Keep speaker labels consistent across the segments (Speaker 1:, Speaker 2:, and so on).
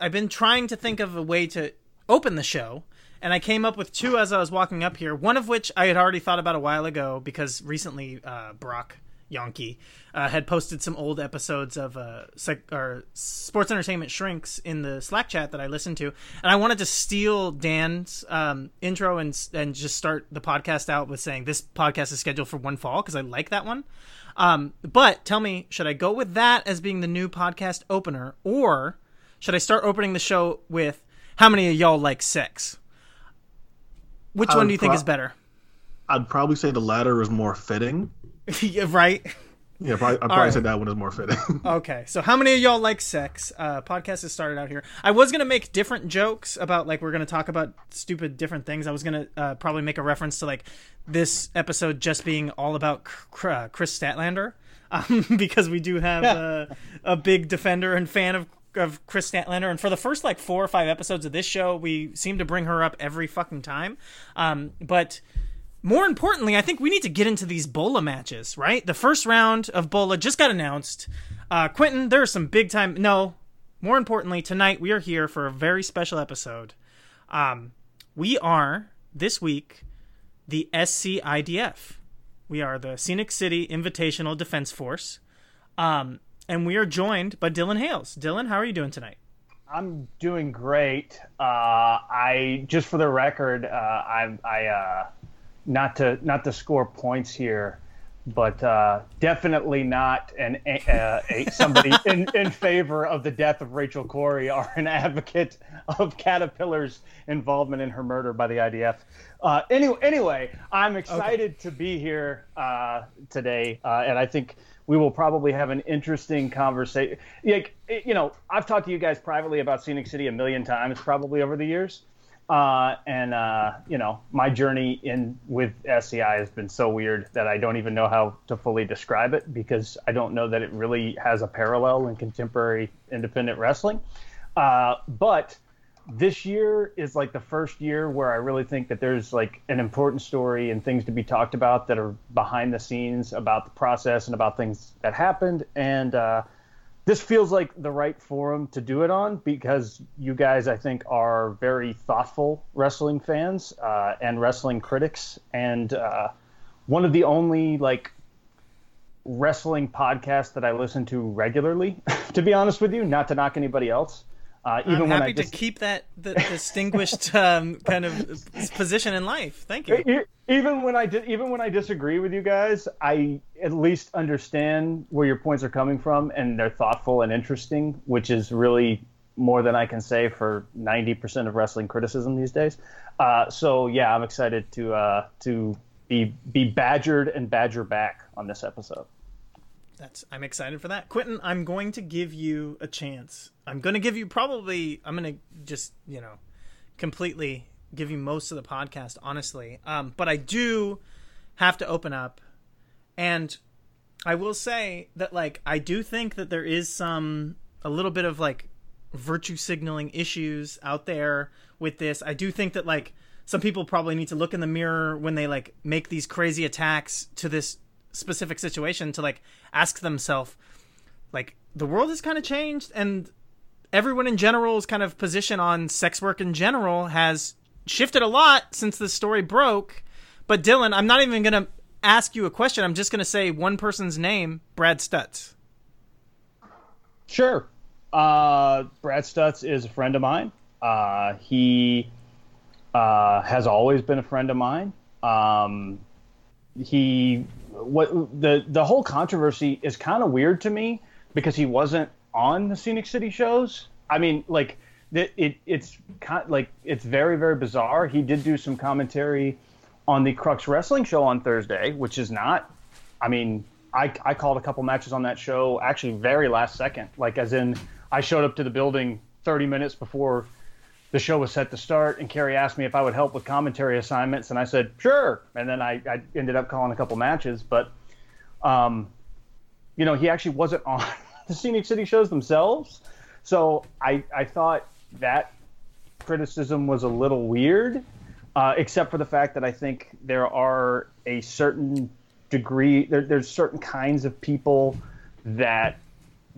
Speaker 1: I've been trying to think of a way to open the show, and I came up with two as I was walking up here. One of which I had already thought about a while ago because recently uh, Brock Yonke uh, had posted some old episodes of uh, or Sports Entertainment Shrinks in the Slack chat that I listened to, and I wanted to steal Dan's um, intro and and just start the podcast out with saying this podcast is scheduled for one fall because I like that one. Um, but tell me, should I go with that as being the new podcast opener, or should I start opening the show with "How many of y'all like sex"? Which one do you think is better?
Speaker 2: I'd probably say the latter is more fitting.
Speaker 1: Yeah, right.
Speaker 2: Yeah, probably, I'd probably
Speaker 1: right.
Speaker 2: say that one is more fitting.
Speaker 1: Okay, so how many of y'all like sex? Uh, podcast has started out here. I was gonna make different jokes about like we're gonna talk about stupid different things. I was gonna uh, probably make a reference to like this episode just being all about uh, Kris Statlander, um, because we do have uh, a big defender and fan of of Kris Statlander. And for the first like four or five episodes of this show, we seem to bring her up every fucking time. Um, but more importantly, I think we need to get into these Bola matches, right? The first round of Bola just got announced. Uh, Quentin, there are some big time. No, more importantly, tonight we are here for a very special episode. Um, we are this week the SCIDF. We are the Scenic City Invitational Defense Force. Um, and we are joined by Dylan Hales. Dylan, how are you doing tonight?
Speaker 3: I'm doing great. Uh, I just for the record, uh, I, I uh, not to not to score points here, but uh, definitely not an uh, a, somebody in, in favor of the death of Rachel Corrie or an advocate of Caterpillar's involvement in her murder by the IDF. Uh, anyway, anyway, I'm excited to be here uh, today, uh, and I think we will probably have an interesting conversation. Like, you know, I've talked to you guys privately about Scenic City a million times, probably over the years. Uh, and uh, you know, my journey in with SCI has been so weird that I don't even know how to fully describe it because I don't know that it really has a parallel in contemporary independent wrestling. Uh, but this year is like the first year where I really think that there's like an important story and things to be talked about that are behind the scenes about the process and about things that happened. And uh, this feels like the right forum to do it on because you guys, I think, are very thoughtful wrestling fans uh, and wrestling critics, and uh, one of the only like wrestling podcasts that I listen to regularly. to be honest with you, not to knock anybody else. Uh, even
Speaker 1: I'm
Speaker 3: when
Speaker 1: happy
Speaker 3: I
Speaker 1: to
Speaker 3: dis-
Speaker 1: keep that the distinguished um, kind of position in life. Thank you.
Speaker 3: Even when I di- even when I disagree with you guys, I at least understand where your points are coming from, and they're thoughtful and interesting, which is really more than I can say for ninety percent of wrestling criticism these days. Uh, so yeah, I'm excited to uh, to be be badgered and badger back on this episode.
Speaker 1: That's I'm excited for that. Quentin, I'm going to give you a chance. I'm going to give you probably I'm going to just, you know, completely give you most of the podcast honestly. Um but I do have to open up and I will say that like I do think that there is some a little bit of like virtue signaling issues out there with this. I do think that like some people probably need to look in the mirror when they like make these crazy attacks to this specific situation to like ask themselves like the world has kind of changed and everyone in general's kind of position on sex work in general has shifted a lot since this story broke but dylan i'm not even gonna ask you a question i'm just gonna say one person's name brad stutts
Speaker 3: Sure. Uh, Brad Stutts is a friend of mine. Uh, he uh, has always been a friend of mine. Um, he what the the whole controversy is kind of weird to me because he wasn't on the Scenic City shows. I mean, like it, it it's kind like it's very very bizarre. He did do some commentary on the Crux Wrestling show on Thursday, which is not. I mean, I I called a couple matches on that show actually very last second, like as in I showed up to the building 30 minutes before the show was set to start, and Kerry asked me if I would help with commentary assignments, and I said sure. And then I, I ended up calling a couple matches, but um, you know, he actually wasn't on the Scenic City shows themselves, so I I thought that criticism was a little weird, uh, except for the fact that I think there are a certain degree there, there's certain kinds of people that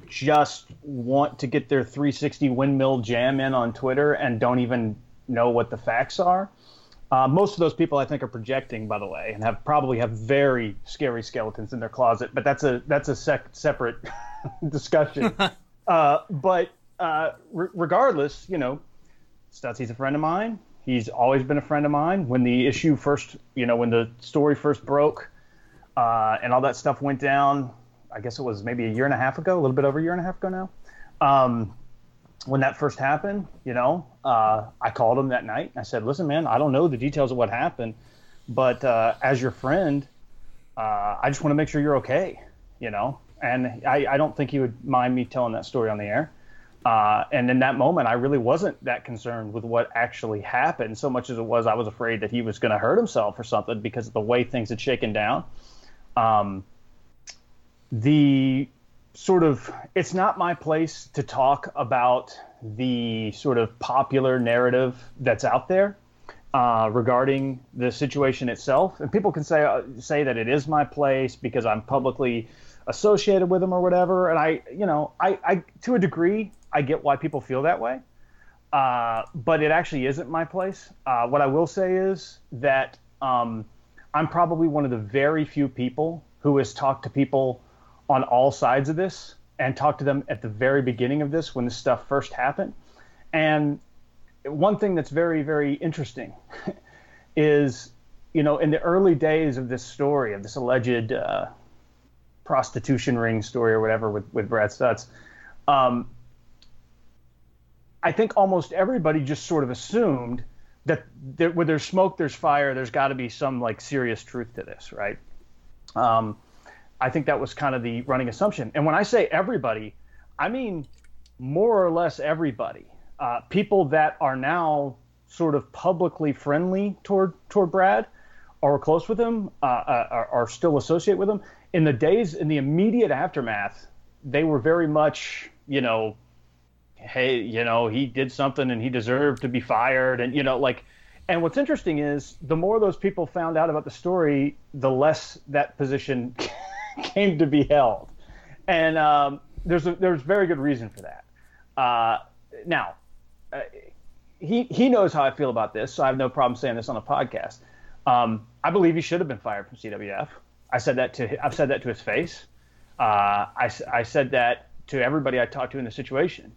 Speaker 3: just want to get their 360 windmill jam in on Twitter and don't even know what the facts are. Uh, most of those people, I think, are projecting, by the way, and have probably have very scary skeletons in their closet. But that's a that's a sec- separate discussion. uh, but uh, re- regardless, you know, Stutzy's a friend of mine. He's always been a friend of mine. When the issue first, you know, when the story first broke, uh, and all that stuff went down, I guess it was maybe a year and a half ago, a little bit over a year and a half ago now. Um, when that first happened, you know, uh, I called him that night. I said, "Listen, man, I don't know the details of what happened, but uh, as your friend, uh, I just want to make sure you're okay." You know, and I, I, don't think he would mind me telling that story on the air. Uh, and in that moment, I really wasn't that concerned with what actually happened, so much as it was I was afraid that he was going to hurt himself or something because of the way things had shaken down. Um, the sort of it's not my place to talk about the sort of popular narrative that's out there uh, regarding the situation itself. And people can say uh, say that it is my place because I'm publicly associated with them or whatever. And I, you know, I, I to a degree, I get why people feel that way. Uh, but it actually isn't my place. Uh, what I will say is that um, I'm probably one of the very few people who has talked to people on all sides of this and talked to them at the very beginning of this when this stuff first happened. And one thing that's very, very interesting is, you know, in the early days of this story, of this alleged uh, prostitution ring story or whatever with, with Brad Stutts, um, I think almost everybody just sort of assumed that there, where there's smoke, there's fire. There's got to be some like serious truth to this, right? Um, I think that was kind of the running assumption. And when I say everybody, I mean more or less everybody. Uh, people that are now sort of publicly friendly toward toward Brad or close with him uh, uh, are, are still associate with him. In the days in the immediate aftermath, they were very much, you know, hey, you know, he did something and he deserved to be fired, and you know, like. And what's interesting is the more those people found out about the story, the less that position came to be held, and um, there's a, there's very good reason for that. Uh, now, uh, he he knows how I feel about this, so I have no problem saying this on a podcast. Um, I believe he should have been fired from CWF. I said that to I've said that to his face. Uh, I, I said that to everybody I talked to in the situation,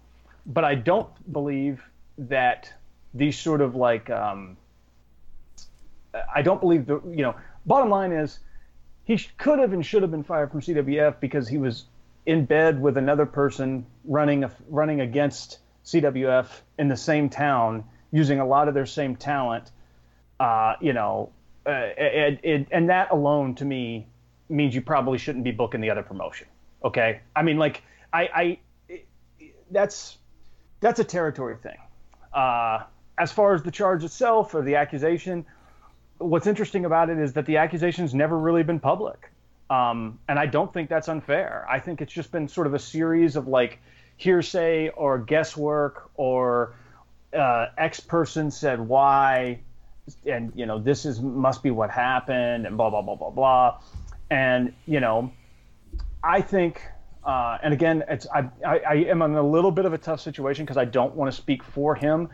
Speaker 3: but I don't believe that these sort of like um, I don't believe the you know bottom line is he could have and should have been fired from CWF because he was in bed with another person running a, running against CWF in the same town, using a lot of their same talent. Uh, you know, uh, and, and, and that alone to me means you probably shouldn't be booking the other promotion. Okay, I mean, like I, I that's that's a territory thing. Uh, as far as the charge itself or the accusation, what's interesting about it is that the accusation's never really been public. Um, and I don't think that's unfair. I think it's just been sort of a series of like hearsay or guesswork or uh, X person said why, and you know this is must be what happened, and blah blah blah blah blah, and you know, I think, uh, and again, it's I, I, I am in a little bit of a tough situation because I don't want to speak for him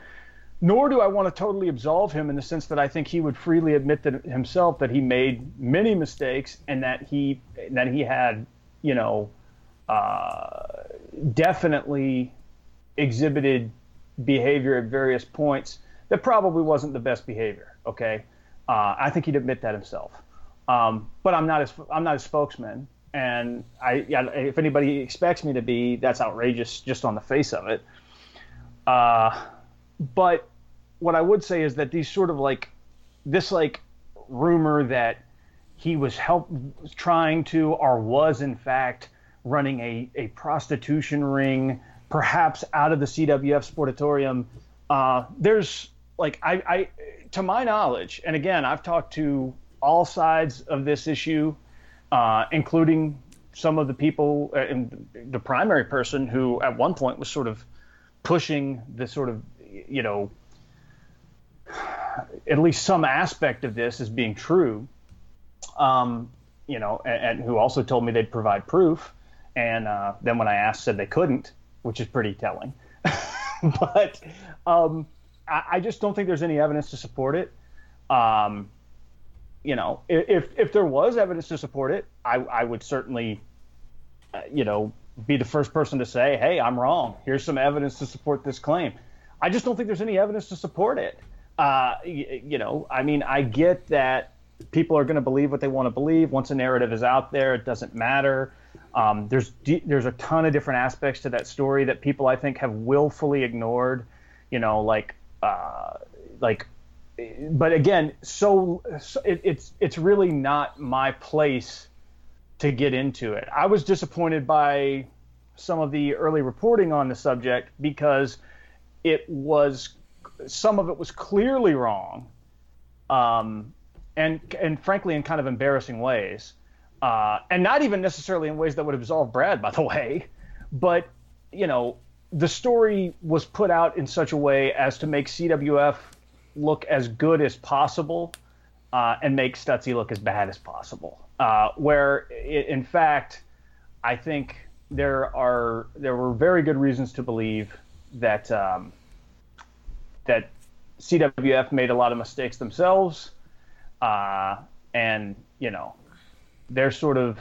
Speaker 3: nor do I want to totally absolve him in the sense that I think he would freely admit that himself that he made many mistakes and that he that he had, you know, uh, definitely exhibited behavior at various points that probably wasn't the best behavior. Okay, uh, I think he'd admit that himself. Um, but I'm not his I'm not his spokesman, and I yeah, if anybody expects me to be, that's outrageous just on the face of it. Uh, but what I would say is that these sort of like this like rumor that he was help trying to or was in fact running a, a prostitution ring perhaps out of the CWF sportatorium uh, there's like I, I to my knowledge and again I've talked to all sides of this issue uh, including some of the people uh, and the primary person who at one point was sort of pushing the sort of you know at least some aspect of this as being true. Um, you know, and, and, who also told me they'd provide proof, and uh, then when I asked, said they couldn't, which is pretty telling. but um, I, I, just don't think there's any evidence to support it. Um, you know, if if there was evidence to support it, I, I would certainly, uh, you know, be the first person to say, "Hey, I'm wrong. Here's some evidence to support this claim." I just don't think there's any evidence to support it uh, you, you know, I mean, I get that people are going to believe what they want to believe. Once a narrative is out there, it doesn't matter. Um, there's there's a ton of different aspects to that story that people I think have willfully ignored. You know, like uh, like, but again, so, so it, it's it's really not my place to get into it. I was disappointed by some of the early reporting on the subject because it was some of it was clearly wrong, um, and and frankly in kind of embarrassing ways, uh, and not even necessarily in ways that would absolve Brad, by the way, but you know the story was put out in such a way as to make CWF look as good as possible uh, and make Stutzy look as bad as possible. Uh, where it, in fact, I think there are there were very good reasons to believe that um, that CWF made a lot of mistakes themselves, uh, and you know they're sort of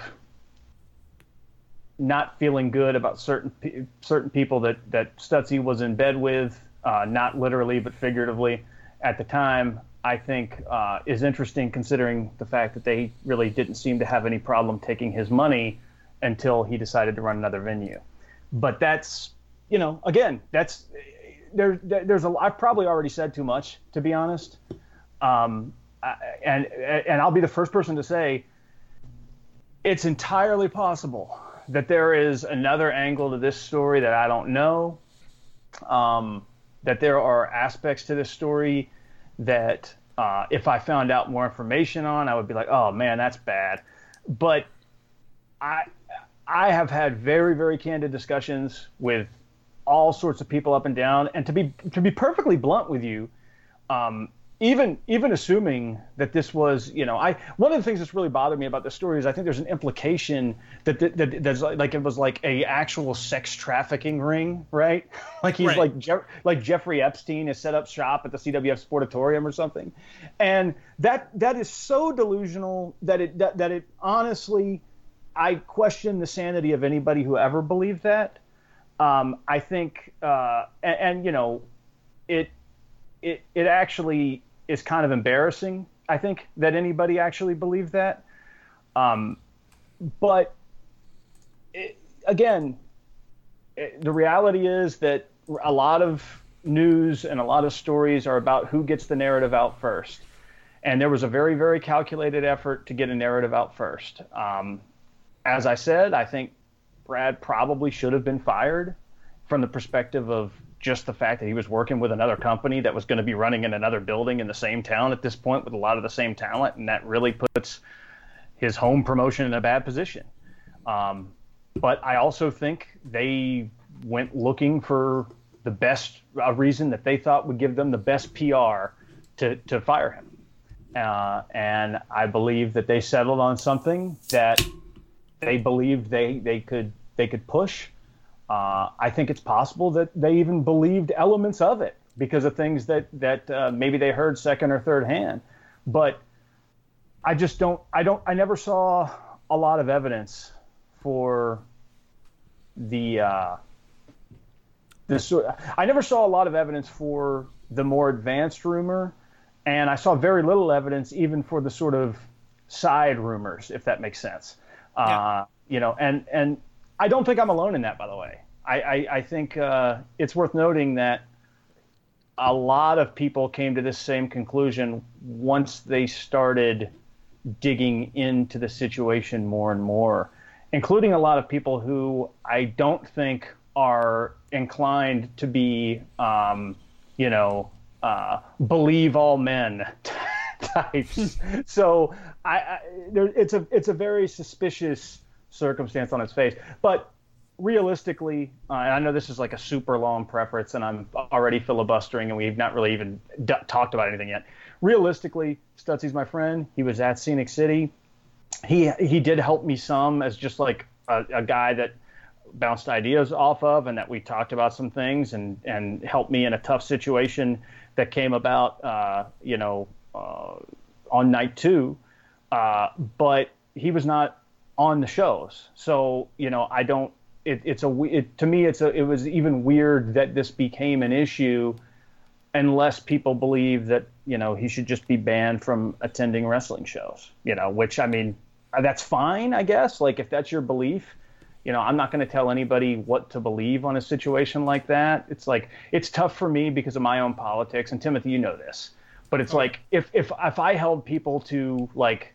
Speaker 3: not feeling good about certain certain people that that Stutzy was in bed with, uh, not literally but figuratively, at the time. I think uh, is interesting considering the fact that they really didn't seem to have any problem taking his money until he decided to run another venue. But that's you know again that's there, there's a. I've probably already said too much, to be honest. Um, and and I'll be the first person to say it's entirely possible that there is another angle to this story that I don't know. Um, that there are aspects to this story that uh, if I found out more information on, I would be like, oh man, that's bad. But I I have had very very candid discussions with all sorts of people up and down. And to be to be perfectly blunt with you, um, even even assuming that this was, you know, I one of the things that's really bothered me about the story is I think there's an implication that that, that that's like it was like a actual sex trafficking ring, right? like he's right. like Je- like Jeffrey Epstein has set up shop at the CWF Sportatorium or something, and that that is so delusional that it that, that it honestly. I question the sanity of anybody who ever believed that. Um, I think, uh, and, and, you know, it it it actually is kind of embarrassing. I think that anybody actually believed that. Um, but it, again, it, the reality is that a lot of news and a lot of stories are about who gets the narrative out first. And there was a very, very calculated effort to get a narrative out first. Um, as I said, I think Brad probably should have been fired from the perspective of just the fact that he was working with another company that was going to be running in another building in the same town at this point with a lot of the same talent, and that really puts his home promotion in a bad position. Um, but I also think they went looking for the best reason that they thought would give them the best PR to to fire him. Uh, and I believe that they settled on something that they believed they they could they could push. Uh, I think it's possible that they even believed elements of it because of things that that uh, maybe they heard second or third hand. But I just don't. I don't. I never saw a lot of evidence for the uh, this. I never saw a lot of evidence for the more advanced rumor, and I saw very little evidence even for the sort of side rumors, if that makes sense.
Speaker 1: Yeah.
Speaker 3: Uh, you know, and and I don't think I'm alone in that, by the way. I I, I think uh, it's worth noting that a lot of people came to this same conclusion once they started digging into the situation more and more, including a lot of people who I don't think are inclined to be, um, you know, uh, believe all men types. so I, I there, it's a it's a very suspicious circumstance on its face, but realistically, uh, I know this is like a super long preference, and I'm already filibustering, and we've not really even d- talked about anything yet. Realistically, Stutzy's my friend. He was at Scenic City. He he did help me some as just like a, a guy that bounced ideas off of, and that we talked about some things, and and helped me in a tough situation that came about, uh, you know, uh, on night two. Uh, but he was not on the shows, so you know, I don't it, it's a we- it, to me it's a it was even weird that this became an issue unless people believe that you know he should just be banned from attending wrestling shows you know which i mean that's fine i guess. Like if that's your belief you know i'm not going to tell anybody what to believe on a situation like that. It's like it's tough for me because of my own politics. And timothy you know this. But it's oh, like if if if i held people to like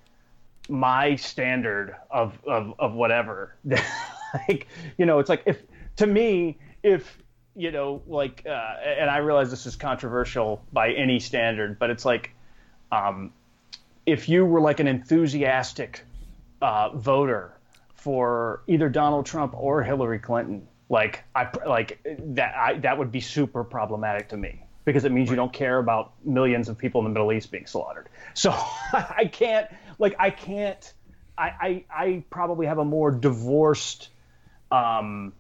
Speaker 3: my standard of of of whatever. Like you know it's like if to me if you know like uh, and i realize this is controversial by any standard but it's like um, if you were like an enthusiastic uh, voter for either donald trump or hillary clinton like i like that I, that would be super problematic to me because it means you don't care about millions of people in the middle east being slaughtered. So i can't like i can't I, I, I probably have a more divorced um,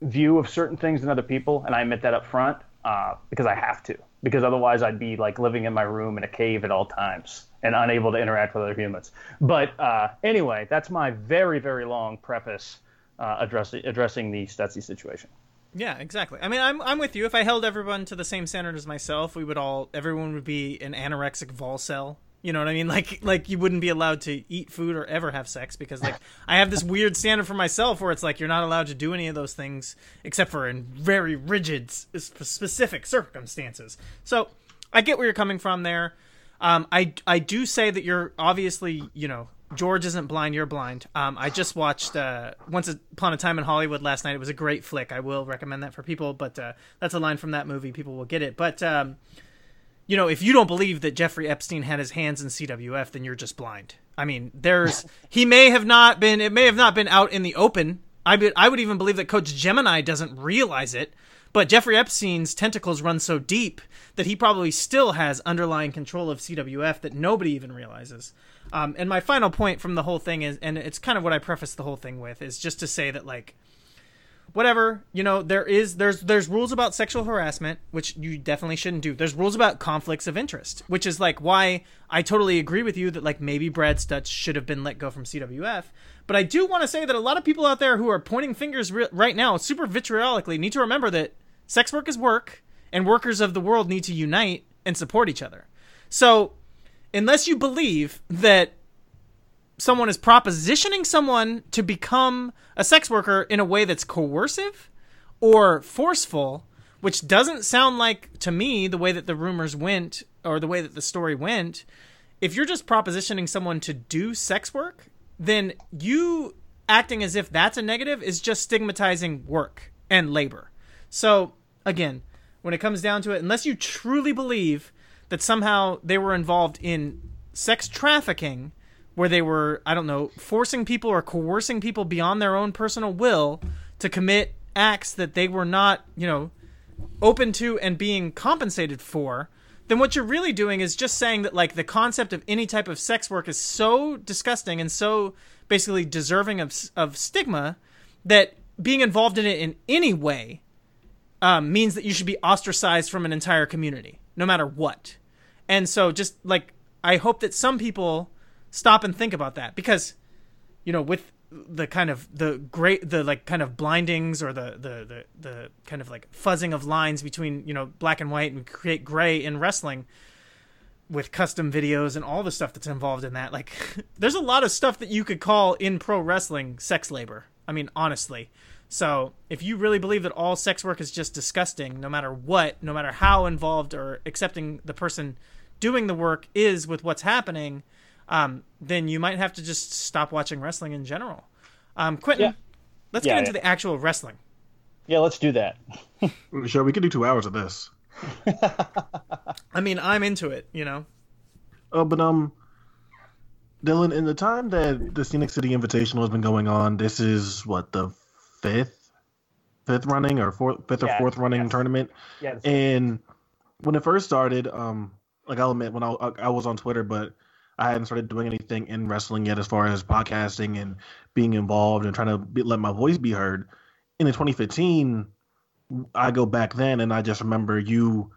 Speaker 3: view of certain things than other people, and I admit that up front uh, because I have to. Because otherwise, I'd be like living in my room in a cave at all times and unable to interact with other humans. But uh, anyway, that's my very very long preface uh, addressing addressing the Stutzy situation.
Speaker 1: Yeah, exactly. I mean, I'm I'm with you. If I held everyone to the same standard as myself, we would all everyone would be an anorexic Volcel. You know what I mean? Like like you wouldn't be allowed to eat food or ever have sex because like I have this weird standard for myself where it's like you're not allowed to do any of those things except for in very rigid specific circumstances. So I get where you're coming from there. Um, I I do say that you're obviously you know George isn't blind, you're blind. Um, I just watched uh, Once Upon a Time in Hollywood last night. It was a great flick. I will recommend that for people, but uh, that's a line from that movie. People will get it. But um, you know, if you don't believe that Jeffrey Epstein had his hands in CWF, then you're just blind. I mean, there's he may have not been it may have not been out in the open. I be, I would even believe that Coach Gemini doesn't realize it. But Jeffrey Epstein's tentacles run so deep that he probably still has underlying control of CWF that nobody even realizes. Um, and my final point from the whole thing is, and it's kind of what I preface the whole thing with, is just to say that like whatever you know there is there's there's rules about sexual harassment which you definitely shouldn't do. There's rules about conflicts of interest which is like why i totally agree with you that like maybe brad stutts should have been let go from cwf but i do want to say that a lot of people out there who are pointing fingers ri- right now super vitriolically need to remember that sex work is work and workers of the world need to unite and support each other. So unless you believe that someone is propositioning someone to become a sex worker in a way that's coercive or forceful, which doesn't sound like to me the way that the rumors went or the way that the story went. If you're just propositioning someone to do sex work, then you acting as if that's a negative is just stigmatizing work and labor. So, again, when it comes down to it, unless you truly believe that somehow they were involved in sex trafficking, where they were, I don't know, forcing people or coercing people beyond their own personal will to commit acts that they were not, you know, open to and being compensated for, then what you're really doing is just saying that like the concept of any type of sex work is so disgusting and so basically deserving of of stigma that being involved in it in any way um, means that you should be ostracized from an entire community, no matter what. And so, just like I hope that some people stop and think about that. Because, you know, with the kind of the great the like kind of blindings or the, the the the kind of like fuzzing of lines between you know black and white and create gray in wrestling with custom videos and all the stuff that's involved in that like there's a lot of stuff that you could call in pro wrestling sex labor. I mean honestly. So if you really believe that all sex work is just disgusting no matter what no matter how involved or accepting the person doing the work is with what's happening um, then you might have to just stop watching wrestling in general um, quentin
Speaker 3: Yeah.
Speaker 1: let's
Speaker 3: Yeah,
Speaker 1: get into
Speaker 3: yeah.
Speaker 1: the actual wrestling
Speaker 3: Yeah, let's do that.
Speaker 2: Sure, we could do two hours of this.
Speaker 1: i mean i'm into it you know
Speaker 2: Uh, but um, Dylan, in the time that the Scenic City Invitational has been going on, this is what the fifth, fifth running or fourth, fifth or fourth running
Speaker 3: yes.
Speaker 2: tournament.
Speaker 3: Yeah,
Speaker 2: And when it first started, um, like I'll admit, when I, I was on Twitter, but I hadn't started doing anything in wrestling yet, as far as podcasting and being involved and trying to be, let my voice be heard. In 2015, I go back then, and I just remember you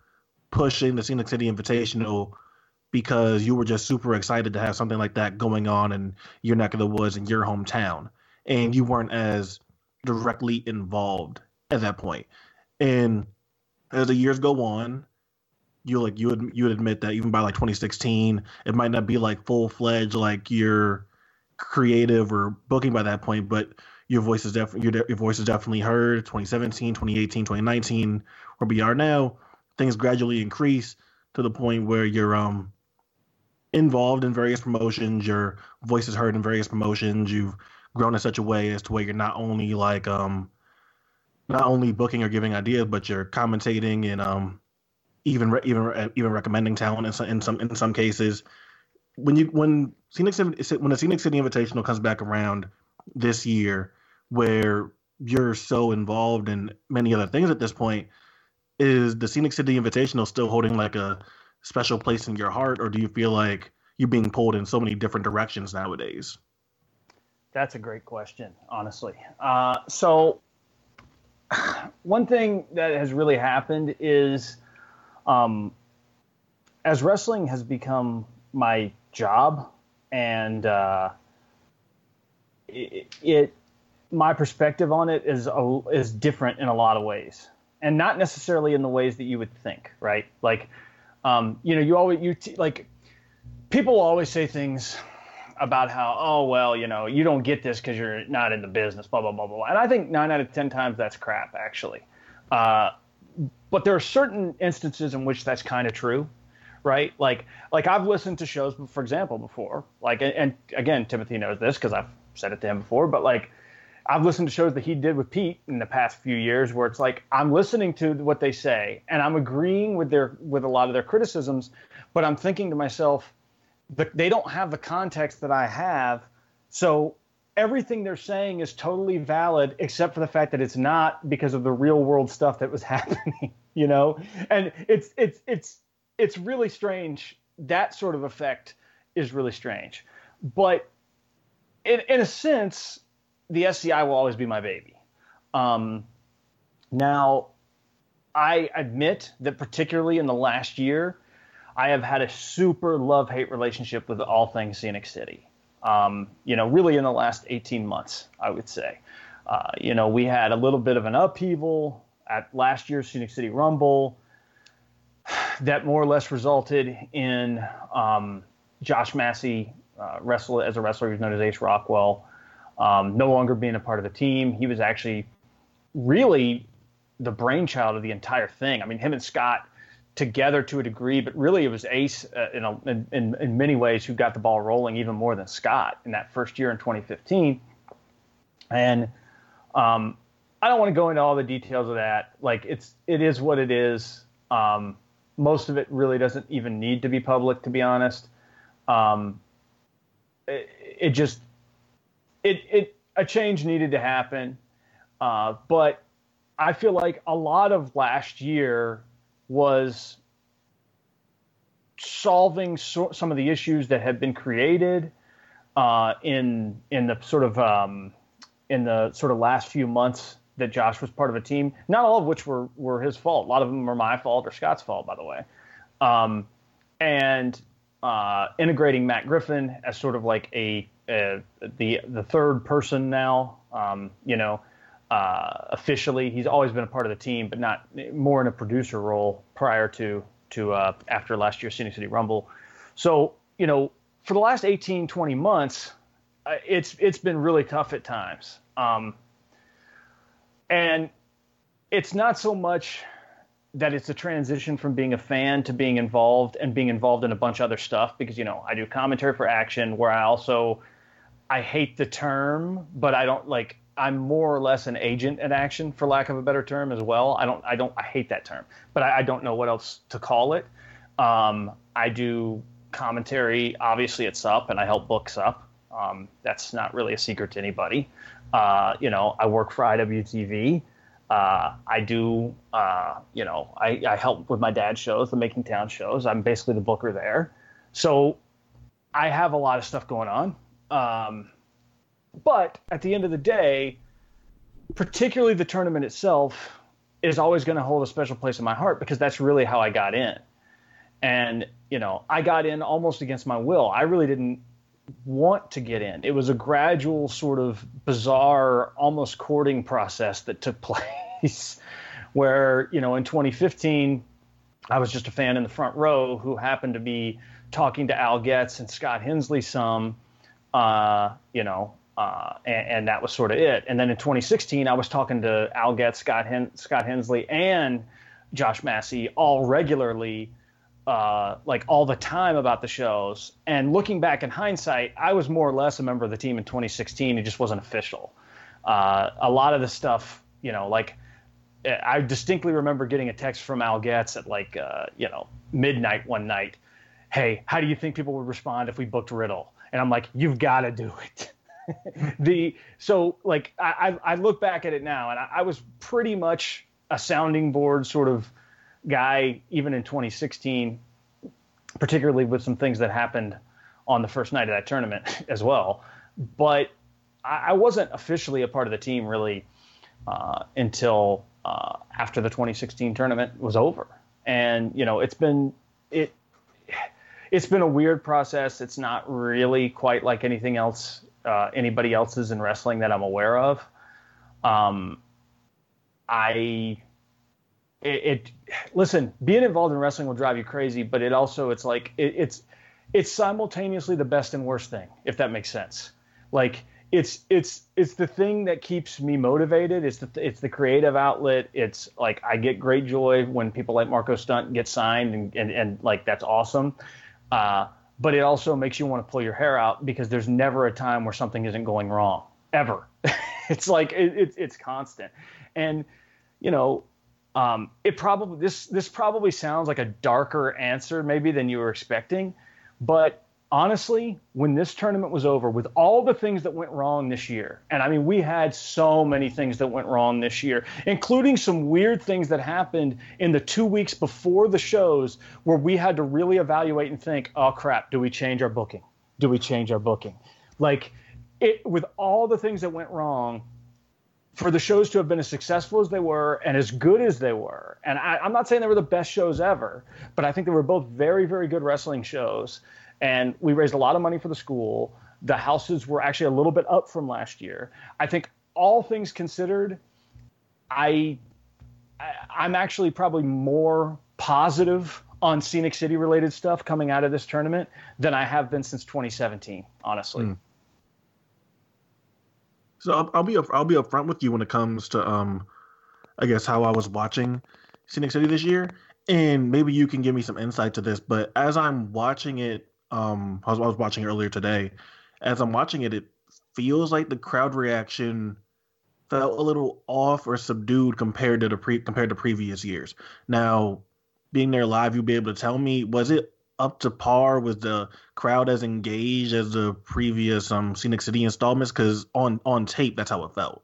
Speaker 2: pushing the Scenic City Invitational because you were just super excited to have something like that going on in your neck of the woods in your hometown, and you weren't as directly involved at that point. And as the years go on, you like you would you would admit that even by like 2016, it might not be like full fledged like you're creative or booking by that point, but your voice is definitely your, your voice is definitely heard. 2017, 2018, 2019, where we are now, things gradually increase to the point where you're um involved in various promotions. Your voice is heard in various promotions. You've grown in such a way as to where you're not only like um not only booking or giving ideas, but you're commentating and um even even re- even recommending talent in some in some in some cases. When you when Scenic when the Scenic City Invitational comes back around this year, where you're so involved in many other things at this point, is the Scenic City Invitational still holding like a special place in your heart, or do you feel like you're being pulled in so many different directions nowadays?
Speaker 3: That's a great question, honestly. Uh, so, one thing that has really happened is, um, as wrestling has become my job, and uh, it, it, my perspective on it is a, is different in a lot of ways, and not necessarily in the ways that you would think, right? Like, um, you know, you always you t- like people always say things about how oh well you know you don't get this because you're not in the business blah blah blah blah and i think nine out of ten times that's crap actually uh, but there are certain instances in which that's kind of true right like like i've listened to shows for example before like and, and again timothy knows this because i've said it to him before but like i've listened to shows that he did with pete in the past few years where it's like i'm listening to what they say and i'm agreeing with their with a lot of their criticisms but i'm thinking to myself the, they don't have the context that I have. So everything they're saying is totally valid, except for the fact that it's not because of the real world stuff that was happening, you know? And it's, it's, it's, it's really strange. That sort of effect is really strange. But in, in a sense, the SCI will always be my baby. Um, now, I admit that particularly in the last year, I have had a super love hate relationship with all things Scenic City. Um, you know, really in the last 18 months, I would say. Uh, you know, we had a little bit of an upheaval at last year's Scenic City Rumble that more or less resulted in um, Josh Massey uh, wrestle as a wrestler who's known as Ace Rockwell, um, no longer being a part of the team. He was actually really the brainchild of the entire thing. I mean, him and Scott together to a degree, but really it was Ace uh, in, a, in, in many ways who got the ball rolling even more than Scott in that first year in 2015. And um, I don't want to go into all the details of that. Like it's it is what it is. Um, most of it really doesn't even need to be public, to be honest. Um, it, it just it it a change needed to happen, uh, but I feel like a lot of last year was solving so, some of the issues that had been created uh, in in the sort of um, in the sort of last few months that Josh was part of a team. Not all of which were were his fault. A lot of them were my fault or Scott's fault, by the way. Um, and uh, integrating Matt Griffin as sort of like a uh, the the third person now. Um, you know, uh, officially, he's always been a part of the team, but not more in a producer role prior to to uh, after last year's Scenic City Rumble. So, you know, for the last 18, 20 months, uh, it's it's been really tough at times. Um, and it's not so much that it's a transition from being a fan to being involved and being involved in a bunch of other stuff because you know I do commentary for Action where I also I hate the term but I don't like I'm more or less an agent in Action for lack of a better term as well I don't I don't I hate that term but I, I don't know what else to call it um, I do commentary obviously it's up, and I help books up. um, that's not really a secret to anybody uh, you know I work for IWTV uh, I do, uh, you know, I, I, help with my dad's shows, the Making Town shows. I'm basically the booker there. So I have a lot of stuff going on. Um, but at the end of the day, particularly the tournament itself is always going to hold a special place in my heart because that's really how I got in. And, you know, I got in almost against my will. I really didn't want to get in. It was a gradual, sort of bizarre, almost courting process that took place. Where you know, in 2015, I was just a fan in the front row who happened to be talking to Al Getz and Scott Hensley some, uh, you know, uh, and, and, that was sort of it. And then in 2016, I was talking to Al Getz, Scott, Hen- Scott Hensley, and Josh Massey all regularly uh, like all the time about the shows. And looking back in hindsight, I was more or less a member of the team in 2016. It just wasn't official. Uh, a lot of the stuff, you know, like I distinctly remember getting a text from Al Getz at like, uh, you know, midnight one night. Hey, how do you think people would respond if we booked Riddle? And I'm like, you've got to do it. the so like I, I look back at it now, and I, I was pretty much a sounding board sort of guy even in 2016, particularly with some things that happened on the first night of that tournament as well. But I, wasn't officially a part of the team really uh, until uh, after the 2016 tournament was over. And you know, it's been it it's been a weird process. It's not really quite like anything else uh, anybody else's in wrestling that I'm aware of. Um, I it, it, listen being involved in wrestling will drive you crazy but it also it's like it, it's it's simultaneously the best and worst thing if that makes sense. Like it's it's it's the thing that keeps me motivated. It's the it's the creative outlet. It's like i get great joy when people like marko stunt get signed and and, and like that's awesome. Uh, but it also makes you want to pull your hair out because there's never a time where something isn't going wrong ever. It's like it, it, it's constant. And you know um, it probably this this probably sounds like a darker answer maybe than you were expecting, but honestly, when this tournament was over, with all the things that went wrong this year, and I mean we had so many things that went wrong this year, including some weird things that happened in the two weeks before the shows where we had to really evaluate and think, oh crap, do we change our booking? Do we change our booking? Like it with all the things that went wrong for the shows to have been as successful as they were and as good as they were. And I, am not saying they were the best shows ever, but I think they were both very, very good wrestling shows. And we raised a lot of money for the school. The houses were actually a little bit up from last year. I think all things considered, I, I am actually probably more positive on Scenic City related stuff coming out of this tournament than I have been since 2017, honestly. Mm.
Speaker 2: So I'll, I'll be up, I'll be upfront with you when it comes to um, I guess how I was watching Scenic City this year, and maybe you can give me some insight to this. But as I'm watching it, um, I was, I was watching earlier today. As I'm watching it, it feels like the crowd reaction felt a little off or subdued compared to the pre compared to previous years. Now, being there live, you'll be able to tell me was it up to par? Was the crowd as engaged as the previous um Scenic City installments? Because on on tape, that's how it felt.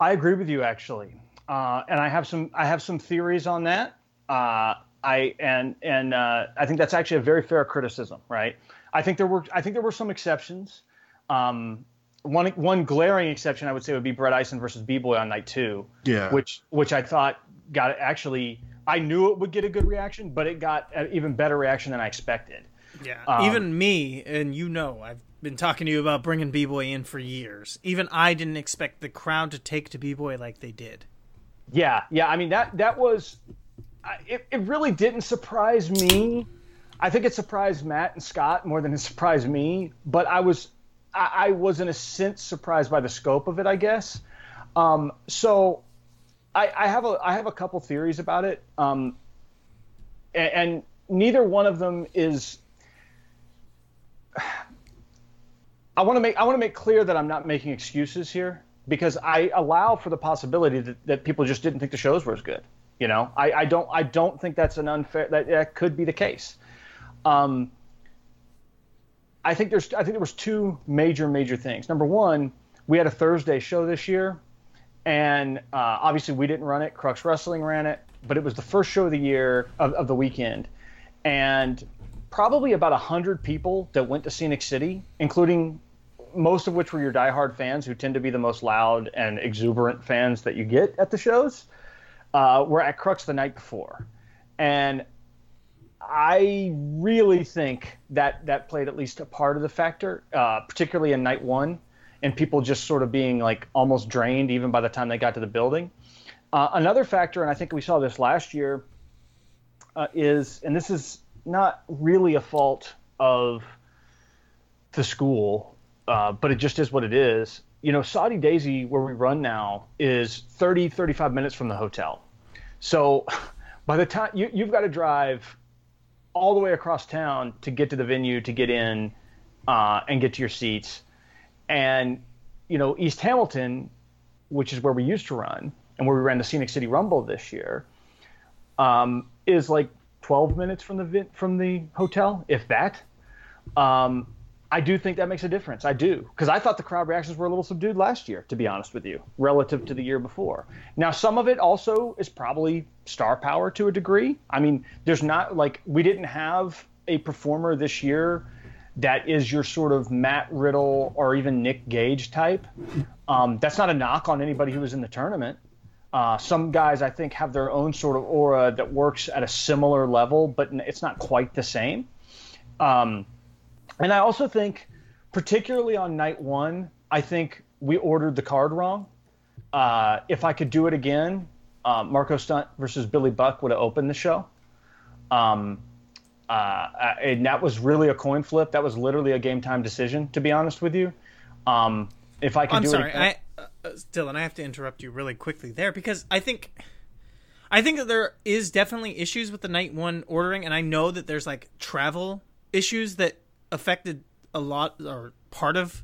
Speaker 3: I agree with you actually, uh, and I have some I have some theories on that. Uh, I and and uh, I think that's actually a very fair criticism, right? I think there were I think there were some exceptions. Um, one one glaring exception I would say would be Brett Ison versus B Boy on night two.
Speaker 2: Yeah.
Speaker 3: Which which I thought got actually I knew it would get a good reaction, but it got an even better reaction than I expected.
Speaker 1: Yeah, um, even me, and you know, I've been talking to you about bringing B Boy in for years. Even I didn't expect the crowd to take to B Boy like they did.
Speaker 3: Yeah, yeah. I mean that that was it. It really didn't surprise me. I think it surprised Matt and Scott more than it surprised me. But I was I, I was in a sense surprised by the scope of it. I guess. Um, so I, I have a I have a couple theories about it. Um, and, and neither one of them is I want to make I want to make clear that I'm not making excuses here because I allow for the possibility that, that people just didn't think the shows were as good. You know, I, I don't I don't think that's an unfair that, that could be the case. Um, I think there's I think there was two major major things. Number one, we had a Thursday show this year, and uh, obviously we didn't run it. Crux Wrestling ran it, but it was the first show of the year of, of the weekend, and probably about 100 people that went to Scenic City, including most of which were your diehard fans who tend to be the most loud and exuberant fans that you get at the shows, uh, were at Crux the night before. And I really think that that played at least a part of the factor, uh, particularly in night one, and people just sort of being like almost drained even by the time they got to the building. Uh, another factor, and I think we saw this last year, uh, is, and this is not really a fault of the school, uh, but it just is what it is. You know, Soddy-Daisy, where we run now, is 30, 35 minutes from the hotel. So by the time you, you've got to drive all the way across town to get to the venue, to get in uh, and get to your seats. And, you know, East Hamilton, which is where we used to run and where we ran the Scenic City Rumble this year, um, is like 12 minutes from the from the hotel, if that. Um, I do think that makes a difference. I do because I thought the crowd reactions were a little subdued last year, to be honest with you, relative to the year before. Now, some of it also is probably star power to a degree. I mean, there's not like we didn't have a performer this year that is your sort of Matt Riddle or even Nick Gage type. Um, that's not a knock on anybody who was in the tournament. Uh, some guys, I think, have their own sort of aura that works at a similar level, but it's not quite the same. Um, and I also think, particularly on night one, I think we ordered the card wrong. Uh, if I could do it again, uh, Marko Stunt versus Billy Buck would have opened the show. Um, uh, and that was really a coin flip. That was literally a game time decision, to be honest with you. Um, if I could
Speaker 1: I'm
Speaker 3: do
Speaker 1: sorry,
Speaker 3: it again,
Speaker 1: I, uh, Dylan, I have to interrupt you really quickly there because I think, I think that there is definitely issues with the night one ordering, and I know that there's like travel issues that affected a lot or part of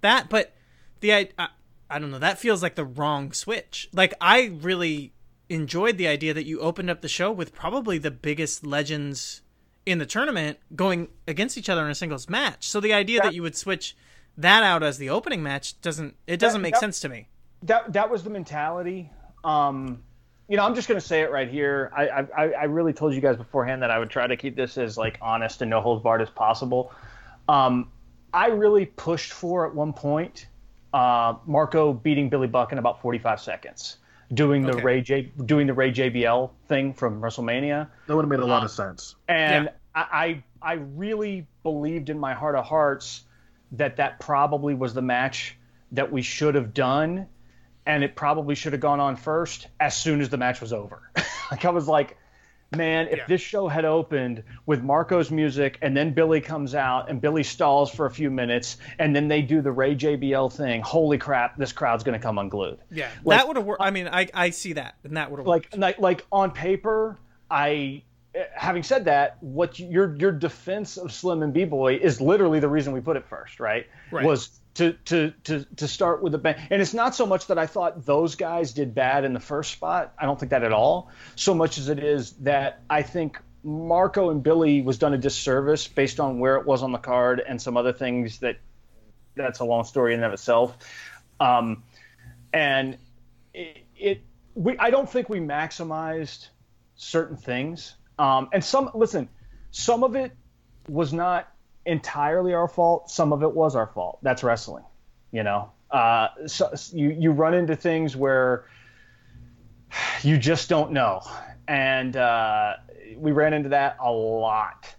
Speaker 1: that, but the I, I, I don't know that feels like the wrong switch. Like I really enjoyed the idea that you opened up the show with probably the biggest legends in the tournament going against each other in a singles match. So the idea that,
Speaker 3: That-
Speaker 1: you would switch that out as the opening match doesn't it doesn't make
Speaker 3: that-
Speaker 1: sense to me.
Speaker 3: that that was the mentality. Um, you know, I'm just going to say it right here. I, I I really told you guys beforehand that I would try to keep this as like honest and no holds barred as possible. Um, I really pushed for at one point uh, Marko beating Billy Buck in about 45 seconds, doing the
Speaker 1: Okay.
Speaker 3: Ray J doing the Rey JBL thing from WrestleMania.
Speaker 2: That would have made a lot of sense.
Speaker 3: And
Speaker 1: Yeah.
Speaker 3: I, I I really believed in my heart of hearts that that probably was the match that we should have done, and it probably should have gone on first as soon as the match was over. like I was like, man, if
Speaker 1: Yeah.
Speaker 3: this show had opened with Marko's music and then Billy comes out and Billy stalls for a few minutes and then they do the Rey JBL thing, holy crap, this crowd's gonna come unglued.
Speaker 1: Yeah,
Speaker 3: Like-
Speaker 1: that would have worked. I mean, I I see that, and that would have
Speaker 3: like like like on paper i having said that what your your defense of slim and b-boy is literally the reason we put it first right,
Speaker 1: Right.
Speaker 3: was to to to to start with the bang. And it's not so much that i thought those guys did bad in the first spot. I don't think that at all. So much as it is that i think marko and billy was done a disservice based on where it was on the card and some other things that that's a long story in and of itself. Um, and it, it we I don't think we maximized certain things. Um, and some listen, some of it was not entirely our fault. Some of it was our fault. That's wrestling, you know. Uh, so you you run into things where you just don't know, and uh, we ran into that a lot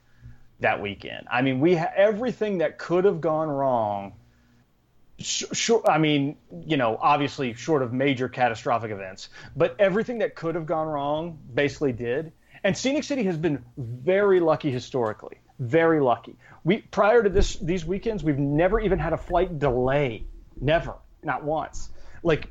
Speaker 3: that weekend. I mean, we ha- everything that could have gone wrong. Sh- sh- I mean, you know, obviously short of major catastrophic events, but everything that could have gone wrong basically did. And Scenic City has been very lucky historically, very lucky. We prior to this these weekends, we've never even had a flight delay, never, not once. Like,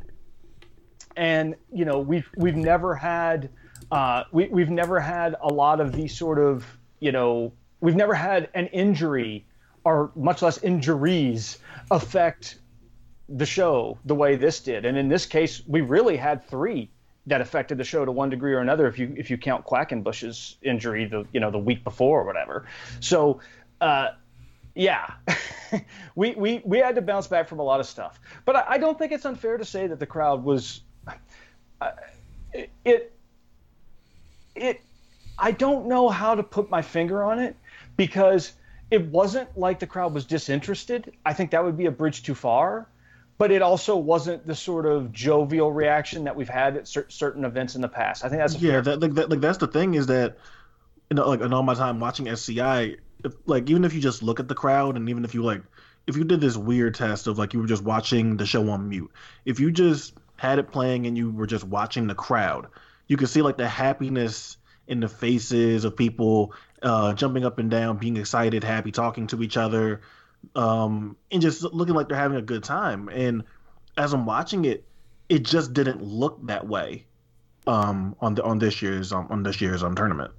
Speaker 3: and you know, we've we've never had uh, we we've never had a lot of these sort of you know we've never had an injury or much less injuries affect the show the way this did. And in this case, we really had three that affected the show to one degree or another if you if you count Quackenbush's injury the you know the week before or whatever. So uh, yeah, we, we we had to bounce back from a lot of stuff. But I, I don't think it's unfair to say that the crowd was uh, it, it it I don't know how to put my finger on it because it wasn't like the crowd was disinterested. I think that would be a bridge too far. But it also wasn't the sort of jovial reaction that we've had at cer- certain events in the past. I think that's
Speaker 2: yeah. That, like, that, like that's the thing is that you know, like in all my time watching SCI, if, like even if you just look at the crowd and even if you like, if you did this weird test of like you were just watching the show on mute, if you just had it playing and you were just watching the crowd, you could see like the happiness in the faces of people uh, jumping up and down, being excited, happy, talking to each other, um, and just looking like they're having a good time. And as I'm watching it, it just didn't look that way um, on the on this year's um, on this year's um, tournament.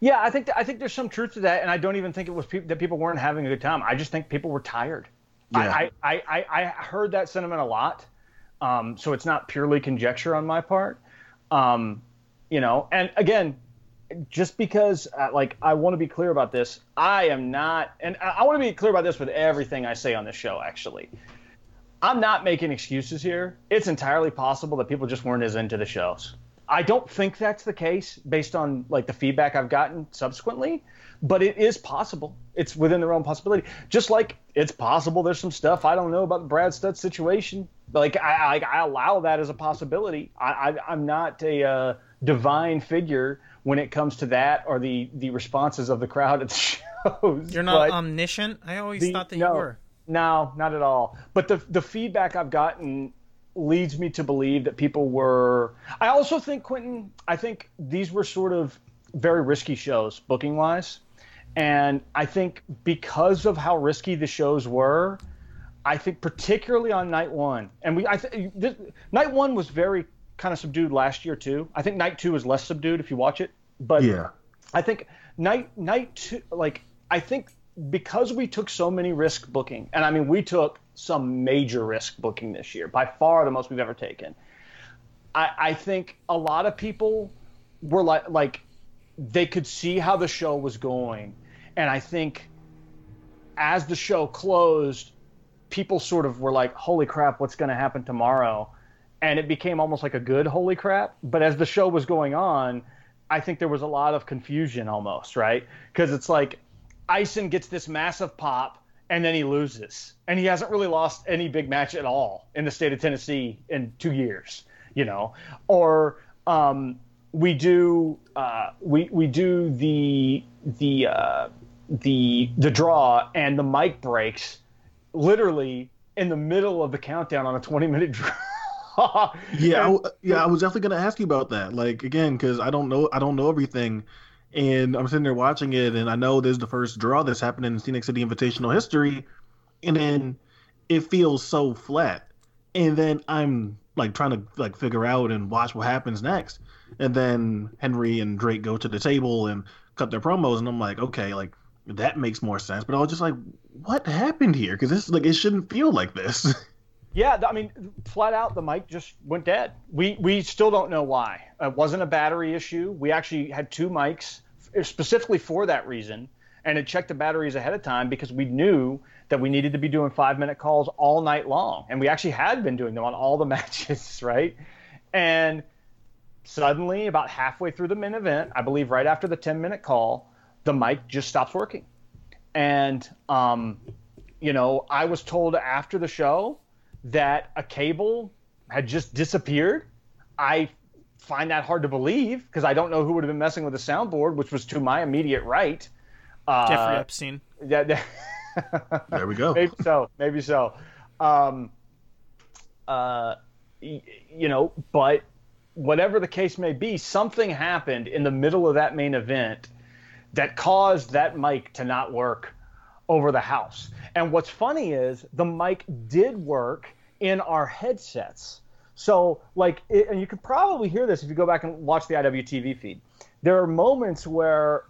Speaker 3: Yeah, I think th- I think there's some truth to that, and I don't even think it was pe- that people weren't having a good time. I just think people were tired.
Speaker 2: Yeah.
Speaker 3: I, I, I, I heard that sentiment a lot, um, so it's not purely conjecture on my part. Um, you know, and again, just because uh, like I want to be clear about this, I am not, and I, I want to be clear about this with everything I say on this show. Actually, I'm not making excuses here. It's entirely possible that people just weren't as into the shows. I don't think that's the case based on like the feedback I've gotten subsequently, but it is possible. It's within the realm possibility. Just like it's possible there's some stuff I don't know about the Brad Stutts situation. Like I, I, I allow that as a possibility. I, I'm not a uh, divine figure when it comes to that or the the responses of the crowd at the shows.
Speaker 1: You're not
Speaker 3: but-
Speaker 1: omniscient. I always
Speaker 3: the-
Speaker 1: thought that
Speaker 3: no,
Speaker 1: you were.
Speaker 3: No, not at all. But the the feedback I've gotten leads me to believe that people were. I also think Quentin. I think these were sort of very risky shows booking wise, and I think because of how risky the shows were, I think particularly on night one, and we I think this, night one was very kind of subdued last year too. I think night two is less subdued if you watch it, but
Speaker 2: Yeah,
Speaker 3: I think night night two like I think because we took so many risk booking, and I mean we took some major risk booking this year, by far the most we've ever taken. I, I think a lot of people were like like they could see how the show was going, and I think as the show closed, people sort of were like, "Holy crap, what's going to happen tomorrow?" And it became almost like a good "Holy crap." But as the show was going on, I think there was a lot of confusion almost, right? Because it's like Ison gets this massive pop and then he loses. And he hasn't really lost any big match at all in the state of Tennessee in two years, you know? Or um, we do uh, we we do the the uh, the the draw and the mic breaks literally in the middle of the countdown on a 20 minute draw.
Speaker 2: yeah, I, yeah. I was definitely gonna ask you about that. Like again, because I don't know, I don't know everything, and I'm sitting there watching it, and I know this is the first draw that's happened in Scenic City Invitational history, and then it feels so flat, and then I'm like trying to like figure out and watch what happens next, and then Henry and Drake go to the table and cut their promos, and I'm like, okay, like that makes more sense, but I was just like, what happened here? Because this like it shouldn't feel like this.
Speaker 3: Yeah, I mean, flat out, the mic just went dead. We we still don't know why. It wasn't a battery issue. We actually had two mics specifically for that reason, and it checked the batteries ahead of time because we knew that we needed to be doing five minute calls all night long, and we actually had been doing them on all the matches, right? And suddenly, about halfway through the main event, I believe right after the ten minute call, the mic just stops working, and um, you know, I was told after the show that a cable had just disappeared. I find that hard to believe because I don't know who would have been messing with the soundboard, which was to my immediate right. Uh,
Speaker 1: Jeffrey Epstein.
Speaker 3: Yeah, that-
Speaker 2: There we go.
Speaker 3: maybe so. Maybe so. Um, uh, y- you know, but whatever the case may be, something happened in the middle of that main event that caused that mic to not work over the house. And what's funny is the mic did work in our headsets. So, like, it, and you could probably hear this if you go back and watch the IWTV feed. There are moments where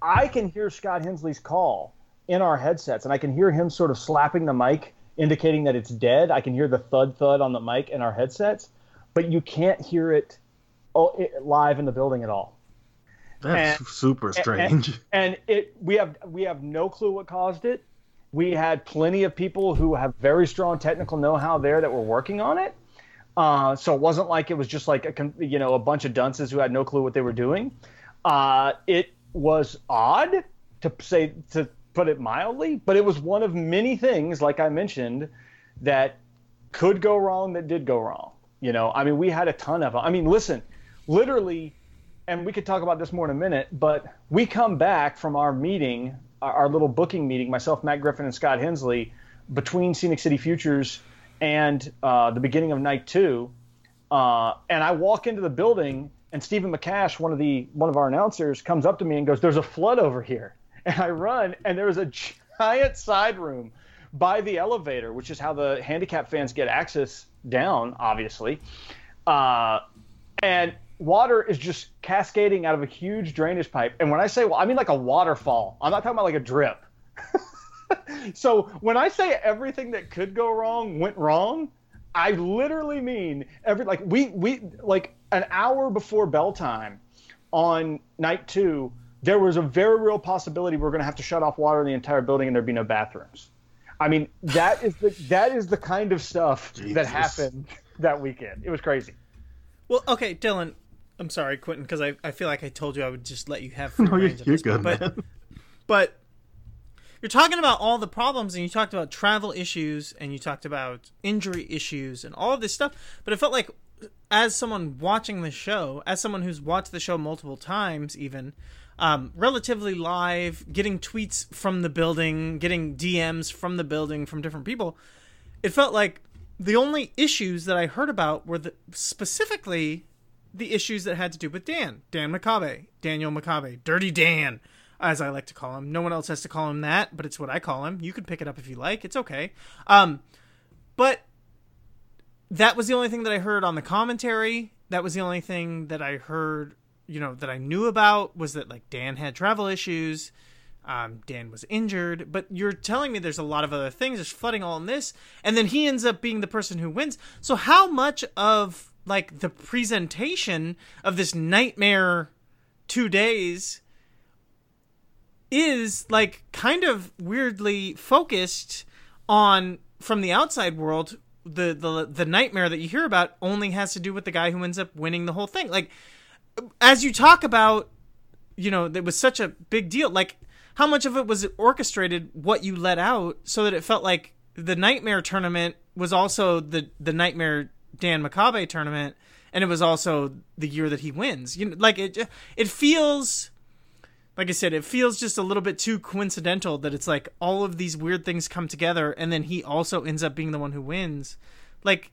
Speaker 3: I can hear Scott Hensley's call in our headsets, and I can hear him sort of slapping the mic, indicating that it's dead. I can hear the thud thud on the mic in our headsets, but you can't hear it, oh, it live in the building at all.
Speaker 2: That's
Speaker 3: and-
Speaker 2: super strange.
Speaker 3: And it we have we have no clue what caused it. We had plenty of people who have very strong technical know-how there that were working on it. Uh, so it wasn't like it was just like a you know a bunch of dunces who had no clue what they were doing. Uh, it was odd to say to put it mildly, but it was one of many things, like I mentioned, that could go wrong that did go wrong. You know, I mean, we had a ton of. I mean, listen, literally, and we could talk about this more in a minute, but we come back from our meeting, our, our little booking meeting, myself, Matt Griffin, and Scott Hensley, between Scenic City Futures and uh, the beginning of night two. Uh, and I walk into the building, and Stephen McCash, one of the one of our announcers, comes up to me and goes, "There's a flood over here." And I run, and there was a giant side room by the elevator, which is how the handicap fans get access down, obviously. Uh, and water is just cascading out of a huge drainage pipe. And when I say, well, I mean like a waterfall. I'm not talking about like a drip. so when I say everything that could go wrong went wrong, I literally mean every like we we like an hour before bell time on night two, there was a very real possibility we are going to have to shut off water in the entire building and there'd be no bathrooms. I mean, that is the that is the kind of stuff that happened that weekend. It was crazy.
Speaker 1: Well, okay, Dylan. I'm sorry, Quentin, because I, I feel like I told you I would just let you have free
Speaker 2: No, you're,
Speaker 1: at
Speaker 2: you're
Speaker 1: this point,
Speaker 2: good,
Speaker 1: but but you're talking about all the problems and you talked about travel issues and you talked about injury issues and all of this stuff but it felt like as someone watching the show as someone who's watched the show multiple times even um, relatively live getting tweets from the building getting dms from the building from different people it felt like the only issues that i heard about were the, specifically the issues that had to do with dan dan makabe daniel makabe dirty dan as I like to call him. No one else has to call him that, but it's what I call him. You can pick it up if you like. It's okay. Um, but that was the only thing that I heard on the commentary. That was the only thing that I heard, you know, that I knew about was that like Dan had travel issues. Um, Dan was injured, but you're telling me there's a lot of other things. There's flooding all in this, and then he ends up being the person who wins. So how much of like the presentation of this nightmare two days is like kind of weirdly focused on from the outside world the the the nightmare that you hear about only has to do with the guy who ends up winning the whole thing. Like as you talk about you know that was such a big deal like how much of it was orchestrated what you let out so that it felt like the nightmare tournament was also the the nightmare Dan Makabe tournament and it was also the year that he wins you know like it it feels like I said, it feels just a little bit too coincidental that it's like all of these weird things come together, and then he also ends up being the one who wins. Like,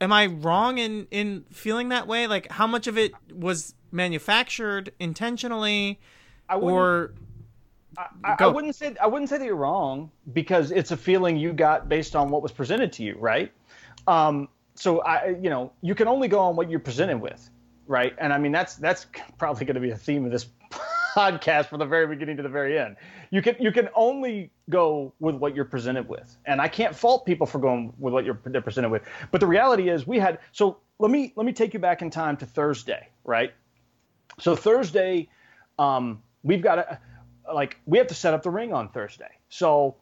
Speaker 1: am I wrong in in feeling that way? Like, how much of it was manufactured intentionally,
Speaker 3: I wouldn't-
Speaker 1: or
Speaker 3: I, I wouldn't say I wouldn't say that you're wrong because it's a feeling you got based on what was presented to you, right? Um, so I, you know, you can only go on what you're presented with, right? And I mean that's that's probably going to be a theme of this podcast from the very beginning to the very end. You can you can only go with what you're presented with, and I can't fault people for going with what you're they're presented with. But the reality is, we had so let me let me take you back in time to Thursday, right? So Thursday, um, we've got a like we have to set up the ring on Thursday. So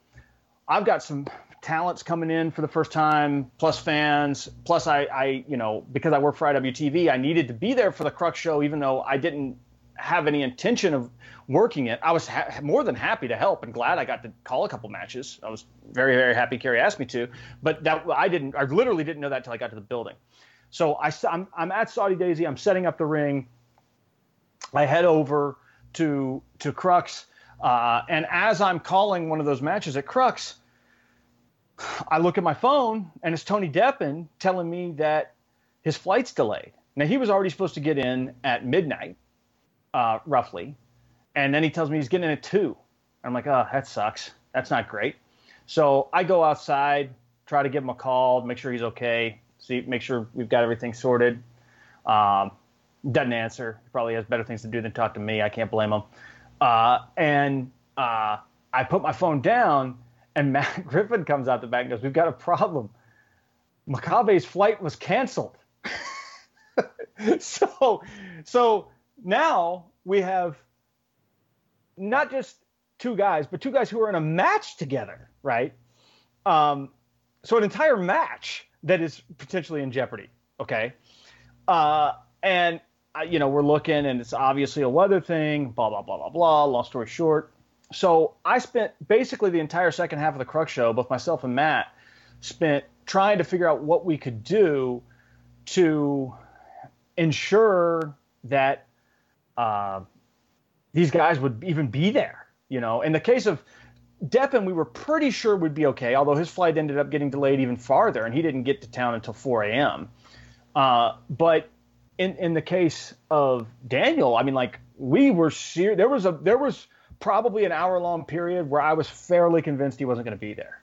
Speaker 3: I've got some talents coming in for the first time, plus fans, plus I, I you know, because I work for IWTV, I needed to be there for the Crux show, even though I didn't have any intention of working it. I was ha- more than happy to help and glad I got to call a couple matches. I was very, very happy Kerry asked me to, but that I didn't, I literally didn't know that until I got to the building. So I, I'm, I'm at Soddy-Daisy. I'm setting up the ring. I head over to to Crux. Uh, and as I'm calling one of those matches at Crux, I look at my phone and it's Tony Deppen telling me that his flight's delayed. Now he was already supposed to get in at midnight, uh, roughly, and then he tells me he's getting in at two. I'm like, oh, that sucks. That's not great. So I go outside, try to give him a call, make sure he's okay, see, make sure we've got everything sorted. Um, doesn't answer. He probably has better things to do than talk to me. I can't blame him. Uh, and uh, I put my phone down, and Matt Griffin comes out the back and goes, "We've got a problem. Makabe's flight was canceled." so, so now we have not just two guys, but two guys who are in a match together, right? Um, so an entire match that is potentially in jeopardy. Okay, uh, and uh, you know we're looking, and it's obviously a weather thing. Blah blah blah blah blah. Long story short, so I spent basically the entire second half of the Crux show, both myself and Matt spent trying to figure out what we could do to ensure that uh, these guys would even be there. You know, in the case of Deppen, we were pretty sure would be okay, although his flight ended up getting delayed even farther, and he didn't get to town until 4 a.m. Uh, but in in the case of Daniel, I mean, like we were. There was a there was probably an hour long period where I was fairly convinced he wasn't going to be there.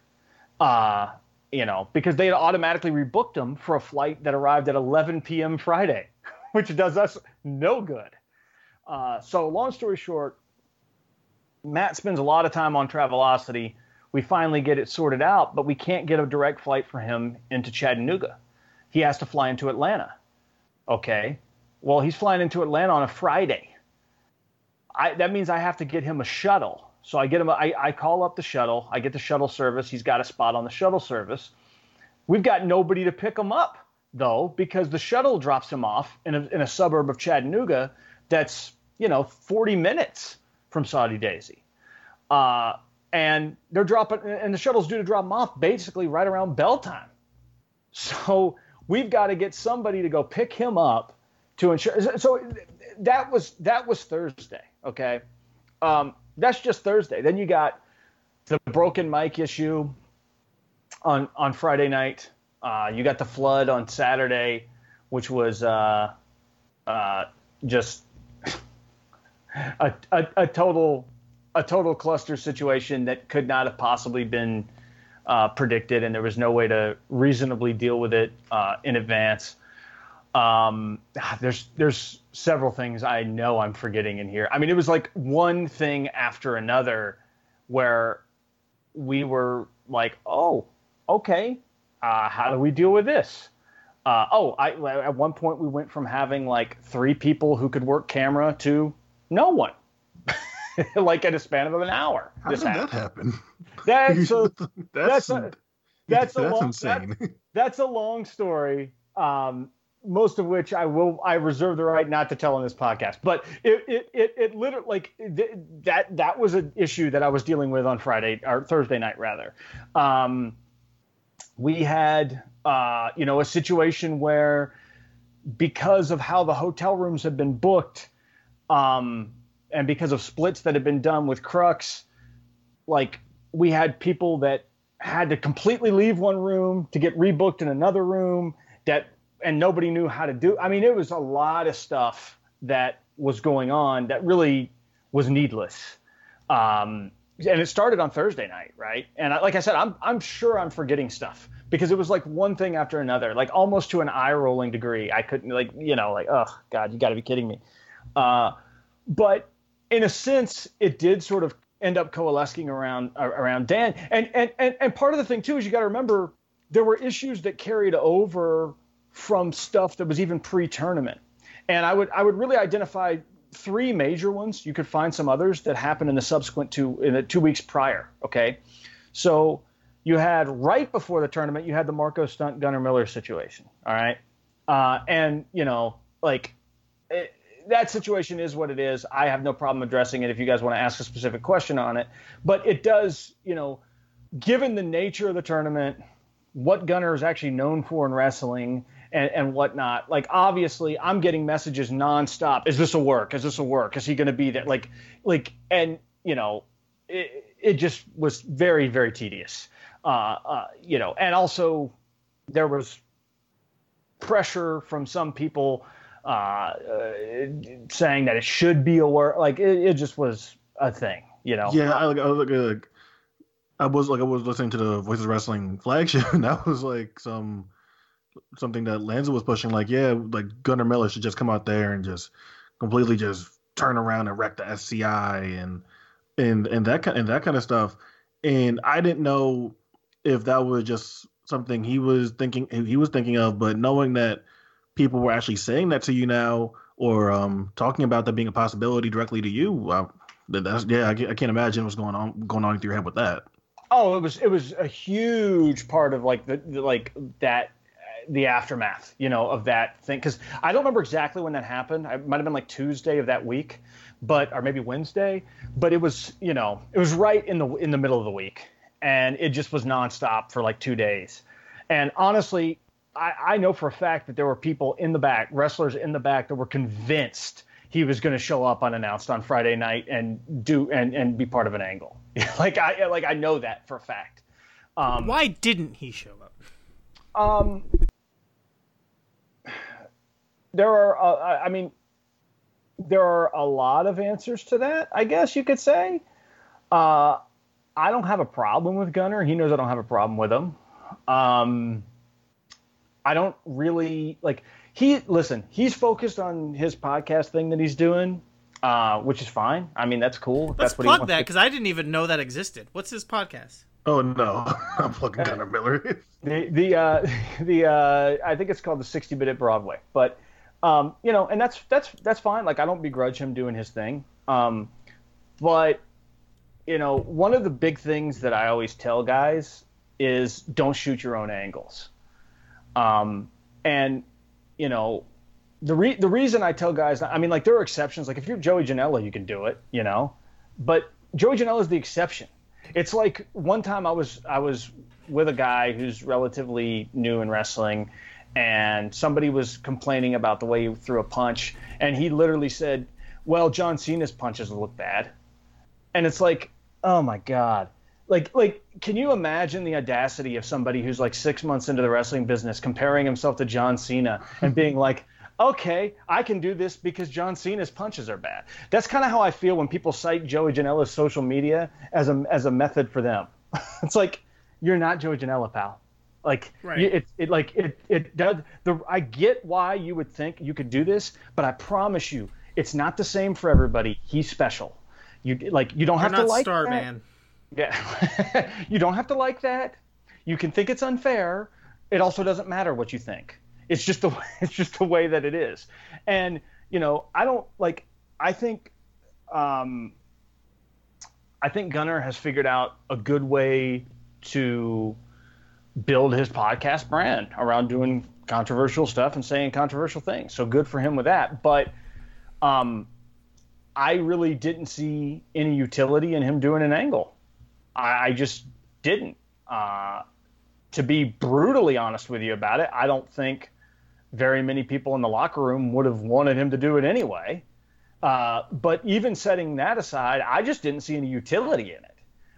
Speaker 3: Uh, you know, because they had automatically rebooked him for a flight that arrived at 11 p.m. Friday, which does us no good. Uh, so, long story short, Matt spends a lot of time on Travelocity. We finally get it sorted out, but we can't get a direct flight for him into Chattanooga. He has to fly into Atlanta. Okay. Well, he's flying into Atlanta on a Friday. I, that means I have to get him a shuttle. So I get him. A, I, I call up the shuttle. I get the shuttle service. He's got a spot on the shuttle service. We've got nobody to pick him up though, because the shuttle drops him off in a, in a suburb of Chattanooga. That's you know 40 minutes from Soddy-Daisy. Uh, and they're dropping, and the shuttle's due to drop them off basically right around bell time. So we've got to get somebody to go pick him up to ensure. So that was that was Thursday. Okay, um, that's just Thursday. Then you got the broken mic issue on on Friday night. Uh, you got the flood on Saturday, which was uh, uh, just a, a, a, total a total cluster situation that could not have possibly been uh, predicted, and there was no way to reasonably deal with it uh, in advance. Um, there's there's several things I know I'm forgetting in here. I mean, it was like one thing after another where we were like, oh, okay, uh, how do we deal with this? Uh, oh, I, at one point we went from having like three people who could work camera to no one, like in a span of an hour.
Speaker 2: How did happened. that happen?
Speaker 3: That's a,
Speaker 2: that's that's a,
Speaker 3: that's, a long,
Speaker 2: insane.
Speaker 3: That, that's a long story. Um, most of which I will I reserve the right not to tell on this podcast. But it it it, it literally like th- that that was an issue that I was dealing with on Friday or Thursday night rather. Um, we had uh, you know a situation where because of how the hotel rooms had been booked um, and because of splits that had been done with Crux, like we had people that had to completely leave one room to get rebooked in another room that and nobody knew how to do. I mean, it was a lot of stuff that was going on that really was needless. Um, and it started on Thursday night, right? And I, like I said, I'm I'm sure I'm forgetting stuff because it was like one thing after another, like almost to an eye rolling degree. I couldn't like you know like oh god, you got to be kidding me. Uh, but in a sense, it did sort of end up coalescing around around Dan. And and and, and part of the thing too is you got to remember there were issues that carried over from stuff that was even pre-tournament. And I would I would really identify three major ones. You could find some others that happened in the subsequent two in the two weeks prior. Okay, so you had right before the tournament, you had the Marko Stunt Gunner Miller situation. All right, uh, and you know like. It, that situation is what it is. I have no problem addressing it if you guys want to ask a specific question on it. But it does, you know, given the nature of the tournament, what Gunner is actually known for in wrestling, and, and whatnot. Like obviously, I'm getting messages nonstop. Is this a work? Is this a work? Is he going to be there? Like, like, and you know, it, it just was very, very tedious. Uh, uh, you know, and also there was pressure from some people uh, uh, saying that it should be a work. Like it, it just was a thing, you know.
Speaker 2: Yeah, I, like, I like, like, I was like, I was listening to the Voices Wrestling flagship, and that was like some something that Lanza was pushing. Like, yeah, like Gunner Miller should just come out there and just completely just turn around and wreck the SCI and and and that kind and that kind of stuff. And I didn't know if that was just something he was thinking he was thinking of, but knowing that people were actually saying that to you now or um, talking about that being a possibility directly to you, uh, that's yeah, I, can't imagine what's going on going on through your head with that.
Speaker 3: Oh, it was it was a huge part of like the, the like that the aftermath, you know, of that thing. Because I don't remember exactly when that happened. It might have been like Tuesday of that week, but or maybe Wednesday. But it was, you know, it was right in the in the middle of the week, and it just was nonstop for like two days. And honestly, I, I know for a fact that there were people in the back, wrestlers in the back, that were convinced he was going to show up unannounced on Friday night and do and and be part of an angle. like I like I know that for a fact. Um,
Speaker 1: Why didn't he show up?
Speaker 3: Um, there are, uh, I mean, there are a lot of answers to that. I guess you could say. Uh, I don't have a problem with Gunner. He knows I don't have a problem with him. Um, I don't really like he listen. He's focused on his podcast thing that he's doing, uh, which is fine. I mean, that's cool.
Speaker 1: Let's
Speaker 3: that's what
Speaker 1: plug
Speaker 3: he
Speaker 1: that because I didn't even know that existed. What's his podcast?
Speaker 2: Oh no, I'm plugging Gunner Miller.
Speaker 3: the the uh, the uh, I think it's called the 60 minute Broadway, but um, you know, and that's that's that's fine. Like I don't begrudge him doing his thing, um, but you know, one of the big things that I always tell guys is don't shoot your own angles. Um, and you know, the re- the reason I tell guys, I mean, like there are exceptions. Like if you're Joey Janela, you can do it, you know, but Joey Janela is the exception. It's like one time I was I was with a guy who's relatively new in wrestling, and somebody was complaining about the way he threw a punch, and he literally said, "Well, John Cena's punches look bad," and it's like, oh my god, like like can you imagine the audacity of somebody who's like six months into the wrestling business comparing himself to John Cena and being like. Okay, I can do this because John Cena's punches are bad. That's kind of how I feel when people cite Joey Janela's social media as a as a method for them. it's like you're not Joey Janela, pal. Like
Speaker 1: Right.
Speaker 3: it, it like it it does the I get why you would think you could do this, but I promise you, it's not the same for everybody. He's special. You like you don't
Speaker 1: You're
Speaker 3: have to like
Speaker 1: Star
Speaker 3: that.
Speaker 1: Man.
Speaker 3: Yeah. you don't have to like that. You can think it's unfair. It also doesn't matter what you think. It's just the it's just the way that it is. And you know, I don't like. I think, um, I think Gunner has figured out a good way to build his podcast brand around doing controversial stuff and saying controversial things. So good for him with that. But um, I really didn't see any utility in him doing an angle. I, I just didn't. Uh, to be brutally honest with you about it, I don't think very many people in the locker room would have wanted him to do it anyway. Uh, but even setting that aside, I just didn't see any utility in it.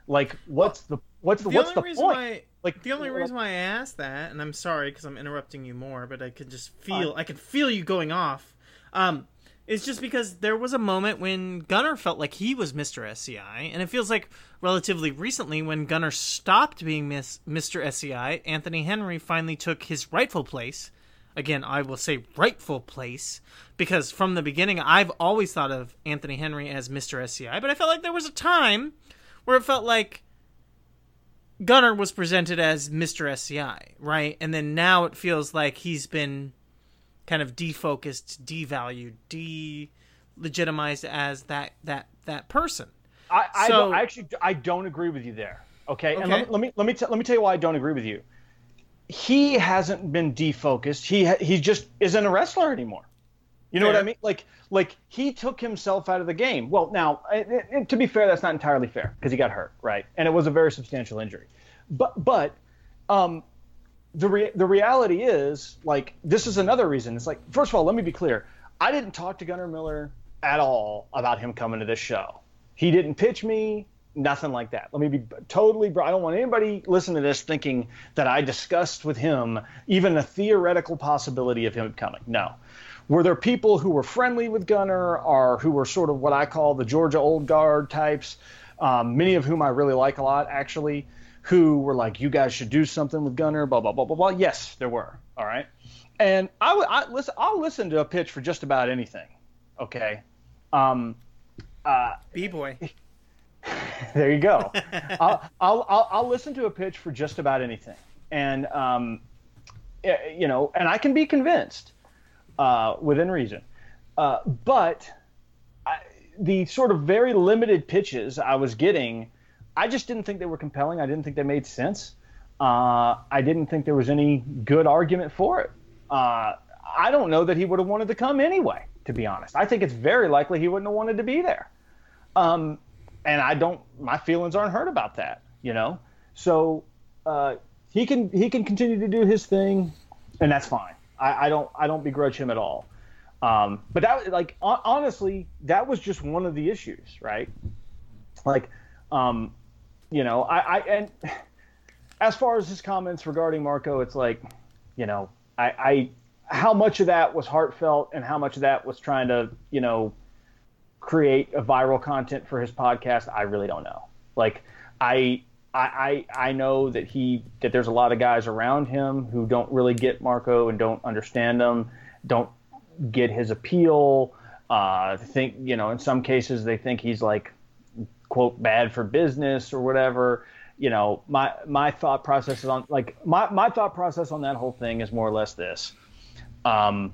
Speaker 3: Like, what's the what's the,
Speaker 1: The
Speaker 3: what's the
Speaker 1: reason
Speaker 3: point?
Speaker 1: why
Speaker 3: like,
Speaker 1: the only reason why I asked that, and I'm sorry because I'm interrupting you more, but I could just feel I could feel you going off. Um, is just because there was a moment when Gunner felt like he was Mr. SCI, and it feels like relatively recently when Gunner stopped being Miss, Mr. SCI, Anthony Henry finally took his rightful place. Again, I will say rightful place because from the beginning I've always thought of Anthony Henry as Mr. SCI, but I felt like there was a time where it felt like Gunner was presented as Mr. SCI, right? And then now it feels like he's been kind of defocused, devalued, de-legitimized as that that that person.
Speaker 3: I, I,
Speaker 1: So-
Speaker 3: don't, I actually I don't agree with you there. Okay, and let me let me let me, t- let me tell you why I don't agree with you. He hasn't been defocused. He ha- he just isn't a wrestler anymore. You know what I mean? Like like he took himself out of the game. Well, now it, it- to be fair, that's not entirely fair because he got hurt, right? And it was a very substantial injury. But but um, the re- the reality is like this is another reason. It's like first of all, let me be clear. I didn't talk to Gunner Miller at all about him coming to this show. He didn't pitch me, nothing like that. Let me be totally. I don't want anybody listening to this thinking that I discussed with him even a theoretical possibility of him coming. No. Were there people who were friendly with Gunner or who were sort of what I call the Georgia old guard types, um, many of whom I really like a lot, actually, who were like, you guys should do something with Gunner, blah, blah, blah, blah, blah. Yes, there were. All right. And I, I listen, I'll listen to a pitch for just about anything. Okay. Um, uh,
Speaker 1: B boy.
Speaker 3: there you go. I'll, I'll, I'll, I'll, listen to a pitch for just about anything. And, um, you know, and I can be convinced uh, within reason. Uh, but I, the sort of very limited pitches I was getting, I just didn't think they were compelling. I didn't think they made sense. Uh, I didn't think there was any good argument for it. Uh, I don't know that he would have wanted to come anyway, to be honest. I think it's very likely he wouldn't have wanted to be there. Um, and I don't. My feelings aren't hurt about that, you know. So uh, he can he can continue to do his thing, and that's fine. I, I don't I don't begrudge him at all. Um, but that like honestly, that was just one of the issues, right? Like, um, you know, I, I and as far as his comments regarding Marko, it's like, you know, I, I how much of that was heartfelt and how much of that was trying to, you know, create a viral content for his podcast, I really don't know. Like I I, I, I know that he that there's a lot of guys around him who don't really get Marko and don't understand him, don't get his appeal. Uh, think you know in some cases they think he's like quote bad for business or whatever. You know my my thought process on like my my thought process on that whole thing is more or less this. Um,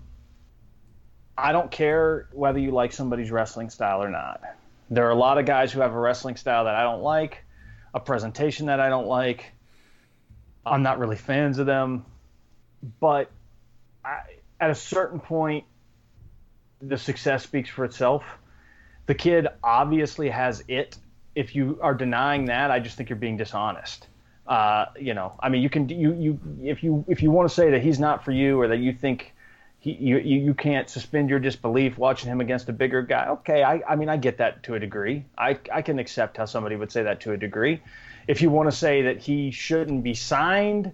Speaker 3: I don't care whether you like somebody's wrestling style or not. There are a lot of guys who have a wrestling style that I don't like, a presentation that I don't like. I'm not really fans of them, but I, at a certain point, the success speaks for itself. The kid obviously has it. If you are denying that, I just think you're being dishonest. Uh, you know, I mean, you can you you if you if you want to say that he's not for you or that you think he, you, you can't suspend your disbelief watching him against a bigger guy. Okay, I, I mean, I get that to a degree. I, I can accept how somebody would say that to a degree. If you want to say that he shouldn't be signed,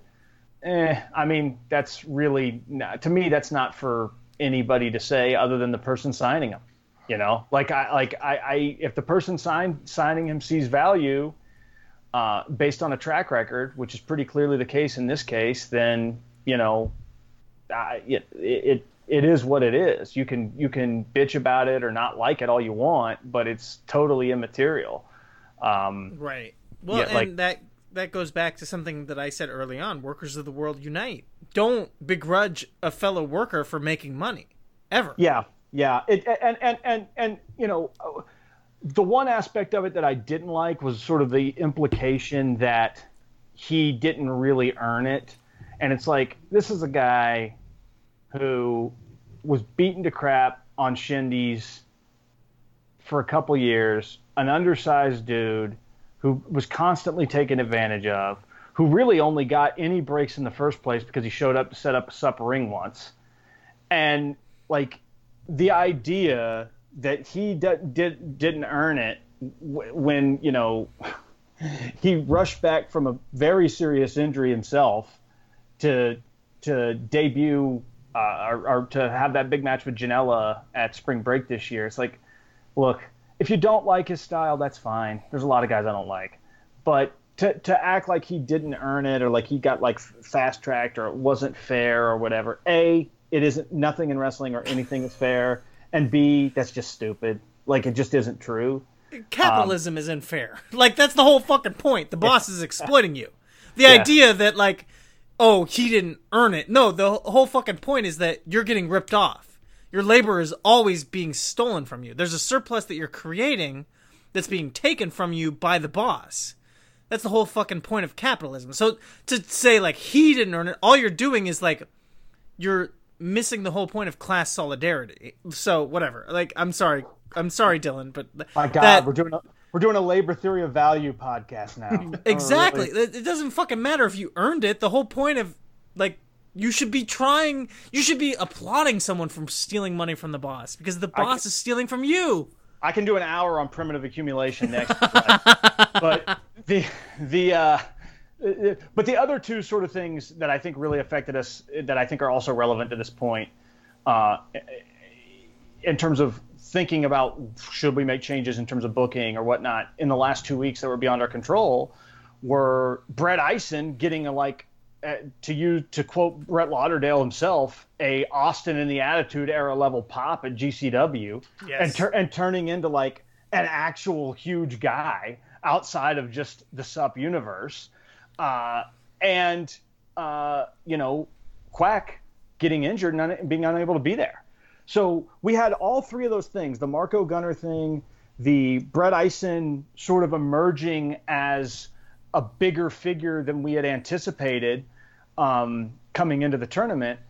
Speaker 3: eh, I mean, that's really, to me, that's not for anybody to say other than the person signing him. You know, like I, like I, I if the person signed, signing him sees value uh, based on a track record, which is pretty clearly the case in this case, then, you know, I, it, it it is what it is. You can you can bitch about it or not like it all you want, but it's totally immaterial. Um,
Speaker 1: right. Well, yeah, and like, that that goes back to something that I said early on. Workers of the world unite. Don't begrudge a fellow worker for making money, ever.
Speaker 3: Yeah, yeah. It, and and and and you know, the one aspect of it that I didn't like was sort of the implication that he didn't really earn it, and it's like this is a guy who was beaten to crap on shindies for a couple years, an undersized dude who was constantly taken advantage of, who really only got any breaks in the first place because he showed up to set up a supper ring once. And like the idea that he d- did, didn't earn it when, you know, he rushed back from a very serious injury himself to to debut uh, or, or, to have that big match with Janela at Spring Break this year. It's like, look, if you don't like his style, that's fine. There's a lot of guys I don't like, but to to act like he didn't earn it or like he got like fast tracked or it wasn't fair or whatever. A, it isn't nothing in wrestling or anything is fair, and B, that's just stupid. Like it just isn't true.
Speaker 1: Capitalism um, is unfair. Like that's the whole fucking point. The boss is exploiting you. The yeah. idea that like oh, he didn't earn it. No, the whole fucking point is that you're getting ripped off. Your labor is always being stolen from you. There's a surplus that you're creating that's being taken from you by the boss. That's the whole fucking point of capitalism. So to say like he didn't earn it, all you're doing is like you're missing the whole point of class solidarity. So whatever. Like I'm sorry, I'm sorry, Dylan, but
Speaker 3: my God, that, we're doing a, we're doing a labor theory of value podcast now.
Speaker 1: exactly. really... It doesn't fucking matter if you earned it. The whole point of like you should be trying. You should be applauding someone from stealing money from the boss because the boss is stealing from you.
Speaker 3: I can do an hour on primitive accumulation next. but the the uh, but the other two sort of things that I think really affected us that I think are also relevant to this point, uh, in terms of thinking about should we make changes in terms of booking or whatnot in the last two weeks that were beyond our control, were Brett Ison getting a like uh, to you to quote Brett Lauderdale himself, a Austin in the Attitude Era level pop at GCW,
Speaker 1: Yes.
Speaker 3: and tur- and turning into like an actual huge guy outside of just the sup universe, uh, and uh, you know, Quack getting injured and un- being unable to be there. So we had all three of those things: the Marko Gunner thing, the Brett Ison sort of emerging as a bigger figure than we had anticipated um, coming into the tournament.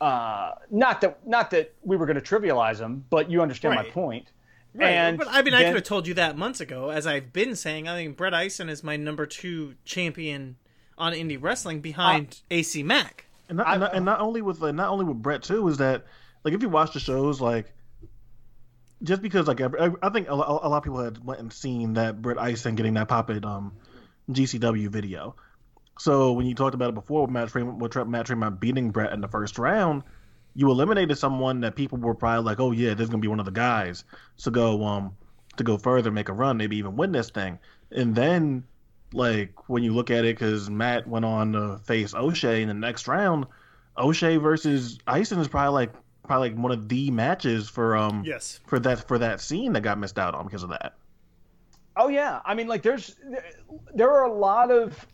Speaker 3: Uh, not that not that we were going to trivialize him, but you understand my point.
Speaker 1: Right,
Speaker 3: And
Speaker 1: but I mean, I could have told you that months ago. As I've been saying, I think Brett Ison is my number two champion on indie wrestling behind AC Mack.
Speaker 2: And not, and not, and not only with like, not only with Brett too is that like if you watch the shows like just because like I, I think a, lo- a lot of people had went and seen that Brett Ison getting that pop at um GCW video. So when you talked about it before with Matt Tremont, with Matt Tremont beating Brett in the first round, you eliminated someone that people were probably like, oh yeah, this is gonna be one of the guys to go um to go further, make a run, maybe even win this thing. And then like when you look at it, because Matt went on to face O'Shea in the next round, O'Shea versus Ison is probably like probably like one of the matches for um
Speaker 1: Yes.
Speaker 2: for that for that scene that got missed out on because of that.
Speaker 3: Oh yeah, I mean, like there's there are a lot of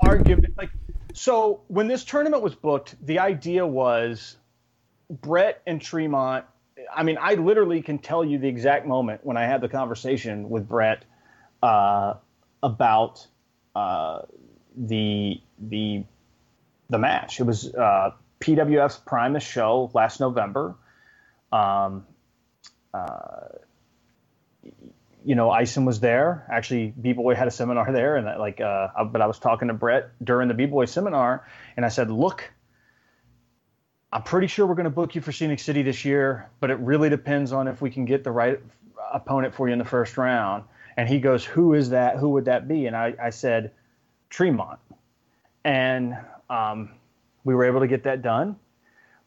Speaker 3: argument. Like, so when this tournament was booked, the idea was Brett and Tremont. I mean, I literally can tell you the exact moment when I had the conversation with Brett uh, about uh, the the the match. It was uh, PWF's Primus show last November. Um, you know, Ison was there. Actually, B Boy had a seminar there, and that, like, uh, I- but I was talking to Brett during the B Boy seminar, and I said, "Look, I'm pretty sure we're going to book you for Scenic City this year, but it really depends on if we can get the right opponent for you in the first round." And he goes, "Who is that? Who would that be?" And I, I said, "Tremont," and um, we were able to get that done.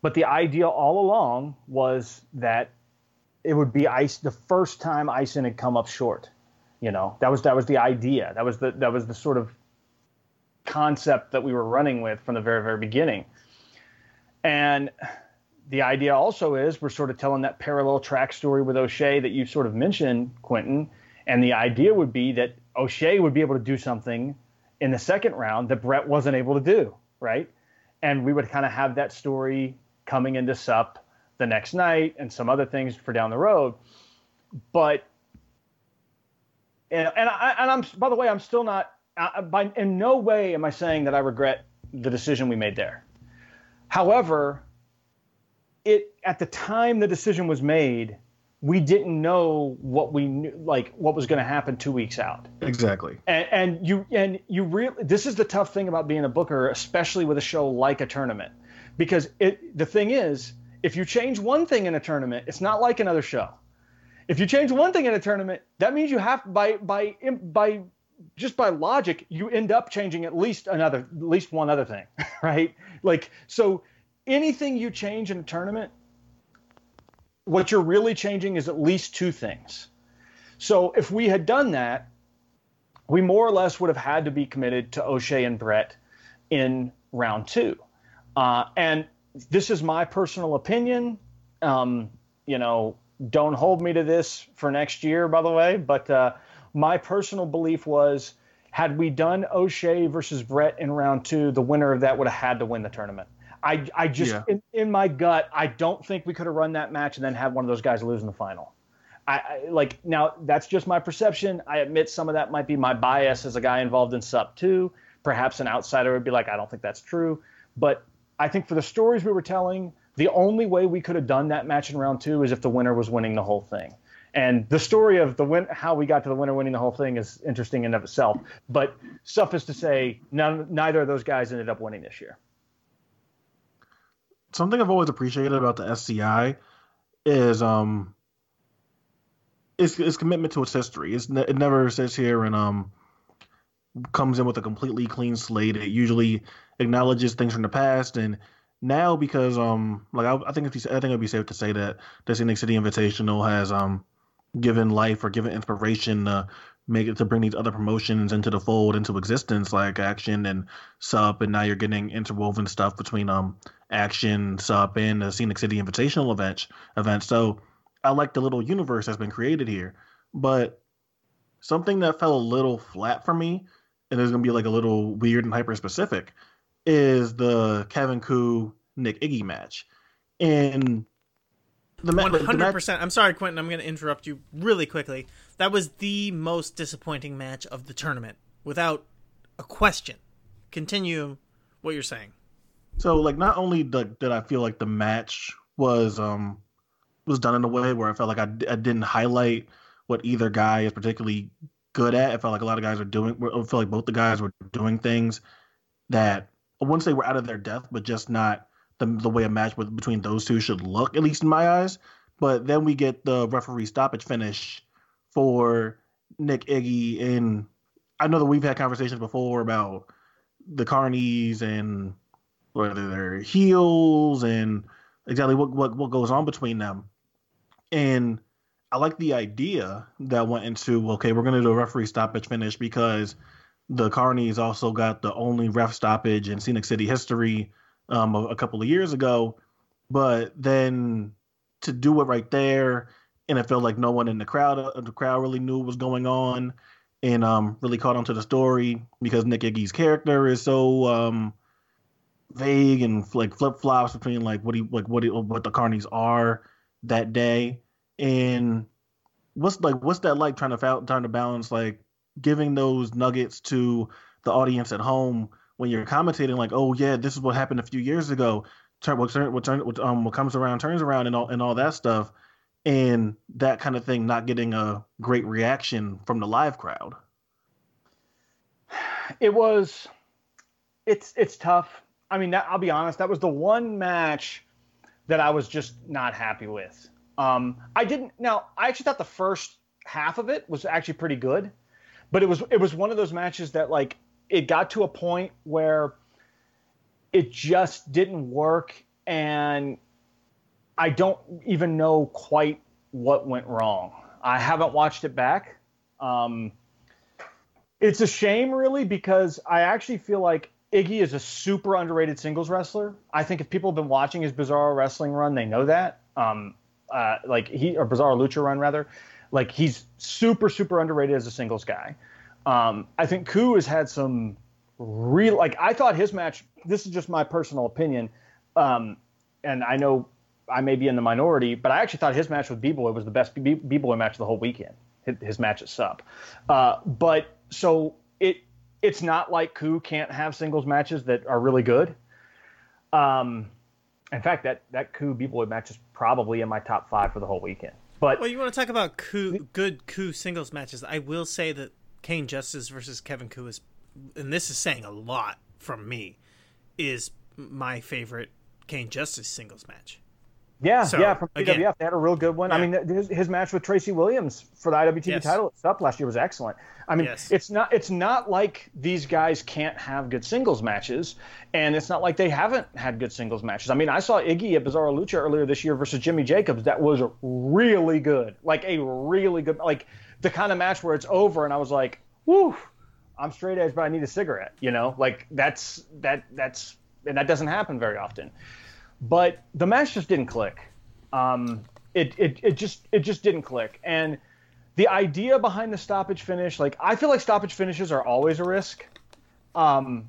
Speaker 3: But the idea all along was that it would be ice the first time Ison had come up short. You know, that was that was the idea. That was the that was the sort of concept that we were running with from the very very beginning. And the idea also is we're sort of telling that parallel track story with O'Shea that you sort of mentioned, Quentin. And the idea would be that O'Shea would be able to do something in the second round that Brett wasn't able to do, right? And we would kind of have that story coming into SUP the next night and some other things for down the road. But and and, I, and I'm by the way, I'm still not. I, by in no way am I saying that I regret the decision we made there. However, it at the time the decision was made, we didn't know what we knew, like what was going to happen two weeks out.
Speaker 2: Exactly.
Speaker 3: And, and you and you really this is the tough thing about being a booker, especially with a show like a tournament, because it the thing is, if you change one thing in a tournament, it's not like another show. If you change one thing in a tournament, that means you have by by by just by logic, you end up changing at least another at least one other thing, right? Like so anything you change in a tournament, what you're really changing is at least two things. So if we had done that, we more or less would have had to be committed to O'Shea and Brett in round two. Uh, and this is my personal opinion. Um, you know, don't hold me to this for next year, by the way. But uh, my personal belief was had we done O'Shea versus Brett in round two, the winner of that would have had to win the tournament. I, I just,
Speaker 2: Yeah.
Speaker 3: in, in my gut, I don't think we could have run that match and then have one of those guys lose in the final. I, I like now that's just my perception. I admit some of that might be my bias as a guy involved in SUP too. Perhaps an outsider would be like, I don't think that's true. But I think for the stories we were telling, the only way we could have done that match in round two is if the winner was winning the whole thing. And the story of the win, how we got to the winner winning the whole thing is interesting in and of itself. But suffice to say, none, neither of those guys ended up winning this year.
Speaker 2: Something I've always appreciated about the SCI is um it's it's commitment to its history. It's ne- it never sits here and um comes in with a completely clean slate. It usually acknowledges things from the past and now because um like I, I think if you, I think it'd be safe to say that the Scenic City Invitational has um given life or given inspiration to make it to bring these other promotions into the fold into existence like action and sup and now you're getting interwoven stuff between um action sup and the Scenic City Invitational event event so I like the little universe that's been created here but something that fell a little flat for me and is gonna be like a little weird and hyper specific is the Kevin Ku Nick Iggy match. And
Speaker 1: One hundred percent. I'm sorry, Quentin. I'm going to interrupt you really quickly. That was the most disappointing match of the tournament, without a question. Continue what you're saying.
Speaker 2: so like not only did, did I feel like the match was um was done in a way where I felt like I, I didn't highlight what either guy is particularly good at. I felt like a lot of guys are doing. I feel like both the guys were doing things that I wouldn't say were out of their depth, but just not the the way a match with, between those two should look, at least in my eyes. But then we get the referee stoppage finish for Nick Iggy, and I know that we've had conversations before about the Carnies and whether they're heels and exactly what, what what goes on between them. And I like the idea that went into okay, we're gonna do a referee stoppage finish because the Carnies also got the only ref stoppage in Scenic City history um, a, a couple of years ago. But then to do it right there, and it felt like no one in the crowd, uh, the crowd really knew what was going on, and um, really caught onto the story because Nick Iggy's character is so um, vague and like flip flops between like what he like what he, what the Carnies are that day, and what's like what's that like trying to trying to balance like giving those nuggets to the audience at home when you're commentating like oh yeah this is what happened a few years ago turn what turn what turn what, um what comes around turns around and all and all that stuff and that kind of thing not getting a great reaction from the live crowd.
Speaker 3: It was it's it's tough. I mean that, i'll be honest that was the one match that i was just not happy with. Um i didn't now i actually thought the first half of it was actually pretty good but it was it was one of those matches that like it got to a point where it just didn't work and i don't even know quite what went wrong i haven't watched it back um it's a shame, really, because I actually feel like Iggy is a super underrated singles wrestler. I think if people have been watching his Bizarro wrestling run, they know that. Um, uh, like he or Bizarro Lucha run rather, like he's super super underrated as a singles guy. Um, I think Ku has had some real like I thought his match. This is just my personal opinion, um, and I know I may be in the minority, but I actually thought his match with B Boy was the best B Boy match of the whole weekend. His, match at Sup, uh, but so it it's not like Ku can't have singles matches that are really good. Um, in fact, that that Ku B Boy match is probably in my top five for the whole weekend. But
Speaker 1: Well, you want to talk about Ku, good Ku singles matches? I will say that Cain Justice versus Kevin Ku is, and this is saying a lot from me, is my favorite Cain Justice singles match.
Speaker 3: yeah,
Speaker 1: So,
Speaker 3: yeah, from
Speaker 1: again-
Speaker 3: PWF they had a real good one. I mean, his, his match with Tracy Williams for the IWTV
Speaker 1: Yes.
Speaker 3: title Sup last year was excellent. I mean,
Speaker 1: Yes.
Speaker 3: it's not it's not like these guys can't have good singles matches, and it's not like they haven't had good singles matches. I mean, I saw Iggy at Bizarro Lucha earlier this year versus Jimmy Jacobs. That was really good, like a really good, like the kind of match where it's over, and I was like, "Woo, I'm straight edge, but I need a cigarette." You know, like that's that that's and that doesn't happen very often. But the match just didn't click. Um, it, it it just it just didn't click, and the idea behind the stoppage finish, like I feel like stoppage finishes are always a risk. Um,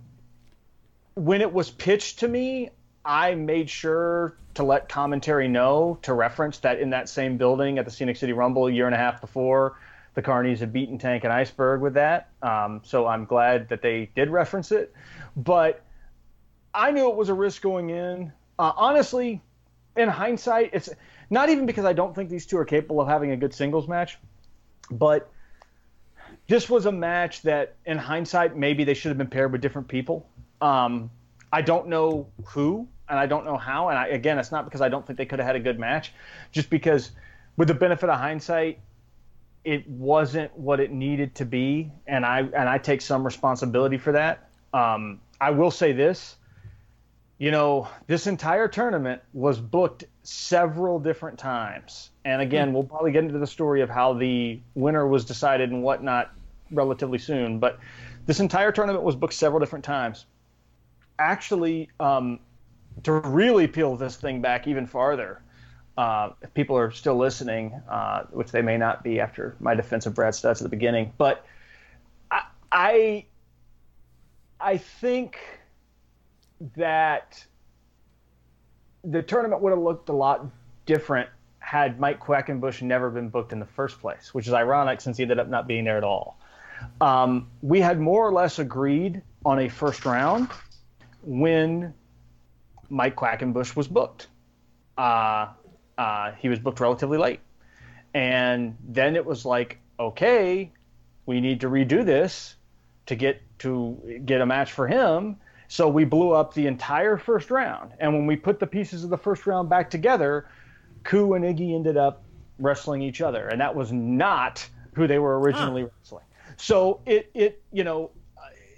Speaker 3: when it was pitched to me, I made sure to let commentary know to reference that in that same building at the Scenic City Rumble a year and a half before, the Carnies had beaten Tank and Iceberg with that. Um, so I'm glad that they did reference it. But I knew it was a risk going in. Uh, honestly, in hindsight, it's not even because I don't think these two are capable of having a good singles match, but this was a match that, in hindsight, maybe they should have been paired with different people. Um, I don't know who, and I don't know how. And I, again, it's not because I don't think they could have had a good match, just because, with the benefit of hindsight, it wasn't what it needed to be, and I and I take some responsibility for that. Um, I will say this, you know, this entire tournament was booked several different times, and again, we'll probably get into the story of how the winner was decided and whatnot relatively soon. But this entire tournament was booked several different times. Actually, um, to really peel this thing back even farther, uh, if people are still listening, uh, which they may not be after my defense of Brad Stutts at the beginning, but I, I, I think that the tournament would have looked a lot different had Mike Quackenbush never been booked in the first place, which is ironic since he ended up not being there at all. Um, we had more or less agreed on a first round when Mike Quackenbush was booked. Uh, uh, he was booked relatively late. And then it was like, okay, we need to redo this to get to get a match for him. So we blew up the entire first round. And when we put the pieces of the first round back together, Ku and Iggy ended up wrestling each other. And that was not who they were originally huh. wrestling. So it, it, you know,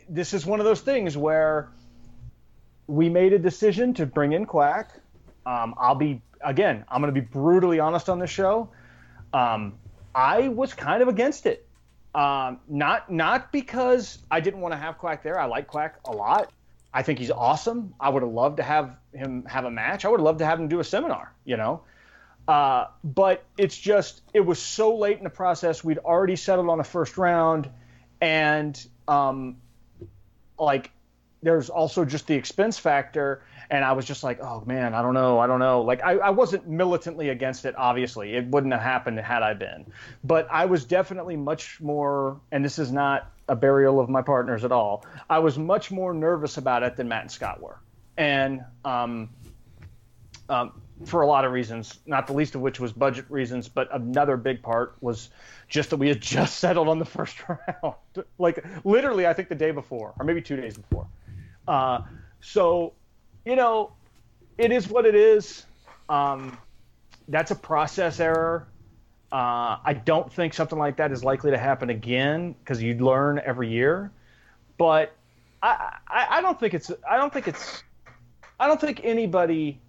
Speaker 3: this is one of those things where we made a decision to bring in Quack. Um, I'll be again, I'm going to be brutally honest on this show. Um, I was kind of against it. Um, not not because I didn't want to have Quack there. I like Quack a lot. I think he's awesome. I would have loved to have him have a match. I would have loved to have him do a seminar. You know. Uh, but it's just it was so late in the process. We'd already settled on a first round, and um, like there's also just the expense factor and I was just like, oh man, I don't know, I don't know. Like I, I wasn't militantly against it. Obviously, it wouldn't have happened had I been, but I was definitely much more. And this is not a burial of my partners at all. I was much more nervous about it than Matt and Scott were, and um, um, for a lot of reasons, not the least of which was budget reasons, but another big part was just that we had just settled on the first round, like literally, I think the day before, or maybe two days before. Uh, so you know, it is what it is. Um, that's a process error. Uh, I don't think something like that is likely to happen again because you learn every year. But I, I, I don't think it's I don't think it's I don't think anybody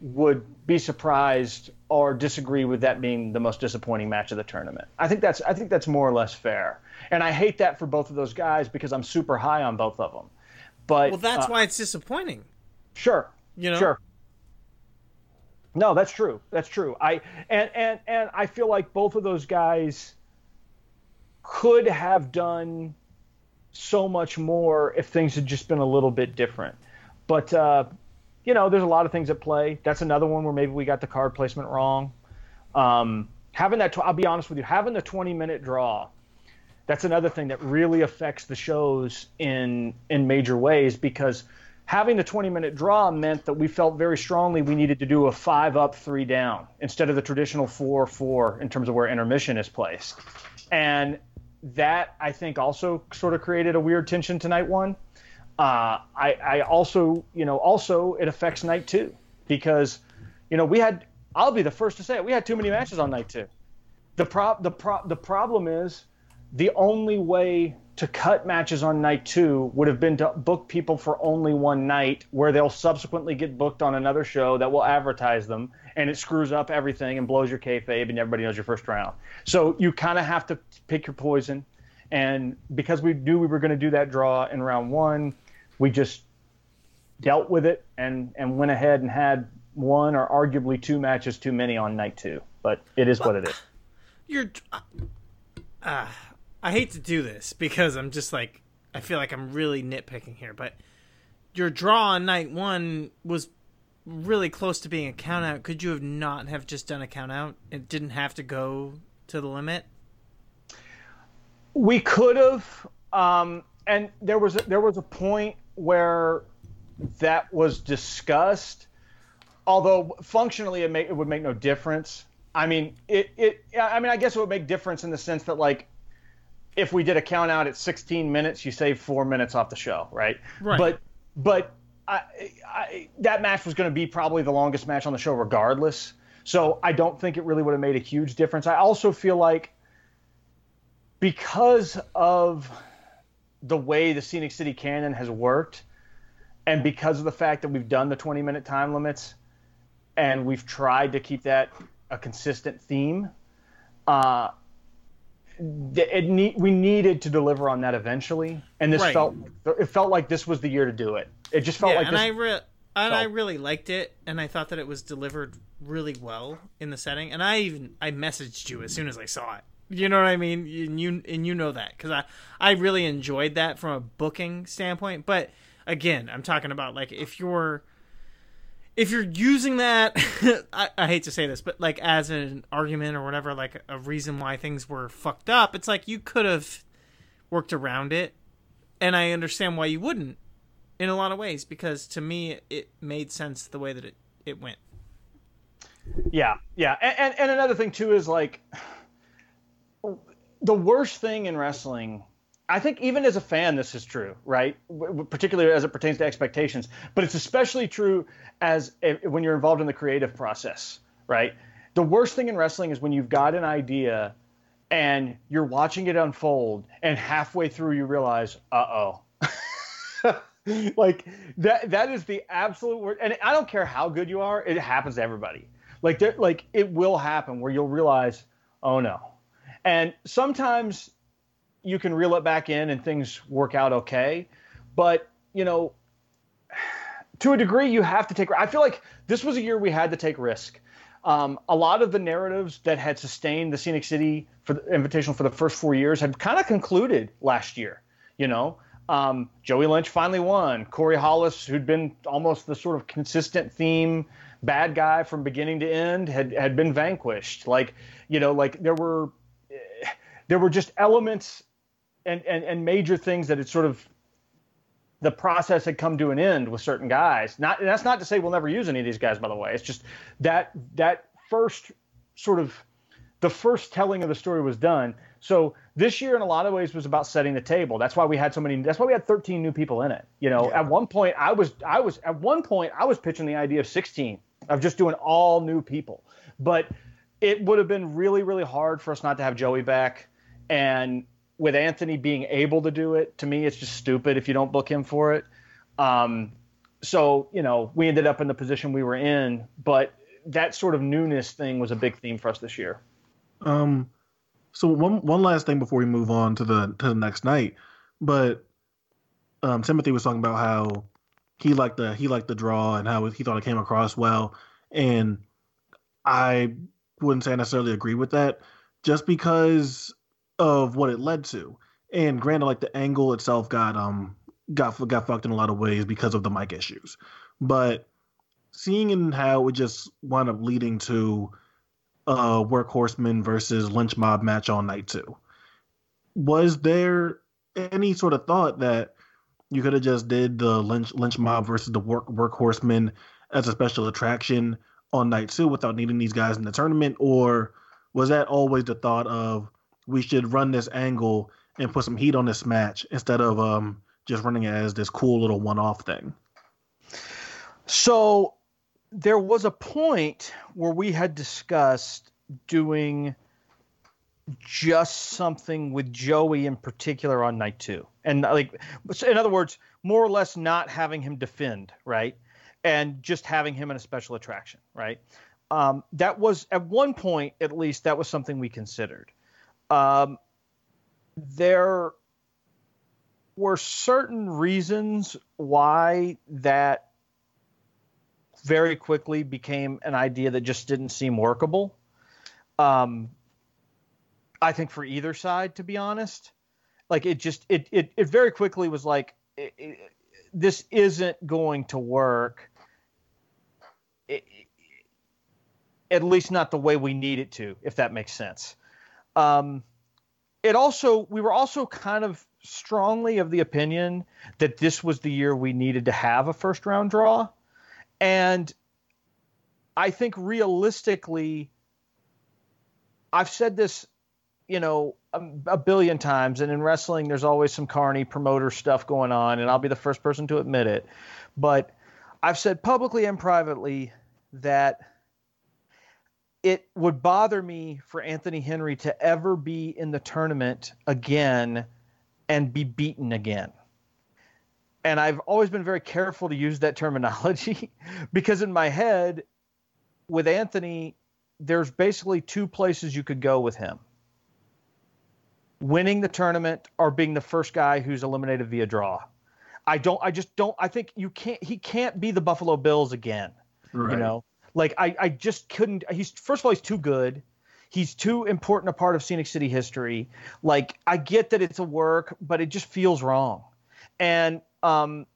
Speaker 3: would be surprised or disagree with that being the most disappointing match of the tournament. I think that's I think that's more or less fair. And I hate that for both of those guys because I'm super high on both of them. But
Speaker 1: well, that's
Speaker 3: uh,
Speaker 1: why it's disappointing.
Speaker 3: Sure.
Speaker 1: You know.
Speaker 3: Sure. No, that's true. That's true. I and and and I feel like both of those guys could have done so much more if things had just been a little bit different. But uh, you know, there's a lot of things at play. That's another one where maybe we got the card placement wrong. Um, having that, I'll be honest with you, having the 20 minute draw, that's another thing that really affects the shows in in major ways because having the 20 minute draw meant that we felt very strongly we needed to do a five up, three down instead of the traditional four four in terms of where intermission is placed. And that I think also sort of created a weird tension to night one. Uh, I, I also, you know, also it affects night two because, you know, we had, I'll be the first to say it, we had too many matches on night two. The, pro- the, pro- the problem is the only way to cut matches on night two would have been to book people for only one night where they'll subsequently get booked on another show that will advertise them and it screws up everything and blows your kayfabe and everybody knows your first round. So you kind of have to pick your poison. And because we knew we were going to do that draw in round one, we just dealt with it and, and went ahead and had one or arguably two matches too many on night two. But it is what it is.
Speaker 1: You're. Uh, I hate to do this because I'm just like I feel like I'm really nitpicking here, but your draw on night one was really close to being a count out. Could you have not have just done a count out? It didn't have to go to the limit.
Speaker 3: We could have, um, and there was a, there was a point where that was discussed. Although functionally it, may, it would make no difference. I mean, it, it. I mean, I guess it would make difference in the sense that like if we did a count out at 16 minutes, you save four minutes off the show, right?
Speaker 1: Right.
Speaker 3: But but I, I, that match was going to be probably the longest match on the show, regardless. So I don't think it really would have made a huge difference. I also feel like because of the way the Scenic City Canon has worked, and because of the fact that we've done the 20 minute time limits, and we've tried to keep that a consistent theme, uh, it need, we needed to deliver on that eventually, and this
Speaker 1: Right.
Speaker 3: felt it felt like this was the year to do it. It just felt
Speaker 1: yeah,
Speaker 3: like
Speaker 1: and
Speaker 3: this.
Speaker 1: I re- and I really liked it, and I thought that it was delivered really well in the setting. And I even I messaged you as soon as I saw it. You know what I mean? And you and you know that because I I really enjoyed that from a booking standpoint. But again, I'm talking about like if you're if you're using that, I, I hate to say this, but like as an argument or whatever, like a reason why things were fucked up, it's like you could have worked around it, and I understand why you wouldn't in a lot of ways because to me it made sense the way that it it went.
Speaker 3: Yeah, yeah, and, and and another thing too is like the worst thing in wrestling. I think even as a fan, this is true, right? Particularly as it pertains to expectations, but it's especially true as if, when you're involved in the creative process, right? The worst thing in wrestling is when you've got an idea and you're watching it unfold, and halfway through you realize, uh oh. like that that is the absolute word and i don't care how good you are it happens to everybody like there like it will happen where you'll realize oh no and sometimes you can reel it back in and things work out okay but you know to a degree you have to take i feel like this was a year we had to take risk um, a lot of the narratives that had sustained the scenic city for the invitational for the first four years had kind of concluded last year you know um, Joey Lynch finally won. Corey Hollis, who'd been almost the sort of consistent theme bad guy from beginning to end, had had been vanquished. Like, you know, like there were there were just elements and and, and major things that had sort of the process had come to an end with certain guys. Not and that's not to say we'll never use any of these guys, by the way. It's just that that first sort of the first telling of the story was done. So this year, in a lot of ways, was about setting the table. That's why we had so many. That's why we had 13 new people in it. You know, at one point, I was, I was, at one point, I was pitching the idea of 16 of just doing all new people. But it would have been really, really hard for us not to have Joey back. And with Anthony being able to do it, to me, it's just stupid if you don't book him for it. Um, so you know, we ended up in the position we were in. But that sort of newness thing was a big theme for us this year.
Speaker 2: Um, so one one last thing before we move on to the to the next night, but um, Timothy was talking about how he liked the he liked the draw and how he thought it came across well, and I wouldn't say I necessarily agree with that, just because of what it led to. And granted, like the angle itself got um got got fucked in a lot of ways because of the mic issues, but seeing in how it just wound up leading to uh workhorseman versus lynch mob match on night two was there any sort of thought that you could have just did the lynch lynch mob versus the work workhorseman as a special attraction on night two without needing these guys in the tournament? Or was that always the thought of we should run this angle and put some heat on this match instead of um just running it as this cool little one-off thing
Speaker 3: So there was a point where we had discussed doing just something with Joey in particular on night two. And like, in other words, more or less not having him defend, right? And just having him in a special attraction, right? Um, that was at one point, at least, that was something we considered. Um, there were certain reasons why that very quickly became an idea that just didn't seem workable. Um, I think for either side, to be honest, like it just it it, it very quickly was like it, it, this isn't going to work. At least not the way we need it to, if that makes sense. Um, it also we were also kind of strongly of the opinion that this was the year we needed to have a first round draw. And I think realistically, I've said this, you know, a, a billion times, and in wrestling, there's always some carny promoter stuff going on, and I'll be the first person to admit it. But I've said publicly and privately that it would bother me for Anthony Henry to ever be in the tournament again and be beaten again. And I've always been very careful to use that terminology because in my head, with Anthony, there's basically two places you could go with him winning the tournament or being the first guy who's eliminated via draw. I don't, I just don't, I think you can't, he can't be the Buffalo Bills again.
Speaker 2: Right.
Speaker 3: You know, like I, I just couldn't. He's first of all, he's too good. He's too important a part of Scenic City history. Like I get that it's a work, but it just feels wrong. And um,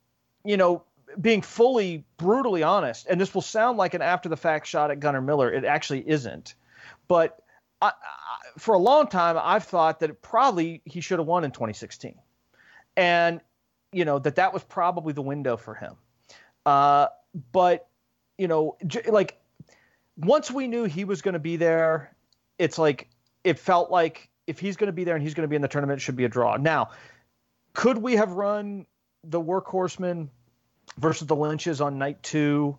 Speaker 3: you know, being fully brutally honest, and this will sound like an after the fact shot at Gunner Miller. It actually isn't. But I, I, for a long time, I've thought that probably he should have won in 2016, and you know that that was probably the window for him. Uh, but you know, j- like once we knew he was going to be there, it's like it felt like if he's going to be there and he's going to be in the tournament, it should be a draw. Now, could we have run the workhorsemen versus the Lynches on night two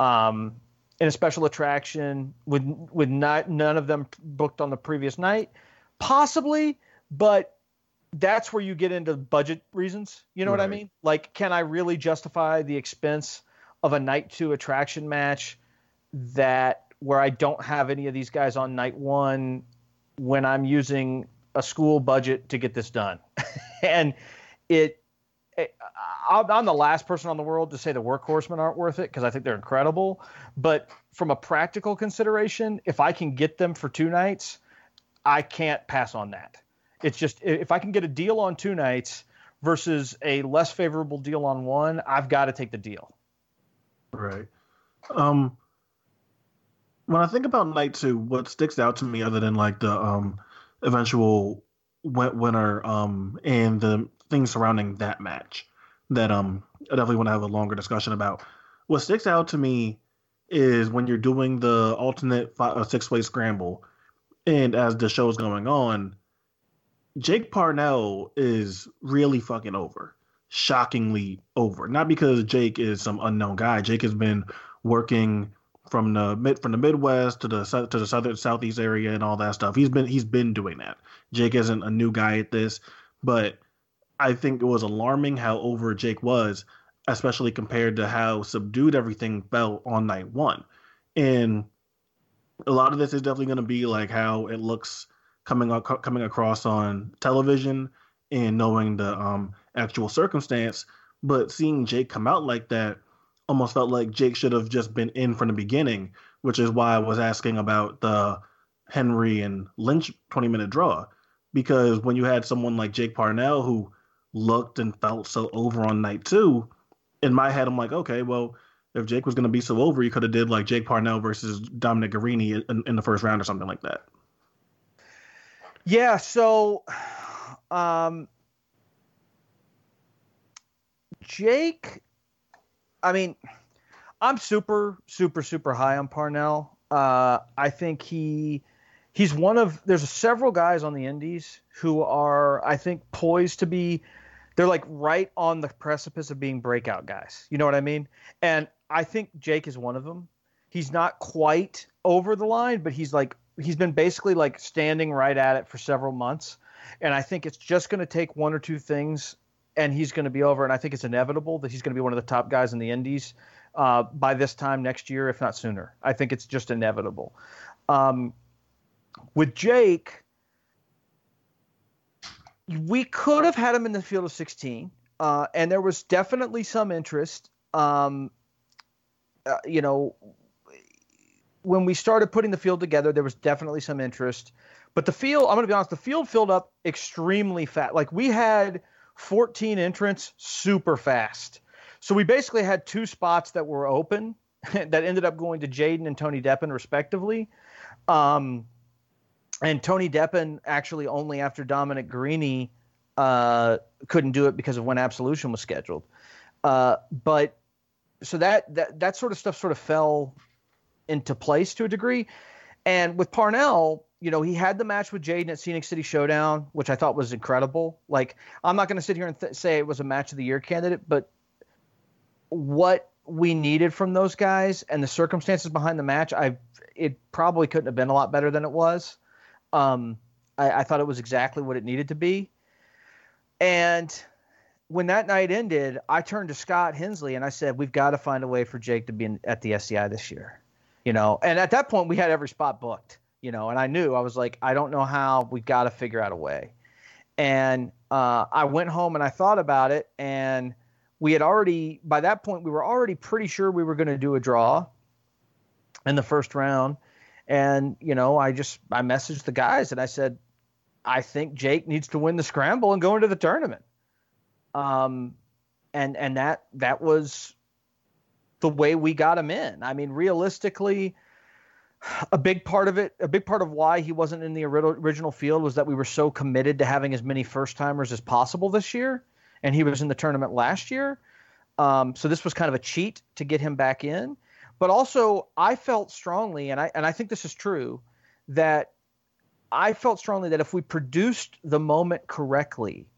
Speaker 3: um, in a special attraction with with not, none of them booked on the previous night? Possibly, but that's where you get into budget reasons. You know what I mean? Like, can I really justify the expense of a night two attraction match that where I don't have any of these guys on night one when I'm using a school budget to get this done? and it, it I'm the last person on the world to say the workhorsemen aren't worth it because I think they're incredible. But from a practical consideration, if I can get them for two nights, I can't pass on that. It's just if I can get a deal on two nights versus a less favorable deal on one, I've got to take the deal.
Speaker 2: Right. Um when I think about night two, what sticks out to me other than like the um eventual win- winner um and the things surrounding that match that um I definitely want to have a longer discussion about. What sticks out to me is when you're doing the alternate fi- uh, six-way scramble and as the show's going on, Jake Parnell is really fucking over shockingly over. Not because Jake is some unknown guy. Jake has been working from the mid from the Midwest to the to the southern southeast area and all that stuff. He's been he's been doing that. Jake isn't a new guy at this, but I think it was alarming how over Jake was, especially compared to how subdued everything felt on night one. And a lot of this is definitely going to be like how it looks coming ac- coming across on television and knowing the um actual circumstance. But seeing Jake come out like that almost felt like Jake should have just been in from the beginning, which is why I was asking about the Henry and Lynch 20 minute draw. Because when you had someone like Jake Parnell who looked and felt so over on night two, in my head, I'm like, okay, well, if Jake was going to be so over, you could have did like Jake Parnell versus Dominic Garrini in, in the first round or something like that.
Speaker 3: Yeah, so um Jake I mean I'm super super super high on Parnell. Uh I think he he's one of there's several guys on the indies who are I think poised to be they're like right on the precipice of being breakout guys. You know what I mean? And I think Jake is one of them. He's not quite over the line, but he's like he's been basically like standing right at it for several months. And I think it's just going to take one or two things and he's going to be over. And I think it's inevitable that he's going to be one of the top guys in the Indies uh, by this time next year, if not sooner. I think it's just inevitable. Um, with Jake, we could have had him in the field of 16, uh, and there was definitely some interest. Um, uh, you know, when we started putting the field together, there was definitely some interest. But the field, I'm going to be honest, the field filled up extremely fast. Like we had 14 entrants super fast. So we basically had two spots that were open that ended up going to Jaden and Tony Deppen, respectively. Um, and Tony Deppen actually only after Dominic Garrini uh, couldn't do it because of when Absolution was scheduled. Uh, but so that, that that sort of stuff sort of fell into place to a degree. And with Parnell, you know, he had the match with Jaden at Scenic City Showdown, which I thought was incredible. Like, I'm not going to sit here and th- say it was a match of the year candidate, but what we needed from those guys and the circumstances behind the match, I it probably couldn't have been a lot better than it was. Um, I, I thought it was exactly what it needed to be. And when that night ended, I turned to Scott Hensley and I said, "We've got to find a way for Jake to be in, at the SCI this year." You know, and at that point we had every spot booked. You know, and I knew I was like, I don't know how. We've got to figure out a way. And uh, I went home and I thought about it, and we had already by that point we were already pretty sure we were going to do a draw in the first round. And you know, I just I messaged the guys and I said, I think Jake needs to win the scramble and go into the tournament. Um, and and that that was the way we got him in. I mean, realistically, a big part of it, a big part of why he wasn't in the original field was that we were so committed to having as many first timers as possible this year, and he was in the tournament last year. Um, so this was kind of a cheat to get him back in. But also, I felt strongly, and I and I think this is true, that I felt strongly that if we produced the moment correctly,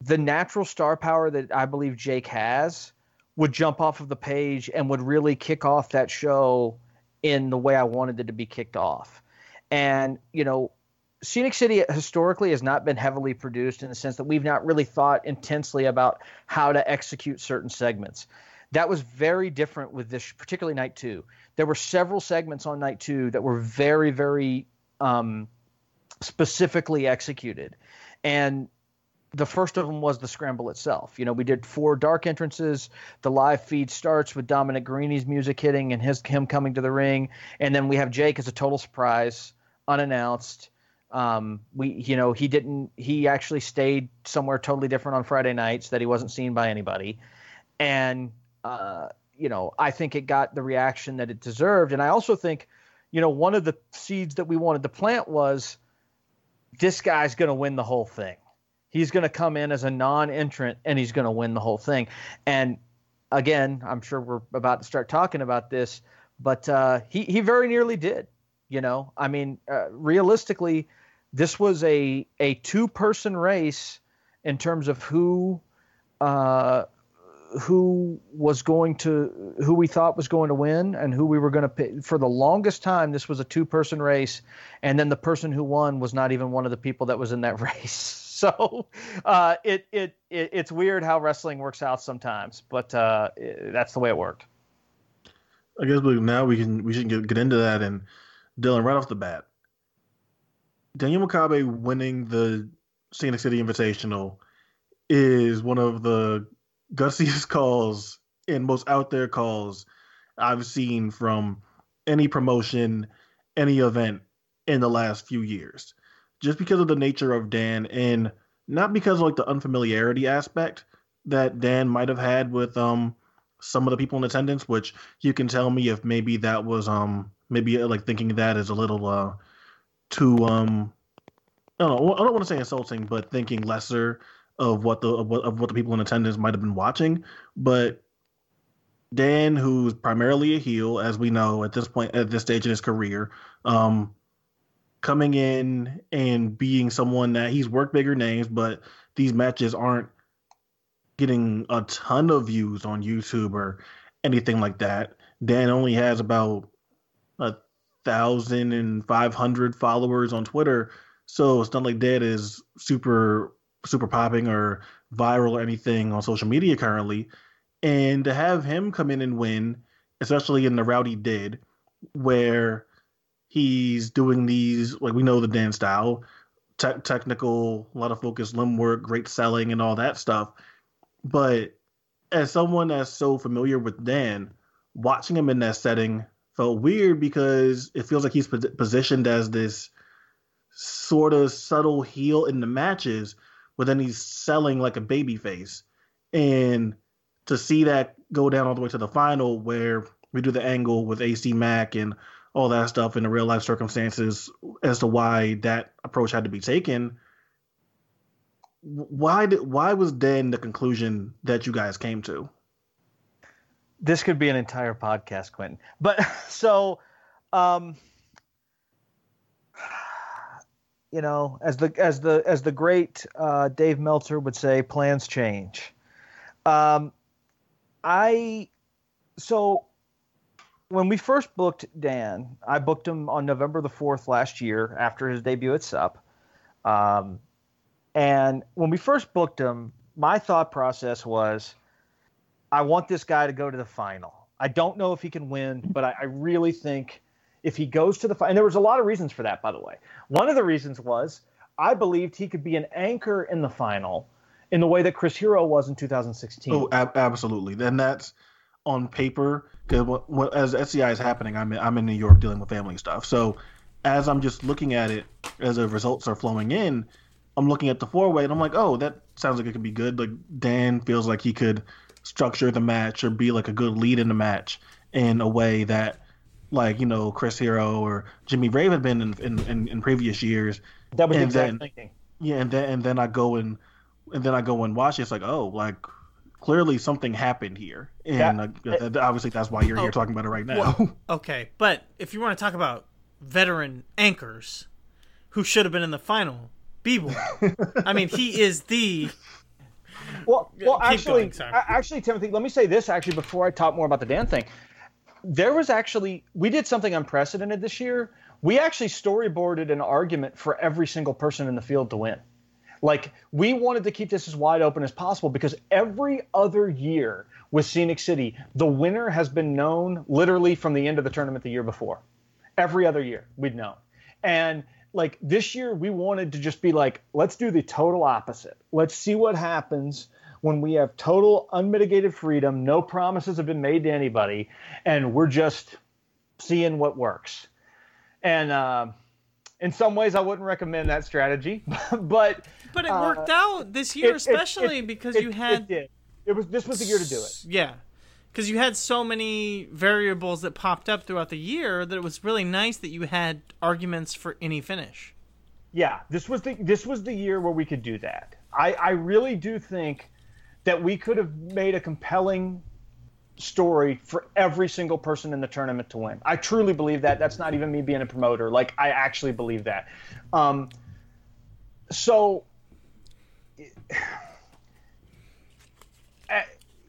Speaker 3: the natural star power that I believe Jake has would jump off of the page and would really kick off that show in the way I wanted it to be kicked off. And, you know, Scenic City historically has not been heavily produced in the sense that we've not really thought intensely about how to execute certain segments. That was very different with this, particularly night two. There were several segments on night two that were very, very um, specifically executed. And the first of them was the scramble itself. You know, we did four dark entrances. The live feed starts with Dominic Garrini's music hitting and his him coming to the ring, and then we have Jake as a total surprise, unannounced. Um, we, you know, he didn't. He actually stayed somewhere totally different on Friday nights that he wasn't seen by anybody, and uh, you know, I think it got the reaction that it deserved, and I also think, you know, one of the seeds that we wanted to plant was this guy's going to win the whole thing He's going to come in as a non-entrant and he's going to win the whole thing. And again, I'm sure we're about to start talking about this, but uh, he he very nearly did. You know, I mean, uh, realistically, this was a a two person race in terms of who uh, who was going to who we thought was going to win and who we were going to pick for the longest time this was a two person race and then the person who won was not even one of the people that was in that race so uh, it, it, it it's weird how wrestling works out sometimes, but uh, it, that's the way it worked.
Speaker 2: I guess now we can we should get, get into that and Dylan right off the bat. Daniel Makabe winning the Scenic City Invitational is one of the gutsiest calls and most out there calls I've seen from any promotion, any event in the last few years just because of the nature of Dan and not because of like the unfamiliarity aspect that Dan might have had with um some of the people in attendance, which you can tell me if maybe that was um maybe uh, like thinking that is a little uh too um I don't know I don't want to say insulting, but thinking lesser of what the of what, of what the people in attendance might have been watching, but Dan, who's primarily a heel, as we know at this point at this stage in his career, um, coming in and being someone that he's worked bigger names, but these matches aren't getting a ton of views on YouTube or anything like that. Dan only has about a thousand and five hundred followers on Twitter, so it's not like Dan is super super popping or viral or anything on social media currently. And to have him come in and win, especially in the route he did, where he's doing these like we know the Dan style, te- technical, a lot of focus, limb work, great selling, and all that stuff. But as someone that's so familiar with Dan, watching him in that setting felt weird because it feels like he's positioned as this sort of subtle heel in the matches, but then he's selling like a baby face. And to see that go down all the way to the final where we do the angle with AC Mack and all that stuff in the real life circumstances as to why that approach had to be taken. Why did why was then the conclusion that you guys came to?
Speaker 3: This could be an entire podcast, Quentin. But so, um, you know, as the as the as the great uh, Dave Meltzer would say, plans change. Um, I so when we first booked Dan, I booked him on November the fourth last year after his debut at Sup. Um, and when we first booked him, my thought process was, I want this guy to go to the final. I don't know if he can win, but I, I really think if he goes to the final, and there was a lot of reasons for that, by the way. One of the reasons was I believed he could be an anchor in the final in the way that Chris Hero was in 2016.
Speaker 2: Oh, ab- absolutely. Then that's on paper because as SCI is happening, I'm in, I'm in New York dealing with family stuff. So as I'm just looking at it, as the results are flowing in, I'm looking at the four way and I'm like, oh, that sounds like it could be good. Like Dan feels like he could structure the match or be like a good lead in the match in a way that like you know Chris Hero or Jimmy Rave had been in in, in, in previous years.
Speaker 3: That was
Speaker 2: and
Speaker 3: exact
Speaker 2: then,
Speaker 3: thinking.
Speaker 2: Yeah, and then and then I go and and then I go and watch it. It's like oh, like clearly something happened here, and
Speaker 3: That-
Speaker 2: uh, obviously that's why you're here
Speaker 1: Oh,
Speaker 2: talking about it right now.
Speaker 1: Okay, but if you want to talk about veteran anchors who should have been in the final, B-boy. I mean, he is the
Speaker 3: Well, well,
Speaker 1: keep
Speaker 3: actually,
Speaker 1: going, sorry.
Speaker 3: actually, Timothy, let me say this actually before I talk more about the Dan thing. There was actually we did something unprecedented this year. We actually storyboarded an argument for every single person in the field to win. Like we wanted to keep this as wide open as possible because every other year with Scenic City, the winner has been known literally from the end of the tournament the year before. Every other year we'd known. And like this year we wanted to just be like, let's do the total opposite. Let's see what happens when we have total unmitigated freedom, no promises have been made to anybody, and we're just seeing what works. And uh, in some ways, I wouldn't recommend that strategy, but
Speaker 1: But it
Speaker 3: Uh,
Speaker 1: worked out this year,
Speaker 3: it-
Speaker 1: especially
Speaker 3: it-
Speaker 1: because
Speaker 3: it-
Speaker 1: you
Speaker 3: it
Speaker 1: had
Speaker 3: did. It was this was the year to do it.
Speaker 1: Yeah, because you had so many variables that popped up throughout the year that it was really nice that you had arguments for any finish.
Speaker 3: Yeah, this was the this was the year where we could do that. I, I really do think that we could have made a compelling story for every single person in the tournament to win. I truly believe that. That's not even me being a promoter. Like I actually believe that. Um, so, uh,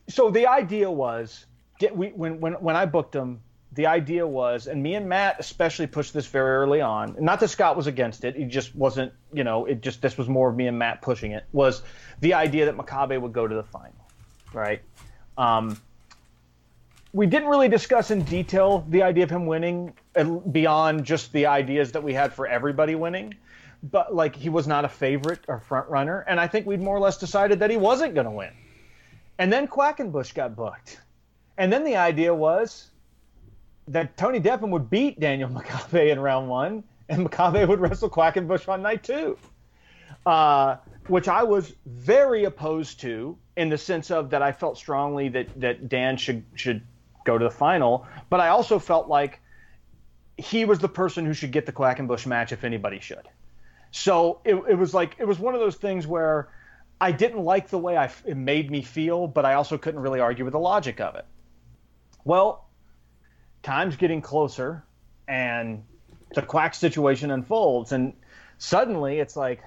Speaker 3: so the idea was we when when when I booked him. The idea was, and me and Matt especially pushed this very early on. Not that Scott was against it; he just wasn't. You know, it just this was more of me and Matt pushing it. Was the idea that Makabe would go to the final, right? Um, we didn't really discuss in detail the idea of him winning beyond just the ideas that we had for everybody winning. But like he was not a favorite or front runner, and I think we'd more or less decided that he wasn't going to win. And then Quackenbush got booked, and then the idea was that Tony Deppen would beat Daniel Makabe in round one, and Makabe would wrestle Quackenbush on night two, uh, which I was very opposed to in the sense of that I felt strongly that that Dan should should go to the final, but I also felt like he was the person who should get the Quackenbush match if anybody should. So it, it was like it was one of those things where I didn't like the way I, it made me feel, but I also couldn't really argue with the logic of it. Well, time's getting closer, and the quack situation unfolds, and suddenly it's like,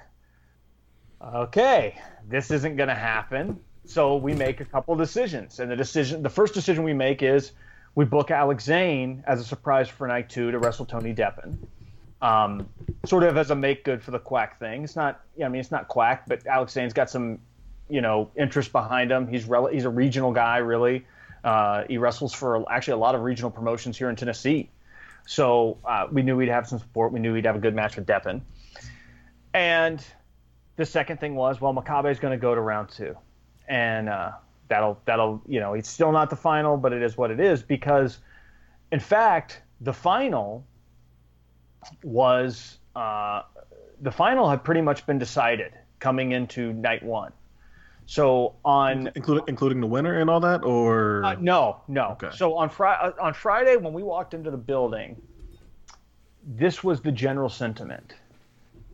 Speaker 3: okay, this isn't going to happen. So we make a couple decisions, and the decision, the first decision we make is we book Alex Zayne as a surprise for night two to wrestle Tony Deppen, um, sort of as a make good for the quack thing. It's not, I mean, it's not quack, but Alex Zayne's got some, you know, interest behind him. He's rel- he's a regional guy, really. Uh, he wrestles for actually a lot of regional promotions here in Tennessee. So uh, we knew we'd have some support. We knew we'd have a good match with Deppen. And the second thing was, well, Makabe is going to go to round two, and uh, that'll that'll you know it's still not the final, but it is what it is because, in fact, the final was uh, the final had pretty much been decided coming into night one. So on
Speaker 2: including including the winner and all that, or
Speaker 3: uh, no, no.
Speaker 2: Okay.
Speaker 3: So on Friday, on Friday when we walked into the building, this was the general sentiment.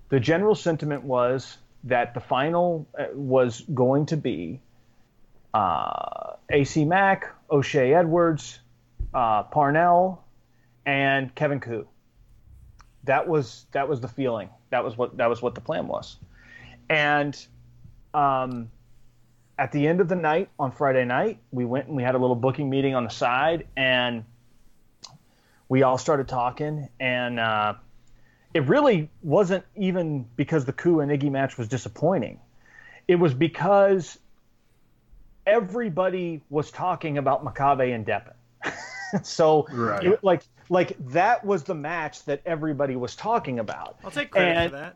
Speaker 3: The general sentiment was that the final uh, was going to be uh, AC Mack, O'Shea Edwards, uh, Parnell, and Kevin Ku. That was that was the feeling. That was what that was what the plan was, and um, at the end of the night on Friday night, we went and we had a little booking meeting on the side, and we all started talking. And uh, it really wasn't even because the Ku and Iggy match was disappointing. It was because everybody was talking about Makabe and Deppen. so,
Speaker 2: Right.
Speaker 3: it- like, like that was the match that everybody was talking about
Speaker 1: I'll take credit
Speaker 3: And-
Speaker 1: for that.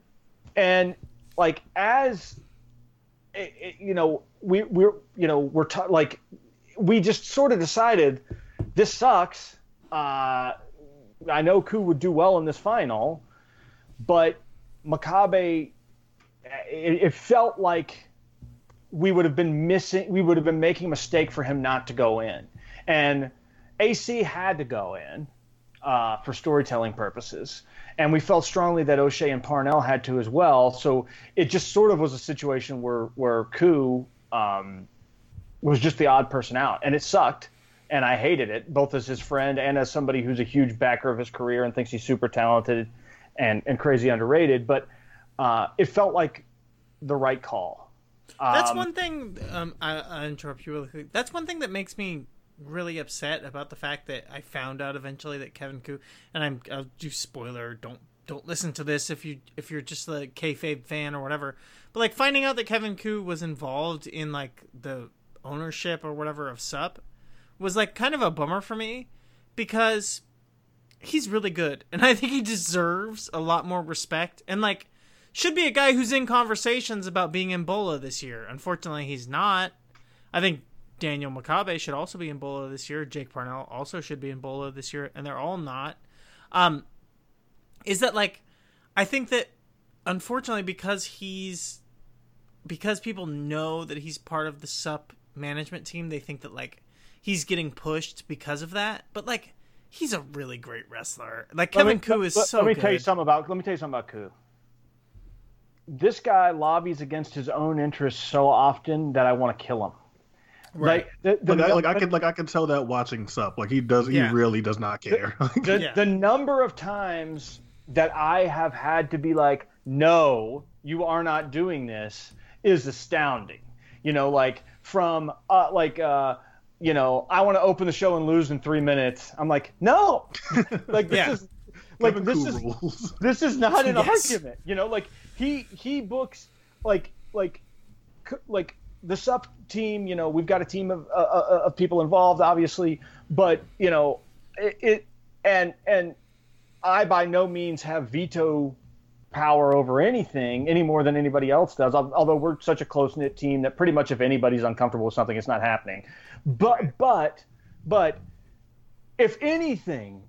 Speaker 3: and like as it, it- you know we we're you know we're ta- like we just sort of decided this sucks uh i know ku would do well in this final but makabe eh, it, it felt like we would have been missing we would have been making a mistake for him not to go in and ac had to go in uh, for storytelling purposes. And we felt strongly that O'Shea and Parnell had to as well. So it just sort of was a situation where where Ku um, was just the odd person out, and it sucked. And I hated it, both as his friend and as somebody who's a huge backer of his career and thinks he's super talented and, and crazy underrated. But uh, it felt like the right call.
Speaker 1: That's
Speaker 3: Um,
Speaker 1: one thing. Um, I, I interrupt you really quick. That's one thing that makes me really upset about the fact that I found out eventually that Kevin Ku and I'm I'll do spoiler. Don't don't listen to this if you if you're just a kayfabe fan or whatever. But like finding out that Kevin Ku was involved in like the ownership or whatever of Sup was like kind of a bummer for me because he's really good and I think he deserves a lot more respect and like should be a guy who's in conversations about being in Bola this year. Unfortunately, he's not. I think Daniel Makabe should also be in Bola this year. Jake Parnell also should be in Bola this year, and they're all not. Um, is that like? I think that unfortunately, because he's because people know that he's part of the Sup management team, they think that like he's getting pushed because of that. But like, he's a really great wrestler. Like
Speaker 3: Let me-
Speaker 1: Kevin Ku is
Speaker 3: let,
Speaker 1: so.
Speaker 3: Let me
Speaker 1: good.
Speaker 3: tell you something about. Let me tell you something about Ku. This guy lobbies against his own interests so often that I want to kill him.
Speaker 1: Right.
Speaker 3: Like, the, the,
Speaker 2: Like, I, like I could like I could tell that watching Sup. Like he does.
Speaker 1: Yeah.
Speaker 2: He really does not care.
Speaker 3: the,
Speaker 1: Yeah.
Speaker 3: the number of times that I have had to be like, no, you are not doing this is astounding. You know, like from uh, like uh, you know, I want to open the show and lose in three minutes. I'm like, no, like this
Speaker 1: Yeah.
Speaker 3: is like
Speaker 2: Kevin
Speaker 3: this
Speaker 2: Ku
Speaker 3: is
Speaker 2: rules.
Speaker 3: this is not an
Speaker 1: Yes.
Speaker 3: argument. You know, like he he books like like like the Sup team. You know, we've got a team of uh, uh, of people involved, obviously, but you know, it, it and and I by no means have veto power over anything any more than anybody else does. Although we're such a close knit team that pretty much if anybody's uncomfortable with something, it's not happening. But but but if anything,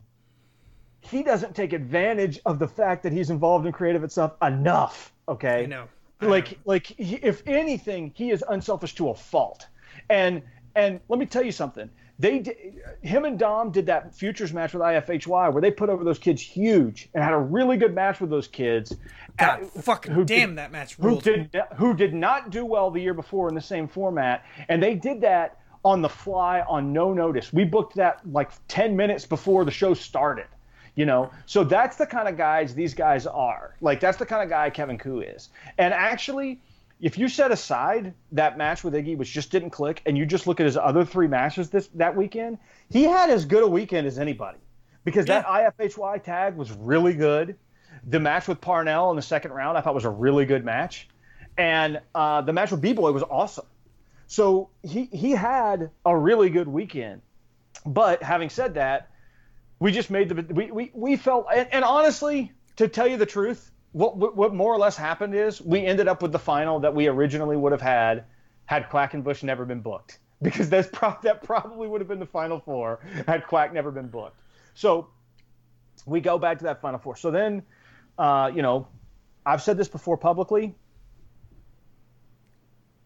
Speaker 3: he doesn't take advantage of the fact that he's involved in creative itself enough. Okay,
Speaker 1: I know. I
Speaker 3: like
Speaker 1: know.
Speaker 3: like he, if anything he is unselfish to a fault. And and let me tell you something. They did, him and dom did that futures match with ifhy where they put over those kids huge and had a really good match with those kids.
Speaker 1: God, fucking
Speaker 3: who
Speaker 1: damn
Speaker 3: did-
Speaker 1: that match
Speaker 3: who did who did not do well the year before in the same format. And they did that on the fly on no notice. We booked that like 10 minutes before the show started you know? So that's the kind of guys these guys are. Like that's the kind of guy kevin ku is. And actually if you set aside that match with iggy which just didn't click and you just look at his other three matches this that weekend he had as good a weekend as anybody. Because that ifhy tag was really good. The match with parnell in the second round i thought was a really good match. And uh, the match with b-boy was awesome. So he he had a really good weekend. But having said that we just made the we we, we felt and, and honestly to tell you the truth what, what more or less happened is we ended up with the final that we originally would have had had Quackenbush never been booked. Because that's pro- that probably would have been the final four had Quack never been booked. So we go back to that final four. So then uh, you know I've said this before publicly.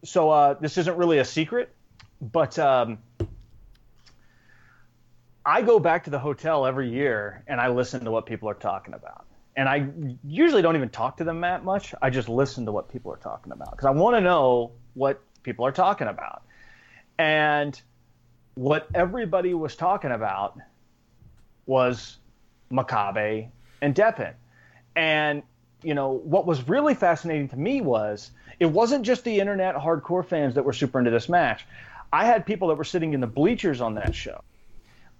Speaker 3: So uh, this isn't really a secret but um, I go back to the hotel every year and I listen to what people are talking about. And I usually don't even talk to them that much. I just listen to what people are talking about because I want to know what people are talking about. And what everybody was talking about was Makabe and Deppen. And you know, what was really fascinating to me was it wasn't just the internet hardcore fans that were super into this match. I had people that were sitting in the bleachers on that show.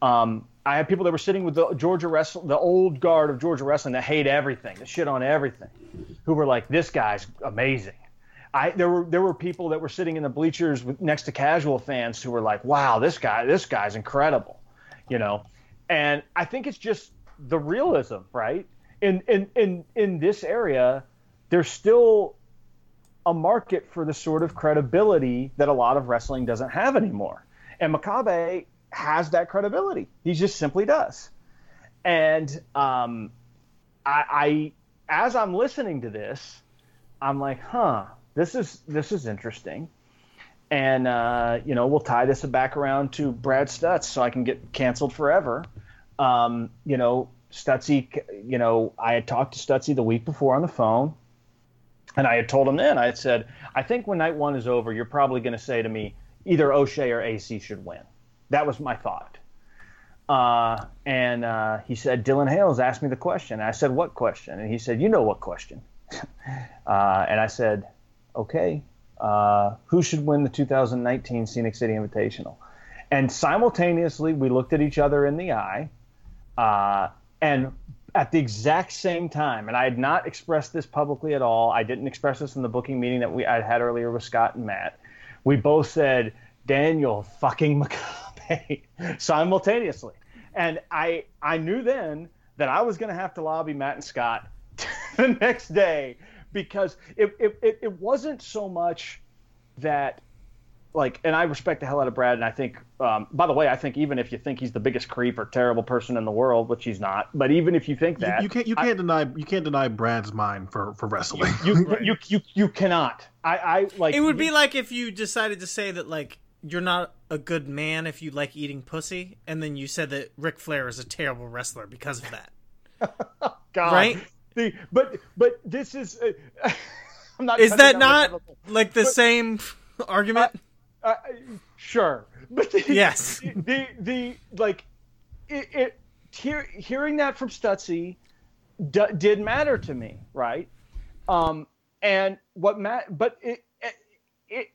Speaker 3: Um, I had people that were sitting with the Georgia wrestle, the old guard of Georgia wrestling that hate everything, that shit on everything, who were like, "This guy's amazing." I there were there were people that were sitting in the bleachers with, next to casual fans who were like, "Wow, this guy, this guy's incredible," you know. And I think it's just the realism, right? In in in in this area, there's still a market for the sort of credibility that a lot of wrestling doesn't have anymore. And Makabe has that credibility. He just simply does. And um, I, I, as I'm listening to this, I'm like, huh, this is this is interesting. And uh, you know, we'll tie this back around to Brad Stutts, so I can get canceled forever. Um, you know, Stutzy, you know, I had talked to Stutzy the week before on the phone, and I had told him then, I had said, I think when night one is over, you're probably going to say to me, either O'Shea or AC should win. That was my thought. Uh, and uh, he said, Dylan Hales asked me the question. I said, What question? And he said, You know what question. uh, and I said, Okay, uh, who should win the 2019 Scenic City Invitational? And simultaneously, we looked at each other in the eye. Uh, and at the exact same time, and I had not expressed this publicly at all. I didn't express this in the booking meeting that we I had earlier with Scott and Matt. We both said Daniel fucking Makabe simultaneously, and I I knew then that I was going to have to lobby Matt and Scott the next day because it, it, it, it wasn't so much that like, and I respect the hell out of Brad, and I think, um, by the way, I think even if you think he's the biggest creep or terrible person in the world, which he's not, but even if you think that,
Speaker 2: you, you can't you can't I, deny you can't deny Brad's mind for for wrestling.
Speaker 3: You you, right. you, you, you cannot. I I like.
Speaker 1: It would be like if you decided to say that like you're not a good man if you like eating pussy, and then you said that Ric Flair is a terrible wrestler because of that.
Speaker 3: God. Right. The, but but this is. Uh,
Speaker 1: I'm not. Is that not like the but, same argument? Uh,
Speaker 3: uh, sure, but the,
Speaker 1: yes,
Speaker 3: the, the, the like it, it hear, hearing that from Stutzy d- did matter to me, right? Um, and what Matt, but it, it it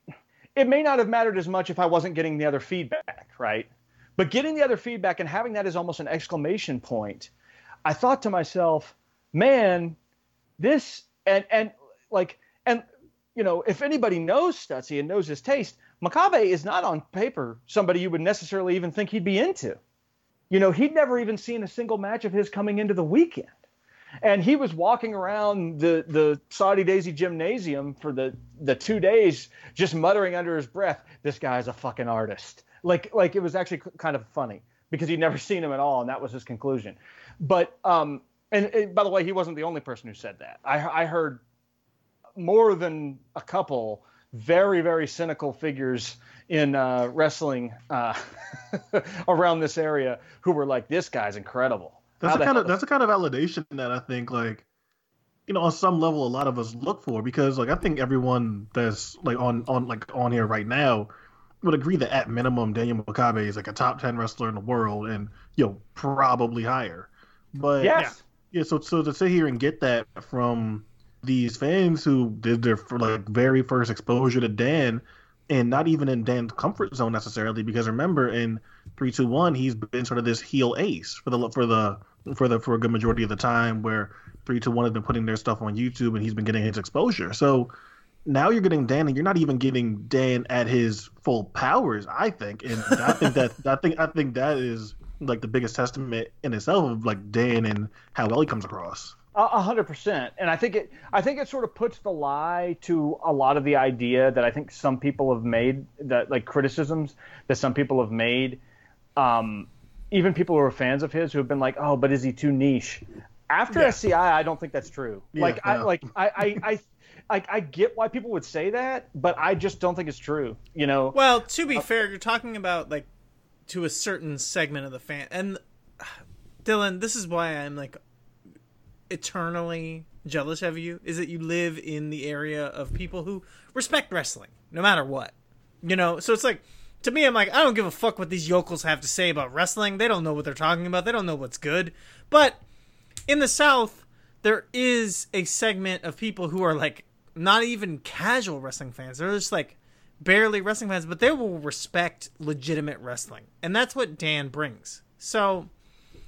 Speaker 3: it may not have mattered as much if I wasn't getting the other feedback, right? But getting the other feedback and having that as almost an exclamation point, I thought to myself, man, this and and like and you know, if anybody knows Stutzy and knows his taste, Makabe is not on paper somebody you would necessarily even think he'd be into. You know, he'd never even seen a single match of his coming into the weekend. And he was walking around the, the Soddy-Daisy gymnasium for the, the two days, just muttering under his breath, this guy's a fucking artist. Like, like it was actually kind of funny because he'd never seen him at all. And that was his conclusion. But, um, and, by the way, he wasn't the only person who said that. I, I heard more than a couple very very cynical figures in uh, wrestling uh, around this area who were like, "This guy's incredible."
Speaker 2: That's the kind of that's the kind of validation that I think like you know on some level a lot of us look for because like I think everyone that's like on on like on here right now would agree that at minimum Daniel Makabe is like a top ten wrestler in the world and you know probably higher. But
Speaker 3: yes.
Speaker 2: yeah, so so to sit here and get that from these fans who did their like very first exposure to Dan, and not even in Dan's comfort zone necessarily, because remember in three two one he's been sort of this heel ace for the for the for the for a good majority of the time where three two one has been putting their stuff on YouTube and he's been getting his exposure. So now you're getting Dan and you're not even getting Dan at his full powers, I think. And I think that I think I think that is like the biggest testament in itself of like Dan and how well he comes across.
Speaker 3: A hundred percent, and I think it. I think it sort of puts the lie to a lot of the idea that I think some people have made that like criticisms that some people have made. Um, even people who are fans of his who have been like, "Oh, but is he too niche?" After yeah. SCI, I don't think that's true. Yeah, like, I like I I. I I, I get why people would say that, but I just don't think it's true. You know.
Speaker 1: Well, to be uh, fair, you're talking about like to a certain segment of the fan, and Dylan, this is why I'm like eternally jealous of you is that you live in the area of people who respect wrestling no matter what. You know, so it's like to me I'm like I don't give a fuck what these yokels have to say about wrestling. They don't know what they're talking about. They don't know what's good. But in the south, there is a segment of people who are like not even casual wrestling fans. They're just like barely wrestling fans, but they will respect legitimate wrestling. And that's what Dan brings. So,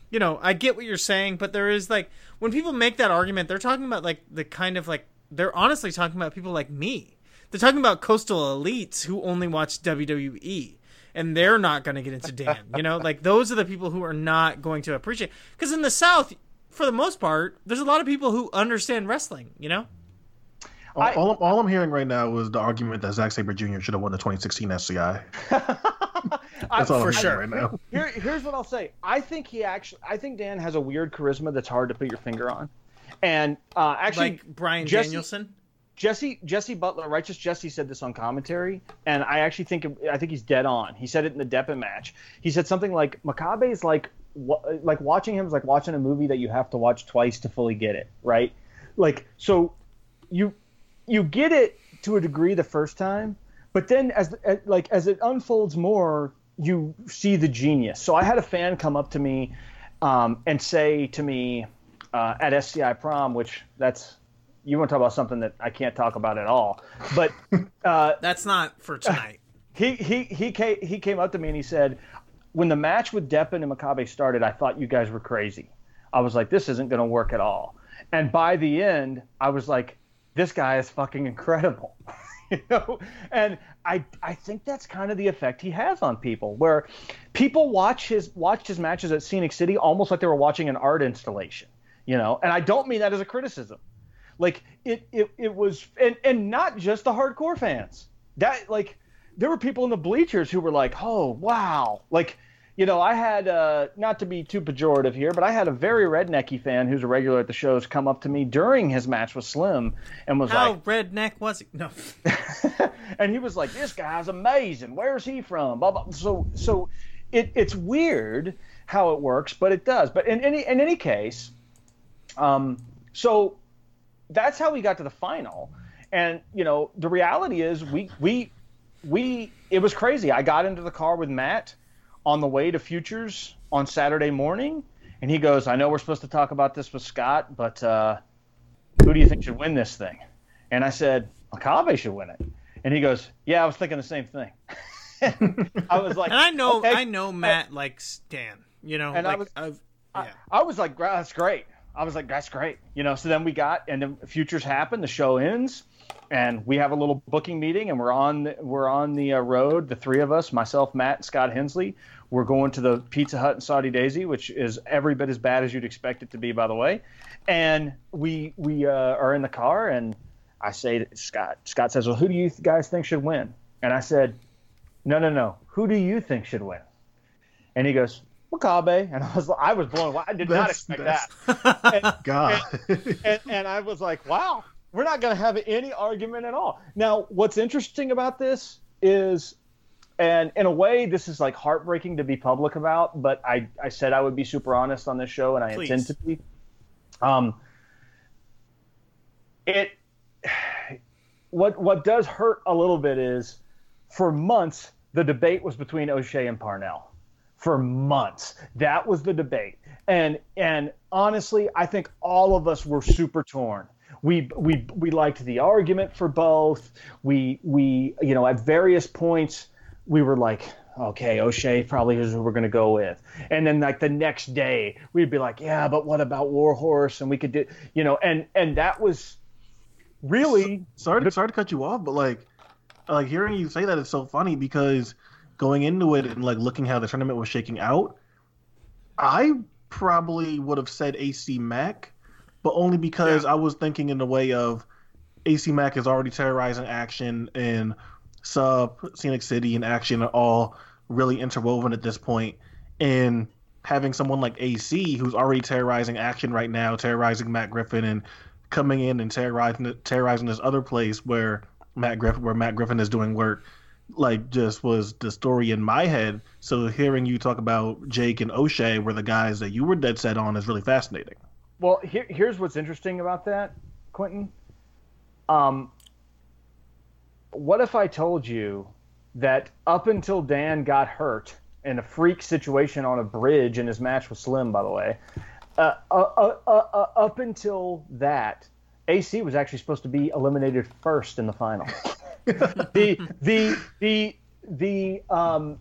Speaker 1: you know, I get what you're saying, but there is like when people make that argument, they're talking about like the kind of like they're honestly talking about people like me. They're talking about coastal elites who only watch WWE and they're not going to get into Dan. You know, like those are the people who are not going to appreciate. Because in the South, for the most part, there's a lot of people who understand wrestling. You know,
Speaker 2: All, all, I'm- all I'm hearing right now is the argument that Zack Sabre Jr. should have won the 2016 SCI. That's all
Speaker 1: For
Speaker 2: I'm
Speaker 1: sure.
Speaker 2: right now.
Speaker 3: Here, here's what I'll say. I think he actually. I think Dan has a weird charisma that's hard to put your finger on. And uh, actually,
Speaker 1: like Brian
Speaker 3: Jesse-
Speaker 1: Danielson.
Speaker 3: Jesse Jesse Butler, righteous Jesse said this on commentary, and I actually think I think he's dead on. He said it in the Deppen match. He said something like Makabe is like like watching him is like watching a movie that you have to watch twice to fully get it, right? Like so, you you get it to a degree the first time, but then as, as like as it unfolds more, you see the genius. So I had a fan come up to me um, and say to me uh, at SCI prom, which that's you want to talk about something that I can't talk about at all, but uh,
Speaker 1: That's not for tonight.
Speaker 3: he he he came he came up to me and he said, when the match with Deppen and Makabe started, I thought you guys were crazy. I was like, this isn't going to work at all. And by the end, I was like, this guy is fucking incredible. you know, and I I think that's kind of the effect he has on people, where people watch his watch his matches at Scenic City almost like they were watching an art installation. You know, and I don't mean that as a criticism. Like it, it, it was, and, and not just the hardcore fans. That like, there were people in the bleachers who were like, "Oh, wow!" Like, you know, I had uh, not to be too pejorative here, but I had a very rednecky fan who's a regular at the shows come up to me during his match with Slim and was
Speaker 1: How
Speaker 3: like, "How
Speaker 1: redneck was he? No.
Speaker 3: and he was like, "This guy's amazing. Where's he from?" Blah, blah. So, so it, it's weird how it works, but it does. But in any in any case, um, so that's how we got to the final. And you know, the reality is, we we we it was crazy. I got into the car with Matt on the way to Futures on Saturday morning, and he goes, "I know we're supposed to talk about this with Scott, but uh, who do you think should win this thing?" And I said, "Makabe should win it." And he goes, "Yeah, I was thinking the same thing." I was like,
Speaker 1: And I know,
Speaker 3: okay.
Speaker 1: I know Matt likes Dan. You know,
Speaker 3: And I
Speaker 1: like
Speaker 3: was-
Speaker 1: I've, yeah.
Speaker 3: I was like, "Gra- that's great. I was like, that's great. You know, so then we got, and then futures happen, the show ends, and we have a little booking meeting, and we're on, the, we're on the uh, road, the three of us, myself, Matt, and Scott Hensley. We're going to the Pizza Hut in Soddy-Daisy, which is every bit as bad as you'd expect it to be, by the way. And we we uh, are in the car, and I say Scott, Scott says, well, who do you guys think should win? And I said, no, no, no. Who do you think should win? And he goes, Makabe. And I was I was blown away. I did not expect
Speaker 2: that's-
Speaker 3: that. And,
Speaker 2: God.
Speaker 3: and, and I was like, wow, we're not going to have any argument at all. Now, what's interesting about this is, and in a way, this is like heartbreaking to be public about, but I, I said I would be super honest on this show, and I
Speaker 1: Please.
Speaker 3: intend to be. Um, it, what what does hurt a little bit is, for months the debate was between O'Shea and Parnell for months. That was the debate. And and honestly, I think all of us were super torn. We we we liked the argument for both. We we you know at various points we were like, okay, O'Shea probably is who we're going to go with. And then like the next day we'd be like, yeah, but what about Warhorse? And we could do you know and and that was really
Speaker 2: sorry, to, sorry to cut you off, but like, like hearing you say that is so funny because going into it and like looking how the tournament was shaking out, I probably would have said AC Mack, but only because I was thinking in the way of AC Mack is already terrorizing action and Sup Scenic City and action are all really interwoven at this point. point, and having someone like AC who's already terrorizing action right now, terrorizing Matt Griffin and coming in and terrorizing terrorizing this other place where Matt Griffin where Matt Griffin is doing work like just was the story in my head. So hearing you talk about Jake and O'Shea were the guys that you were dead set on is really fascinating.
Speaker 3: Well, here, here's what's interesting about that, Quentin. Um, what if I told you that up until Dan got hurt in a freak situation on a bridge in his match with Slim, by the way, uh, uh, uh, uh, up until that, AC was actually supposed to be eliminated first in the final. the the the the um,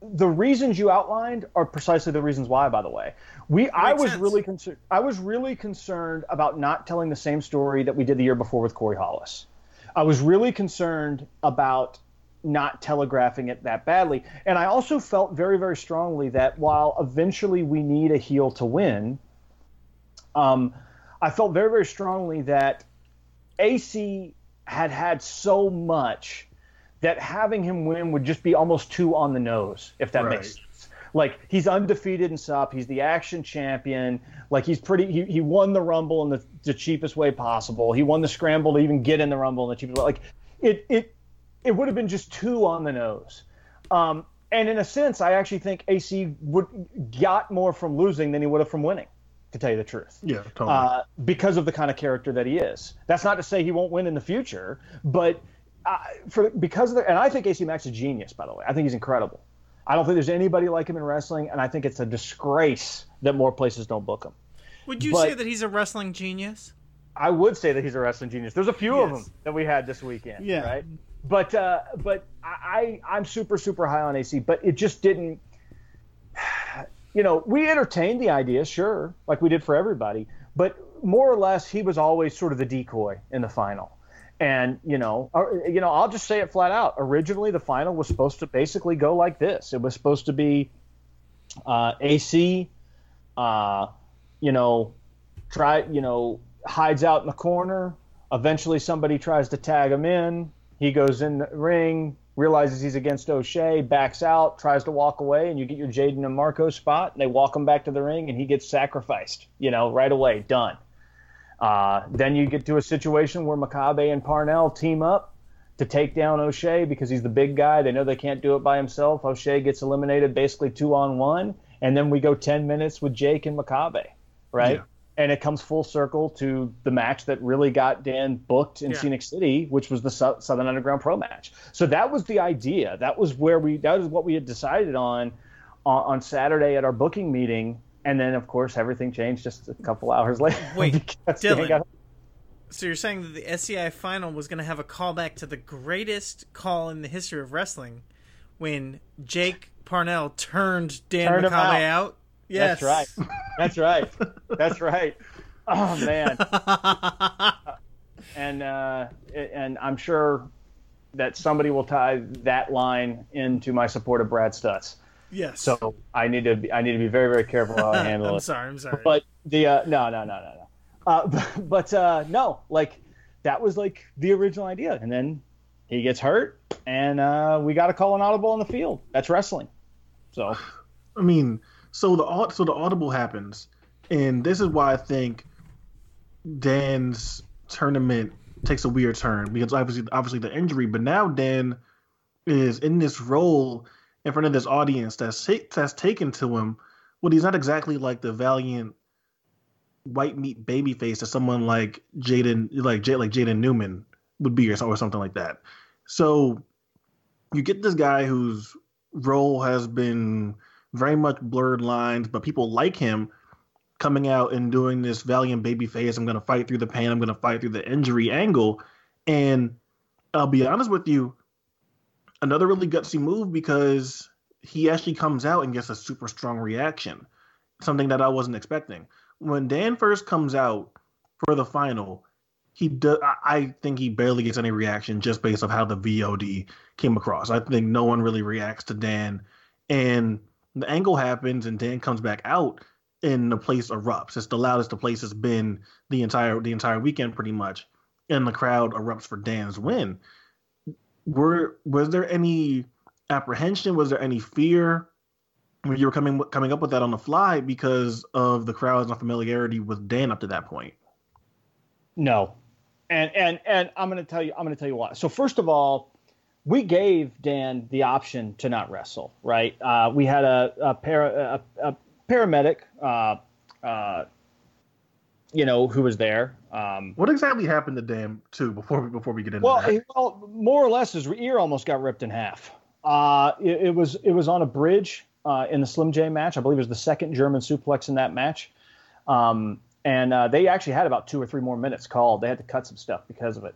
Speaker 3: the reasons you outlined are precisely the reasons why. By the way, we I was
Speaker 1: sense.
Speaker 3: really concerned. I was really concerned about not telling the same story that we did the year before with Corey Hollis. I was really concerned about not telegraphing it that badly, and I also felt very very strongly that while eventually we need a heel to win, um, I felt very very strongly that AC had had so much that having him win would just be almost too on the nose, if that makes sense. Like he's undefeated in SUP, he's the action champion. Like he's pretty, he, he won the Rumble in the, the cheapest way possible. He won the Scramble to even get in the Rumble in the cheapest way. Like it, it, it would have been just too on the nose. Um, and in a sense, I actually think AC would got more from losing than he would have from winning, to tell you the truth
Speaker 2: Yeah, totally.
Speaker 3: uh, because of the kind of character that he is. That's not to say he won't win in the future, but uh, for because of the, and I think AC Max is a genius. By the way, I think he's incredible. I don't think there's anybody like him in wrestling, and I think it's a disgrace that more places don't book him.
Speaker 1: Would you
Speaker 3: But-
Speaker 1: say that he's a wrestling genius?
Speaker 3: I would say that he's a wrestling genius. There's a few of them that we had this weekend.
Speaker 1: Yeah.
Speaker 3: Right. But uh, but I I- I'm super super high on AC, but it just didn't. You know, we entertained the idea, sure, like we did for everybody, but more or less, he was always sort of the decoy in the final. And you know, or, you know, I'll just say it flat out. Originally, the final was supposed to basically go like this. It was supposed to be uh, AC, uh, you know, try, you know, hides out in the corner. Eventually, somebody tries to tag him in. He goes in the ring, realizes he's against O'Shea, backs out, tries to walk away, and you get your Jaden and Marko spot. And they walk him back to the ring, and he gets sacrificed. You know, right away, done. Uh, then you get to a situation where Makabe and Parnell team up to take down O'Shea because he's the big guy. They know they can't do it by himself. O'Shea gets eliminated basically two on one, and then we go ten minutes with Jake and Makabe, right?
Speaker 2: Yeah.
Speaker 3: And it comes full circle to the match that really got Dan booked in
Speaker 1: Yeah.
Speaker 3: Scenic City, which was the Sou- Southern Underground Pro match. So that was the idea. That was where we. That was what we had decided on on, on Saturday at our booking meeting. And then, of course, everything changed just a couple hours later.
Speaker 1: Wait, Dylan.
Speaker 3: got-
Speaker 1: So you're saying that the SCI final was going to have a callback to the greatest call in the history of wrestling, when Jake Parnell turned Dan
Speaker 3: Turned
Speaker 1: Makabe
Speaker 3: out.
Speaker 1: out? Yes,
Speaker 3: That's right. That's right. That's right. Oh man. and uh, and I'm sure that somebody will tie that line into my support of Brad Stutts.
Speaker 1: yes.
Speaker 3: So I need to be, I need to be very very careful how I handle
Speaker 1: I'm
Speaker 3: it.
Speaker 1: sorry. I'm sorry.
Speaker 3: But the uh, no no no no no. Uh, but but uh, no, like that was like the original idea, and then he gets hurt, and uh, we got to call an audible on the field. That's wrestling. So
Speaker 2: I mean, so the so the audible happens, and this is why I think Dan's tournament takes a weird turn because obviously obviously the injury, but now Dan is in this role in front of this audience that's that's taken to him. Well, he's not exactly like the valiant white meat baby face that someone like Jaden like J like Jaden Newman would be or, or something like that. So you get this guy whose role has been very much blurred lines, but people like him coming out and doing this valiant baby face. I'm going to fight through the pain. I'm going to fight through the injury angle. And I'll be honest with you, another really gutsy move because he actually comes out and gets a super strong reaction, something that I wasn't expecting. When Dan first comes out for the final, he does. I think he barely gets any reaction just based off how the VOD came across. I think no one really reacts to Dan, and the angle happens, and Dan comes back out, and the place erupts. It's the loudest the place has been the entire the entire weekend, pretty much, and the crowd erupts for Dan's win. Were was there any apprehension? Was there any fear when you were coming coming up with that on the fly because of the crowd's unfamiliarity with Dan up to that point?
Speaker 3: No, and and and I'm to tell you I'm to tell you why. So first of all, we gave Dan the option to not wrestle. Right? Uh, we had a a, para, a, a paramedic, uh, uh, you know, who was there. Um,
Speaker 2: What exactly happened to Dan too before we before we get into
Speaker 3: well,
Speaker 2: that?
Speaker 3: well, more or less, his ear almost got ripped in half. Uh, it, it was it was on a bridge. uh, in the Slim J match. I believe it was the second German suplex in that match. Um, and uh, they actually had about two or three more minutes called. They had to cut some stuff because of it,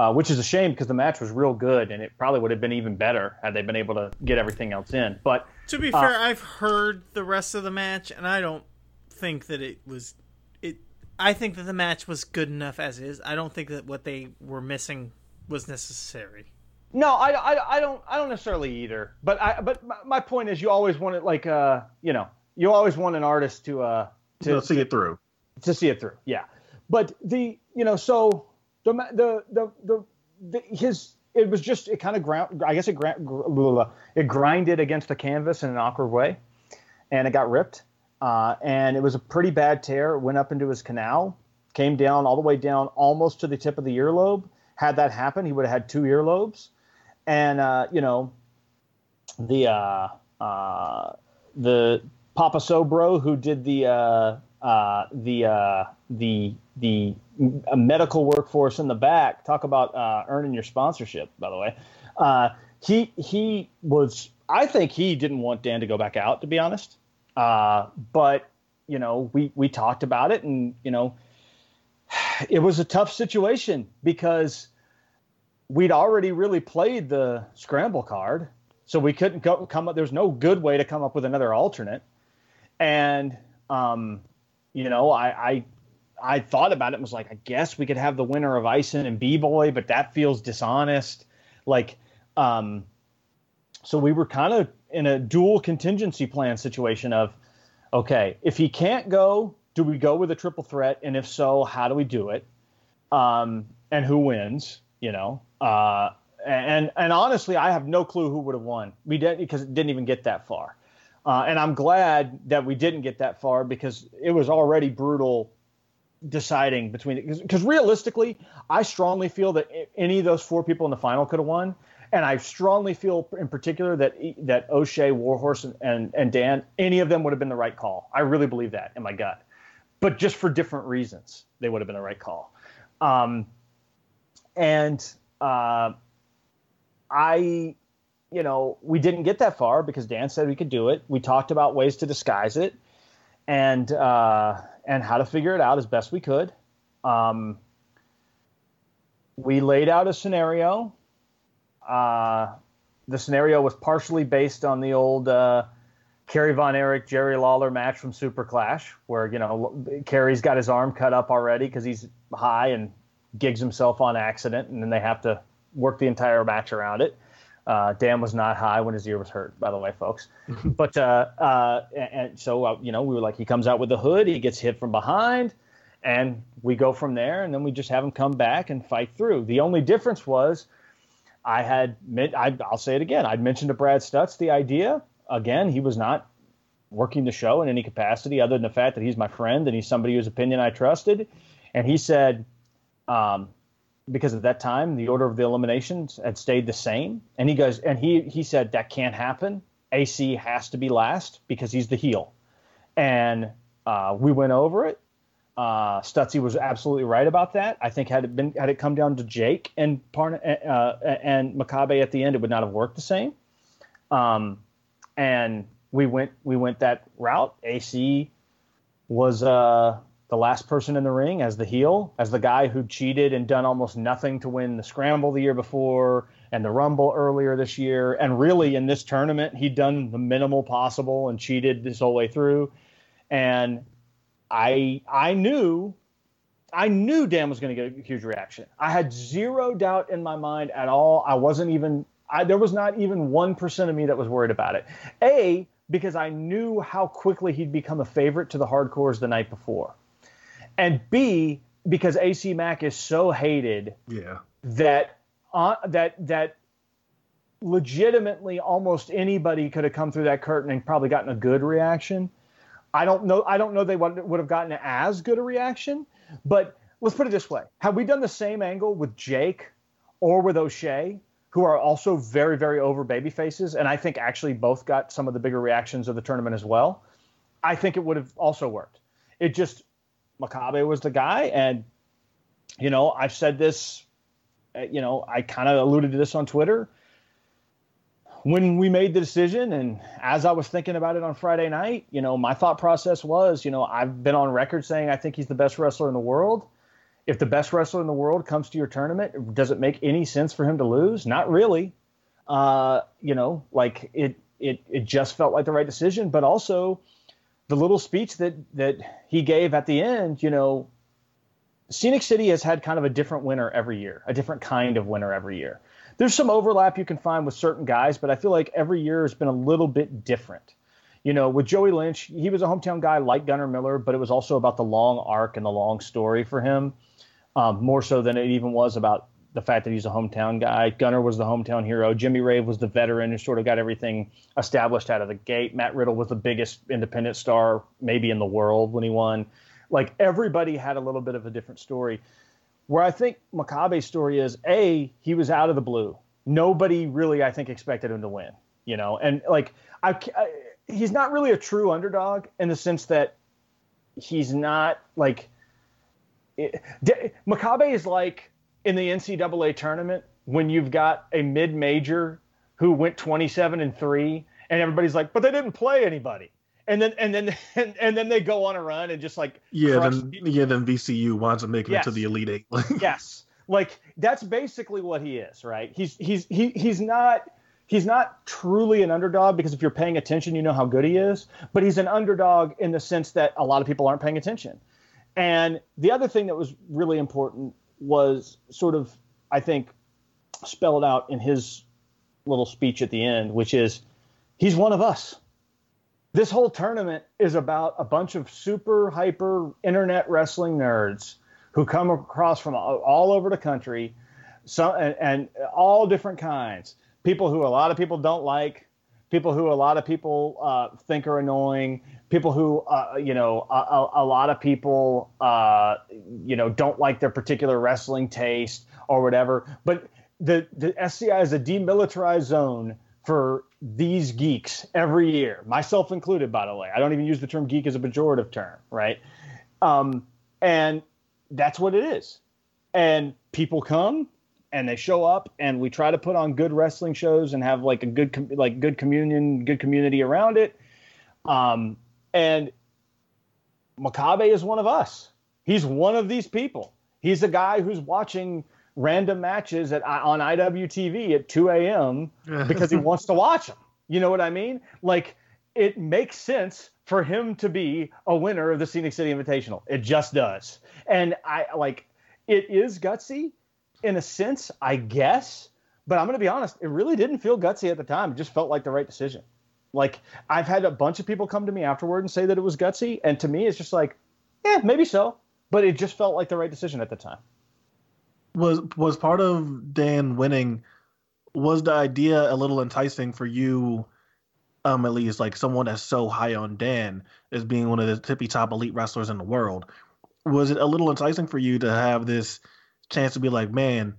Speaker 3: uh, which is a shame because the match was real good and it probably would have been even better had they been able to get everything else in. But
Speaker 1: To be fair, I've heard the rest of the match, and I don't think that it was. It. I think that the match was good enough as is. I don't think that what they were missing was necessary.
Speaker 3: No, I, I, I don't I don't necessarily either. But I but my, my point is you always want it like uh you know you always want an artist to uh to
Speaker 2: To see it through.
Speaker 3: to see it through. Yeah, but the you know so the the the the, the his it was just it kind of ground I guess it it grinded against the canvas in an awkward way, and it got ripped. Uh, and it was a pretty bad tear. It went up into his canal, came down all the way down almost to the tip of the earlobe. Had that happen, he would have had two earlobes. And uh, you know, the uh, uh, the Papa Sobro who did the uh, the uh, the the uh, medical workforce in the back. Talk about uh, earning your sponsorship, by the way. Uh, he he was. I think he didn't want Dan to go back out, to be honest. But you know, we we talked about it, and you know, it was a tough situation because we'd already really played the scramble card, so we couldn't go, come up. There's no good way to come up with another alternate, and um, you know, I, I I thought about it and was like, I guess we could have the winner of Ison and B Boy, but that feels dishonest. Like, um, so we were kind of in a dual contingency plan situation of, okay, if he can't go, do we go with a triple threat? And if so, how do we do it? Um, and who wins? You know, uh, and and honestly, I have no clue who would have won. We didn't because it didn't even get that far. Uh, and I'm glad that we didn't get that far because it was already brutal deciding between because realistically, I strongly feel that any of those four people in the final could have won, and I strongly feel in particular that that O'Shea, Warhorse, and, and and Dan, any of them would have been the right call. I really believe that in my gut, but just for different reasons, they would have been the right call. Um, and uh, I you know, we didn't get that far because Dan said we could do it. We talked about ways to disguise it and uh, and how to figure it out as best we could. Um, we laid out a scenario. Uh, the scenario was partially based on the old uh, Kerry Von Erich Jerry Lawler match from Super Clash, where you know Kerry's got his arm cut up already because he's high and gigs himself on accident, and then they have to work the entire match around it. Uh, Dan was not high when his ear was hurt, by the way, folks. but uh, uh, and, and so uh, you know, we were like, he comes out with the hood, he gets hit from behind, and we go from there, and then we just have him come back and fight through. The only difference was, I had, I, I'll say it again, I'd mentioned to Brad Stutts the idea. Again, he was not working the show in any capacity other than the fact that he's my friend and he's somebody whose opinion I trusted. And he said, um, because at that time the order of the eliminations had stayed the same, and he goes, and he he said that can't happen. AC has to be last because he's the heel, and uh, we went over it. Uh, Stutzy was absolutely right about that. I think had it been had it come down to Jake and Parn- uh, and Makabe at the end, it would not have worked the same. Um, and we went we went that route. AC was uh, the last person in the ring as the heel, as the guy who cheated and done almost nothing to win the scramble the year before and the rumble earlier this year. And really, in this tournament, he'd done the minimal possible and cheated this whole way through. And I I knew I knew Dan was going to get a huge reaction. I had zero doubt in my mind at all. I wasn't even I, there was not even one percent of me that was worried about it. A because I knew how quickly he'd become a favorite to the hardcores the night before, and B because AC Mack is so hated
Speaker 2: Yeah.
Speaker 3: that uh, that that legitimately almost anybody could have come through that curtain and probably gotten a good reaction. I don't know. I don't know they would, would have gotten as good a reaction, but let's put it this way: Had we done the same angle with Jake or with O'Shea, who are also very, very over baby faces, and I think actually both got some of the bigger reactions of the tournament as well, I think it would have also worked. It just Makabe was the guy, and you know I've said this uh, you know, I kind of alluded to this on Twitter. when we made the decision and as I was thinking about it on Friday night, you know, my thought process was, you know, I've been on record saying I think he's the best wrestler in the world. If the best wrestler in the world comes to your tournament, does it make any sense for him to lose? Not really. Uh, you know, like it it it just felt like the right decision, but also the little speech that that he gave at the end, you know, Scenic City has had kind of a different winner every year, a different kind of winner every year there's some overlap you can find with certain guys, but I feel like every year has been a little bit different. You know, with Joey Lynch, he was a hometown guy like Gunner Miller, but it was also about the long arc and the long story for him, um, more so than it even was about the fact that he's a hometown guy. Gunner was the hometown hero. Jimmy Rave was the veteran who sort of got everything established out of the gate. Matt Riddle was the biggest independent star maybe in the world when he won. Like everybody had a little bit of a different story. Where I think Makabe's story is a he was out of the blue. Nobody really, I think, expected him to win. You know, and like I, I he's not really a true underdog in the sense that he's not like it, Makabe is like in the NCAA tournament when you've got a mid-major who went 27 and 3 and everybody's like but they didn't play anybody and then and then and, and then they go on a run and just like
Speaker 2: yeah then yeah then VCU wants to make it to the elite eight.
Speaker 3: yes, like that's basically what he is, right? He's he's he, he's not he's not truly an underdog because if you're paying attention, you know how good he is. But he's an underdog in the sense that a lot of people aren't paying attention. And the other thing that was really important was sort of I think spelled out in his little speech at the end, which is he's one of us this whole tournament is about a bunch of super hyper internet wrestling nerds who come across from all over the country, some and, and, all different kinds. People who a lot of people don't like, people who a lot of people uh, think are annoying, people who uh, you know a, a, lot of people uh, you know don't like their particular wrestling taste or whatever. But the the SCI is a demilitarized zone for these geeks every year, myself included, by the way. I don't even use the term geek as a pejorative term, right? Um, and that's what it is. And people come and they show up, and we try to put on good wrestling shows and have like a good, like good communion, good community around it. Um, and Makabe is one of us. He's one of these people. He's a guy who's watching random matches at on IWTV at 2 a.m. because he wants to watch them. You know what I mean? Like it makes sense for him to be a winner of the Scenic City Invitational. It just does. And I like it is gutsy in a sense, I guess. But I'm going to be honest, it really didn't feel gutsy at the time. It just felt like the right decision. Like I've had a bunch of people come to me afterward and say that it was gutsy, and to me, it's just like, yeah, maybe so. But it just felt like the right decision at the time
Speaker 2: was was part of Dan winning was the idea a little enticing for you um at least like someone that's so high on Dan as being one of the tippy top elite wrestlers in the world was it a little enticing for you to have this chance to be like man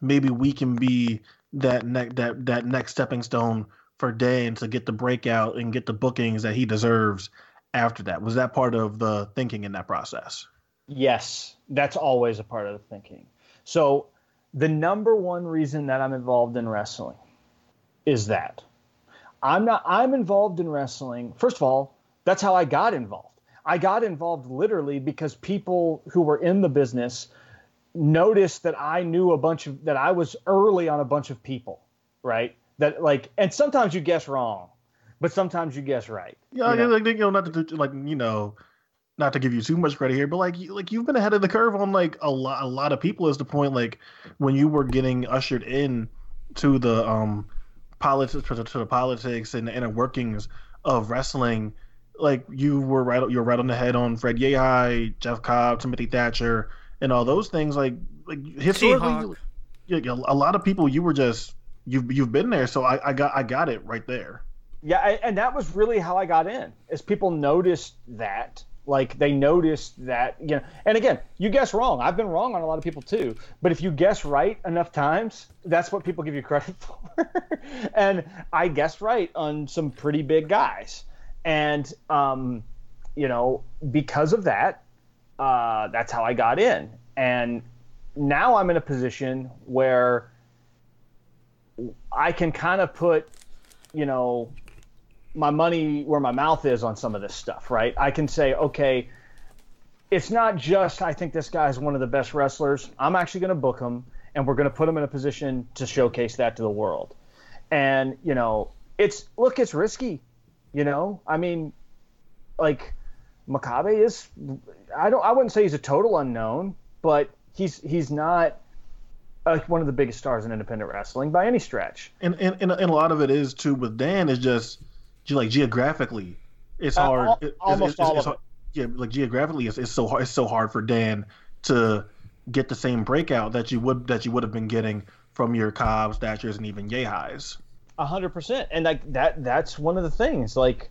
Speaker 2: maybe we can be that next that that next stepping stone for Dan to get the breakout and get the bookings that he deserves after that was that part of the thinking in that process
Speaker 3: Yes, that's always a part of the thinking. So, the number one reason that I'm involved in wrestling is that I'm not I'm involved in wrestling. First of all, that's how I got involved. I got involved literally because people who were in the business noticed that I knew a bunch of that I was early on a bunch of people, right? That like and sometimes you guess wrong, but sometimes you guess right.
Speaker 2: Yeah, you know? like you know, not to like you know, not to give you too much credit here, but like like you've been ahead of the curve on like a lot a lot of people. Is the point like when you were getting ushered in to the um politics to, to the politics and the inner workings of wrestling, like you were right you were right on the head on Fred Yehi, Jeff Cobb, Timothy Thatcher, and all those things. Like like historically, yeah, a lot of people you were just you've you've been there, so I, I got I got it right there.
Speaker 3: Yeah, and that was really how I got in. Is people noticed that like they noticed that, you know, and again, you guess wrong. I've been wrong on a lot of people too. But if you guess right enough times, that's what people give you credit for. and I guessed right on some pretty big guys. And, um, you know, because of that, uh, that's how I got in. And now I'm in a position where I can kind of put, you know, my money where my mouth is on some of this stuff, right? I can say, okay, it's not just I think this guy is one of the best wrestlers. I'm actually going to book him, and we're going to put him in a position to showcase that to the world. And you know, it's look, it's risky. You know, I mean, like Makabe is, I don't, I wouldn't say he's a total unknown, but he's he's not uh, one of the biggest stars in independent wrestling by any stretch.
Speaker 2: And and, and and a lot of it is too with Dan is just like geographically, it's
Speaker 3: Uh,
Speaker 2: hard.
Speaker 3: al-
Speaker 2: it-
Speaker 3: almost
Speaker 2: it's-
Speaker 3: all
Speaker 2: it's
Speaker 3: of
Speaker 2: hard- Yeah, like geographically, it's, it's so hard. It's so hard for Dan to get the same breakout that you would that you would have been getting from your Cobbs, Thatchers, and even Yehis.
Speaker 3: A hundred percent, and like that. That's one of the things. Like,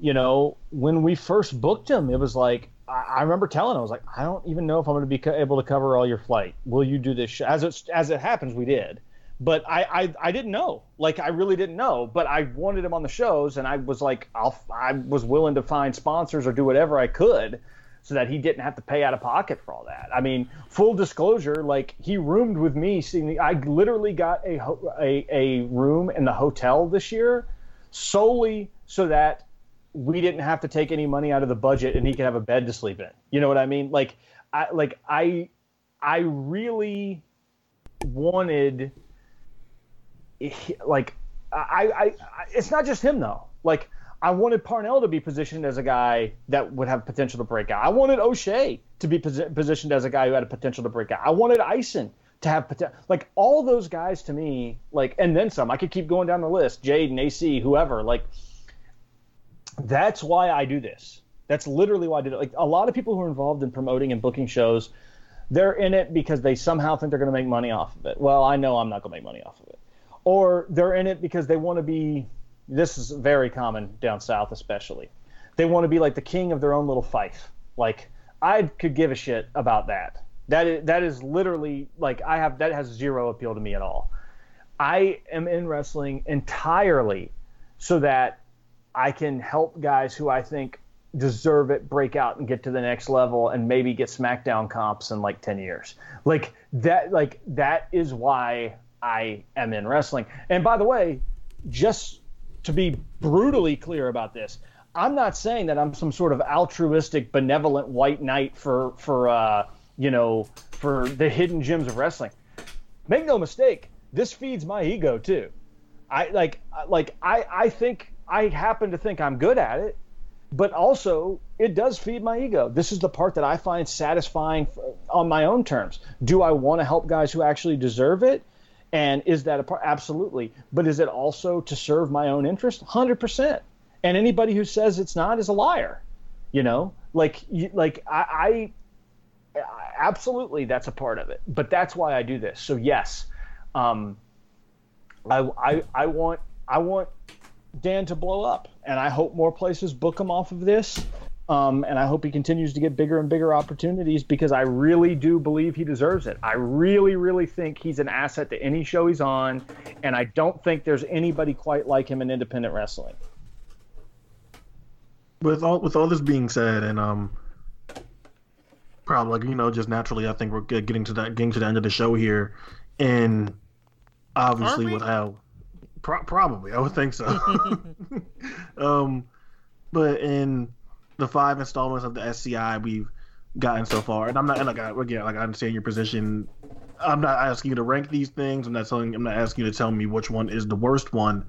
Speaker 3: you know, when we first booked him, it was like I, remember telling him, I was like, I don't even know if I'm going to be co- able to cover all your flight. Will you do this? As it as it happens, we did, but I, I I didn't know. Like, I really didn't know. But I wanted him on the shows, and I was like, I'll I was willing to find sponsors or do whatever I could. So that he didn't have to pay out of pocket for all that. I mean, full disclosure, like he roomed with me. Seeing, I literally got a a a room in the hotel this year solely so that we didn't have to take any money out of the budget and he could have a bed to sleep in. You know what I mean? Like I like I I really wanted like I, I, I it's not just him though. Like I wanted Parnell to be positioned as a guy that would have potential to break out. I wanted O'Shay to be posi- positioned as a guy who had a potential to break out. I wanted Ison to have potential. Like all those guys to me, like and then some. I could keep going down the list. Jade and AC, whoever. Like that's why I do this. That's literally why I did it. Like a lot of people who are involved in promoting and booking shows, they're in it because they somehow think they're going to make money off of it. Well, I know I'm not going to make money off of it. Or they're in it because they want to be. This is very common down south, especially. They want to be like the king of their own little fief. Like I could give a shit about that. That is that is literally like I have that has zero appeal to me at all. I am in wrestling entirely so that I can help guys who I think deserve it break out and get to the next level and maybe get SmackDown comps in like 10 years. Like that like that is why I am in wrestling. And by the way, just to be brutally clear about this, I'm not saying that I'm some sort of altruistic benevolent white knight for for uh, you know, for the hidden gems of wrestling. Make no mistake, this feeds my ego too. I like like I I think I happen to think I'm good at it, but also it does feed my ego. This is the part that I find satisfying on my own terms. Do I want to help guys who actually deserve it? And is that a part? Absolutely. But is it also to serve my own interest? Hundred percent. And anybody who says it's not is a liar. You know, like like I, I absolutely that's a part of it. But that's why I do this. So yes, um, I, I I want I want Dan to blow up, and I hope more places book him off of this. Um, and I hope he continues to get bigger and bigger opportunities because I really do believe he deserves it. I really, really think he's an asset to any show he's on, and I don't think there's anybody quite like him in independent wrestling.
Speaker 2: with all with all this being said, and um, probably like, you know just naturally, I think we're getting to that getting to the end of the show here, and obviously
Speaker 1: Are
Speaker 2: with how pro- probably I would think so. um, but in the five installments of the SCI we've gotten so far, and I'm not and like I, again like I understand your position. I'm not asking you to rank these things. I'm not telling. I'm not asking you to tell me which one is the worst one,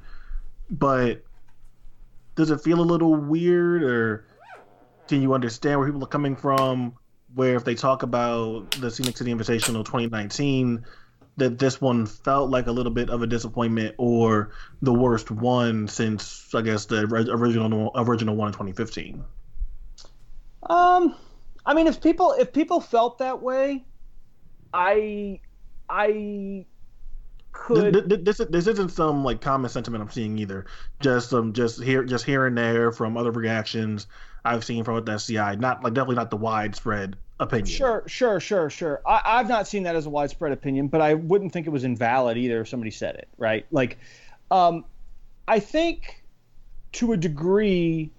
Speaker 2: but does it feel a little weird or can you understand where people are coming from where if they talk about the scenic city invitational 2019 that this one felt like a little bit of a disappointment or the worst one since i guess the original original one in 2015
Speaker 3: Um, I mean, if people if people felt that way, I I could.
Speaker 2: Th- th- this, this isn't some like common sentiment i'm seeing either just um just here just here and there from other reactions i've seen from the sci not like definitely not the widespread opinion
Speaker 3: Sure, sure, sure, sure. I, I've not seen that as a widespread opinion, but I wouldn't think it was invalid either if somebody said it, right? Like, um, I think to a degree,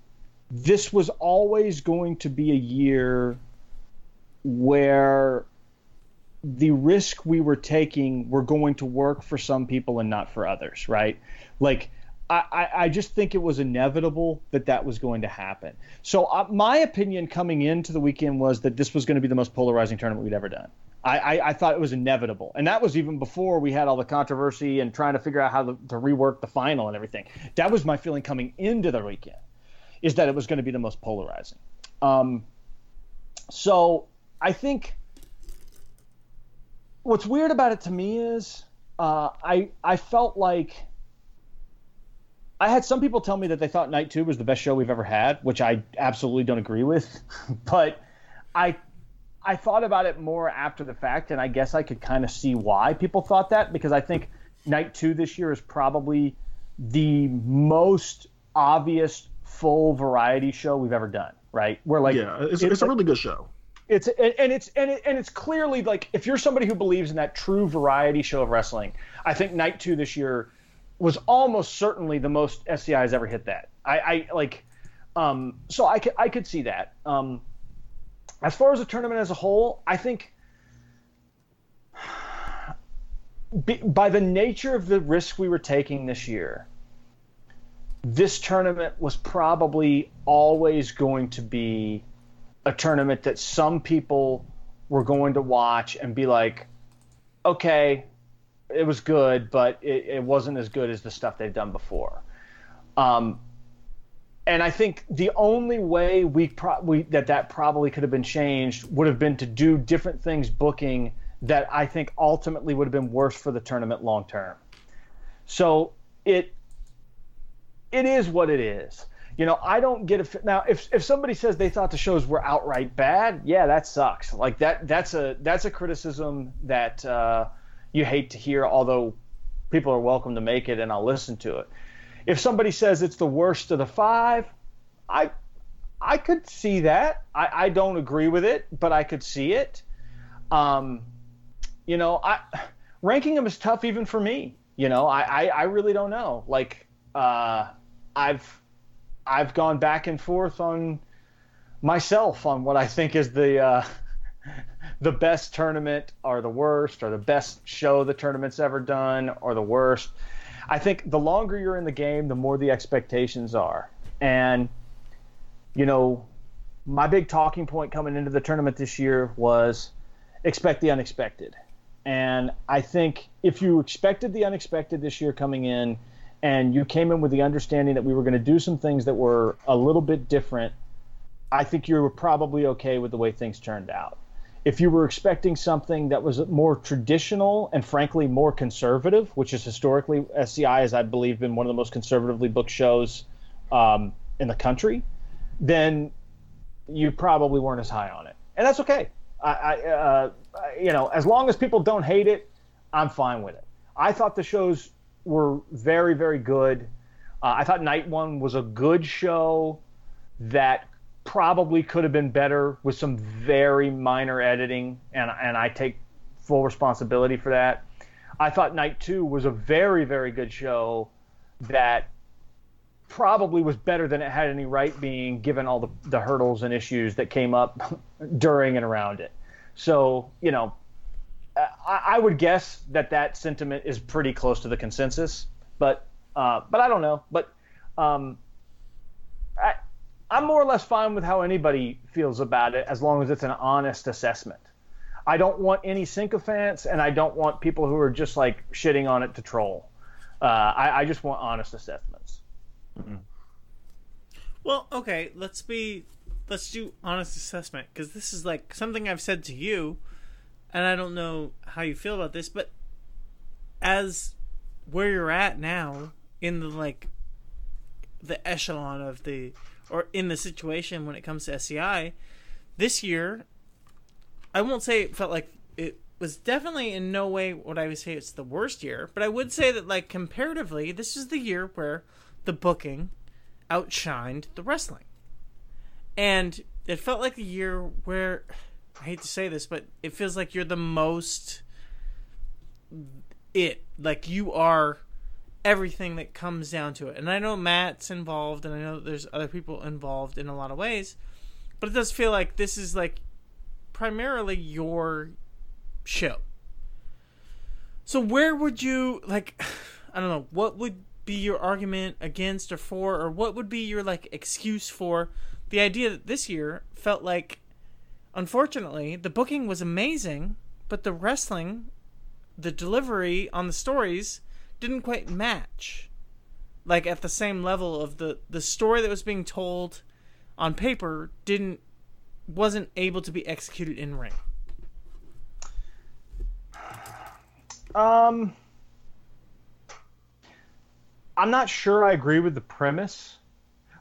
Speaker 3: this was always going to be a year where the risk we were taking were going to work for some people and not for others, right? Like, I, I just think it was inevitable that that was going to happen. So, uh, my opinion coming into the weekend was that this was going to be the most polarizing tournament we'd ever done. I, I, I, thought it was inevitable. And that was even before we had all the controversy and trying to figure out how to, to rework the final and everything. That was my feeling coming into the weekend, is that it was going to be the most polarizing. Um, so I think what's weird about it to me is uh, I I felt like I had some people tell me that they thought Night Two was the best show we've ever had, which I absolutely don't agree with. but I I thought about it more after the fact, and I guess I could kind of see why people thought that because I think Night Two this year is probably the most obvious full variety show we've ever done. Right?
Speaker 2: Where like yeah, it's, it's, it's a really good show
Speaker 3: it's and it's and it, and it's clearly like if you're somebody who believes in that true variety show of wrestling, I think Night Two this year was almost certainly the most SCI has ever hit that. I, I like, um, so I could I could see that. Um, as far as the tournament as a whole, I think by the nature of the risk we were taking this year, this tournament was probably always going to be a tournament that some people were going to watch and be like, okay, it was good, but it, it wasn't as good as the stuff they've done before. Um, and I think the only way we, pro- we that that probably could have been changed would have been to do different things booking that I think ultimately would have been worse for the tournament long term. So it it is what it is you know, I don't get it. Now, if if somebody says they thought the shows were outright bad, yeah, that sucks. Like that that's a that's a criticism that uh, you hate to hear. Although people are welcome to make it, and I'll listen to it. If somebody says it's the worst of the five, I I could see that. I, I don't agree with it, but I could see it. Um, you know, I ranking them is tough even for me. You know, I I, I really don't know. Like uh, I've I've gone back and forth on myself on what I think is the uh, the best tournament or the worst or the best show the tournament's ever done or the worst. I think the longer you're in the game, the more the expectations are. And you know, my big talking point coming into the tournament this year was expect the unexpected. And I think if you expected the unexpected this year coming in, and you came in with the understanding that we were going to do some things that were a little bit different, I think you were probably okay with the way things turned out. If you were expecting something that was more traditional and frankly more conservative, which is historically SCI has I believe been one of the most conservatively booked shows um, in the country, then you probably weren't as high on it, and that's okay. I, I uh, you know, as long as people don't hate it, I'm fine with it. I thought the shows were very, very good. Uh, I thought Night One was a good show that probably could have been better with some very minor editing, and and I take full responsibility for that. I thought Night Two was a very, very good show that probably was better than it had any right being, given all the, the hurdles and issues that came up during and around it. So, you know, I, I, would guess that that sentiment is pretty close to the consensus, but uh, but I don't know. But um, I'm more or less fine with how anybody feels about it as long as it's an honest assessment. I don't want any sycophants, and I don't want people who are just like shitting on it to troll. Uh, I, I, just want honest assessments.
Speaker 1: Mm-hmm. Well, okay, let's be let's do honest assessment because this is like something I've said to you and I don't know how you feel about this, but as where you're at now in the like the echelon of the or in the situation when it comes to SCI, this year I won't say it felt like it was definitely in no way what I would say it's the worst year, but I would say that like comparatively, this is the year where the booking outshined the wrestling. And it felt like the year where I hate to say this, but it feels like you're the most it. Like you are everything that comes down to it. And I know Matt's involved, and I know there's other people involved in a lot of ways, but it does feel like this is like primarily your show. So where would you like I don't know, what would be your argument against or for or what would be your like excuse for the idea that this year felt like unfortunately the booking was amazing, but the wrestling the delivery on the stories didn't quite match like at the same level of the the story that was being told on paper didn't wasn't able to be executed in ring.
Speaker 3: Um, I'm not sure I agree with the premise.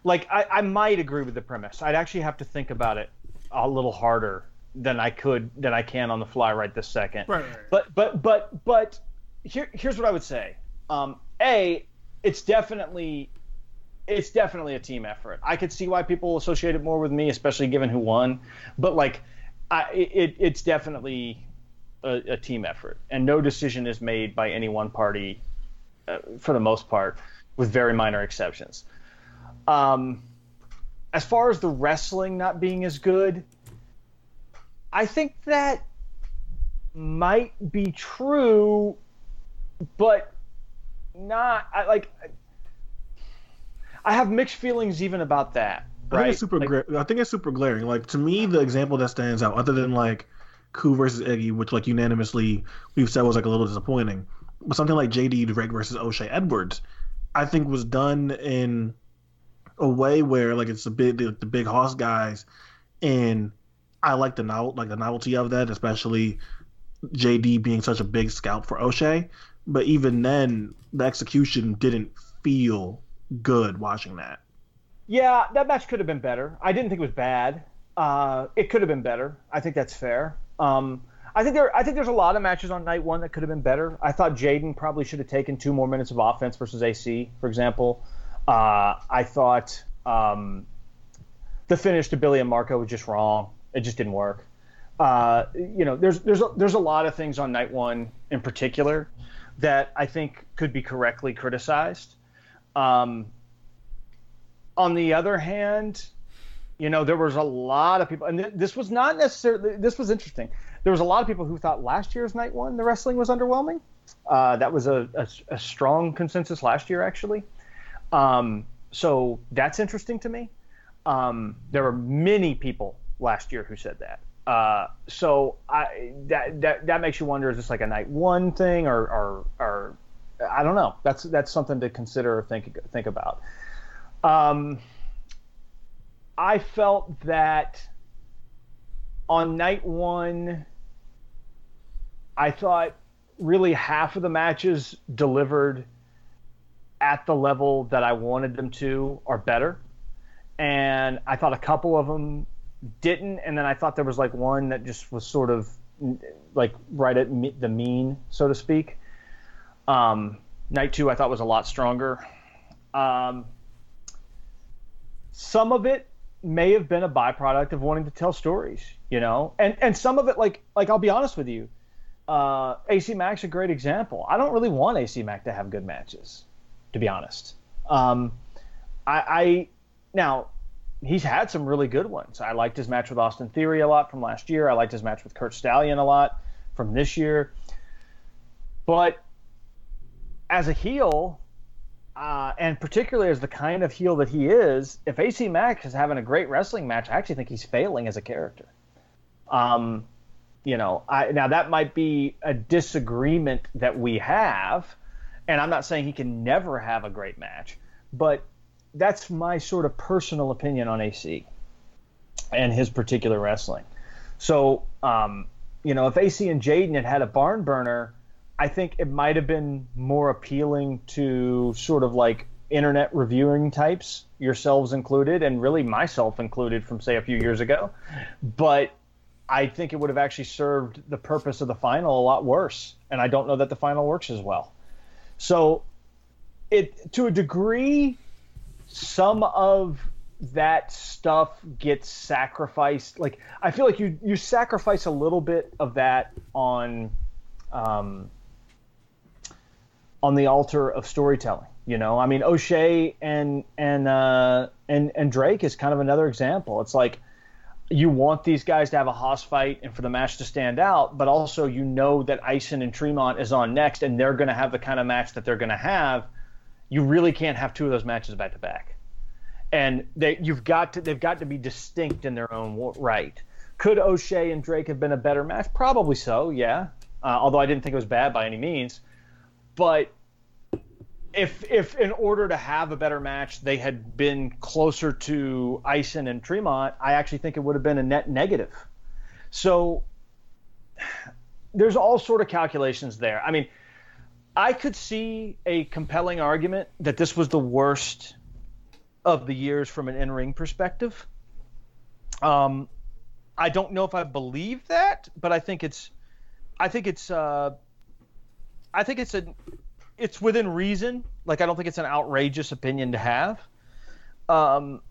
Speaker 3: Like, I, I might agree with the premise. I'd actually have to think about it a little harder than I could than I can on the fly right this second.
Speaker 1: Right, right.
Speaker 3: But but but but here here's what I would say. Um, a, it's definitely it's definitely a team effort. I could see why people associate it more with me, especially given who won. But like, I, it, it's definitely a, a team effort, and no decision is made by any one party, uh, for the most part, with very minor exceptions. Um, as far as the wrestling not being as good, I think that might be true, but not. I like. I have mixed feelings even about that.
Speaker 2: I think it's super.
Speaker 3: Like,
Speaker 2: gla- I think it's super glaring. Like to me, the example that stands out, other than like Ku versus Iggy, which like unanimously we've said was like a little disappointing, but something like JD Drake versus O'Shay Edwards, I think was done in a way where like it's a bit the, the big hoss guys, and I like the novel like the novelty of that, especially JD being such a big scalp for O'Shay. But even then, the execution didn't feel good watching that.
Speaker 3: Yeah, that match could have been better. I didn't think it was bad. Uh, it could have been better. I think that's fair. Um, I think there. I think there's a lot of matches on night one that could have been better. I thought Jaden probably should have taken two more minutes of offense versus AC, for example. Uh, I thought um, the finish to Billy and Marko was just wrong. It just didn't work. Uh, you know, there's there's a, there's a lot of things on night one in particular that I think could be correctly criticized. Um, on the other hand, you know, there was a lot of people, and th- this was not necessarily, this was interesting. There was a lot of people who thought last year's night one, the wrestling was underwhelming. Uh, that was a, a, a strong consensus last year, actually. Um, so that's interesting to me. Um, there were many people last year who said that. Uh, so I, that, that, that makes you wonder, is this like a night one thing or, or, or I don't know. That's, that's something to consider or think, think about. Um, I felt that on night one, I thought really half of the matches delivered at the level that I wanted them to or better. And I thought a couple of them didn't. And then I thought there was like one that just was sort of like right at me- the mean, so to speak. Um, night two, I thought was a lot stronger. Um, some of it may have been a byproduct of wanting to tell stories, you know, and and some of it, like like I'll be honest with you, uh, AC Mack's a great example. I don't really want AC Mack to have good matches, to be honest. Um, I, I now he's had some really good ones. I liked his match with Austin Theory a lot from last year. I liked his match with Curt Stallion a lot from this year. But as a heel, uh, and particularly as the kind of heel that he is, if AC Mack's is having a great wrestling match, I actually think he's failing as a character. Um, you know, I, now that might be a disagreement that we have, and I'm not saying he can never have a great match, but that's my sort of personal opinion on AC and his particular wrestling. So, um, you know, if AC and Jaden had had a barn burner, I think it might have been more appealing to sort of like internet reviewing types, yourselves included, and really myself included from say a few years ago. But I think it would have actually served the purpose of the final a lot worse, and I don't know that the final works as well. So, it to a degree, some of that stuff gets sacrificed. Like I feel like you you sacrifice a little bit of that on. Um, on the altar of storytelling. You know, I mean, O'Shay and and uh, and and Drake is kind of another example. It's like you want these guys to have a hoss fight and for the match to stand out, but also you know that Ison and Tremont is on next and they're going to have the kind of match that they're going to have. You really can't have two of those matches back to back, and they you've got to they've got to be distinct in their own right. Could O'Shay and Drake have been a better match? Probably so, yeah. Uh, although I didn't think it was bad by any means, but if if in order to have a better match they had been closer to Ison and Tremont, I actually think it would have been a net negative. So there's all sort of calculations there. I mean, I could see a compelling argument that this was the worst of the years from an in-ring perspective. Um, I don't know if I believe that, but I think it's, I think it's, uh, I think it's a it's within reason. Like I don't think it's an outrageous opinion to have. Um,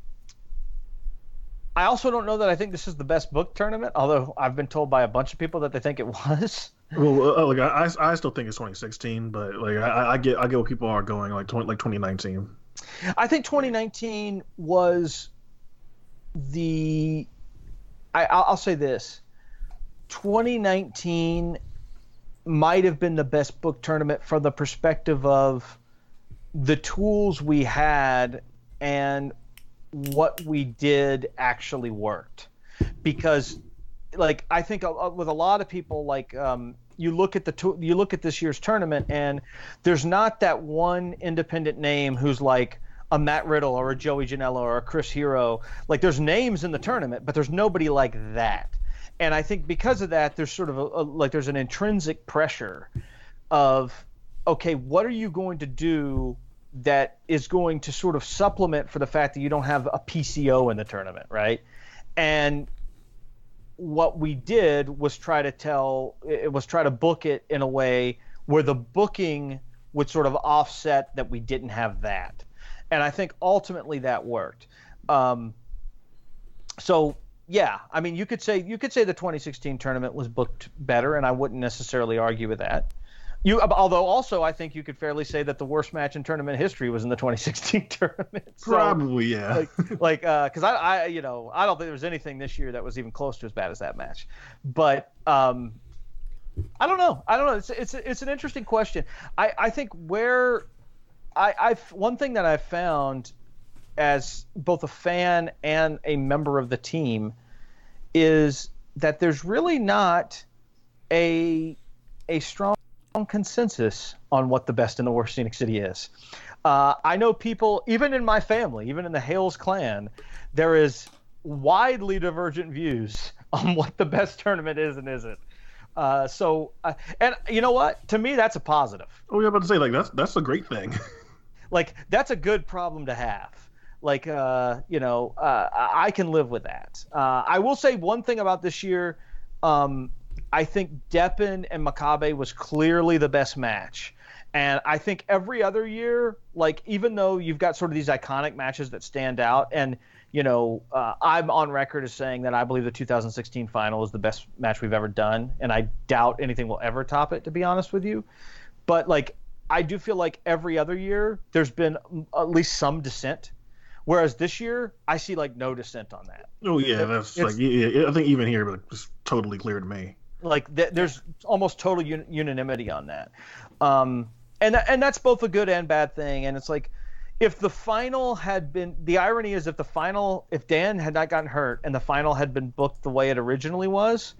Speaker 3: I also don't know that I think this is the best book tournament, although I've been told by a bunch of people that they think it was.
Speaker 2: Well, uh, like I, I still think it's 2016, but like I, I get I get what people are going like 20, like 2019.
Speaker 3: I think 2019 was the. I, I'll say this. 2019 might have been the best book tournament from the perspective of the tools we had and what we did actually worked because like i think with a lot of people like um, you look at the you look at this year's tournament and there's not that one independent name who's like a Matt Riddle or a Joey Janela or a Chris Hero. Like there's names in the tournament, but there's nobody like that and I think because of that, there's sort of a, a, like there's an intrinsic pressure of okay, what are you going to do that is going to sort of supplement for the fact that you don't have a PCO in the tournament, right? And what we did was try to tell it was try to book it in a way where the booking would sort of offset that we didn't have that, and I think ultimately that worked. Um, so yeah, I mean, you could say you could say the 2016 tournament was booked better, and I wouldn't necessarily argue with that. You, although also I think you could fairly say that the worst match in tournament history was in the 2016 tournament.
Speaker 2: So, Probably, yeah.
Speaker 3: Like, like, because uh, I, I, you know, I don't think there was anything this year that was even close to as bad as that match. But um, I don't know. I don't know. It's it's it's an interesting question. I I think where I I one thing that I found as both a fan and a member of the team is that there's really not a a strong consensus on what the best and the worst Scenic City is. Uh, I know people, even in my family, even in the Hales clan, there is widely divergent views on what the best tournament is and isn't. Uh, so, uh, and you know what? To me, that's a positive.
Speaker 2: Oh, yeah, about to say like that's that's a great thing.
Speaker 3: like that's a good problem to have like uh, you know uh, I can live with that. Uh, I will say one thing about this year. Um, I think Deppen and Makabe was clearly the best match. And I think every other year, like even though you've got sort of these iconic matches that stand out, and you know, uh, I'm on record as saying that I believe the 2016 final is the best match we've ever done, and I doubt anything will ever top it, to be honest with you. But like, I do feel like every other year there's been at least some dissent Whereas this year, I see like no dissent on that.
Speaker 2: Oh yeah, that's it's, like yeah, I think even here, but it's totally clear to me.
Speaker 3: Like th- there's almost total un- unanimity on that, um, and and that's both a good and bad thing. And it's like if the final had been the irony is if the final if Dan had not gotten hurt and the final had been booked the way it originally was,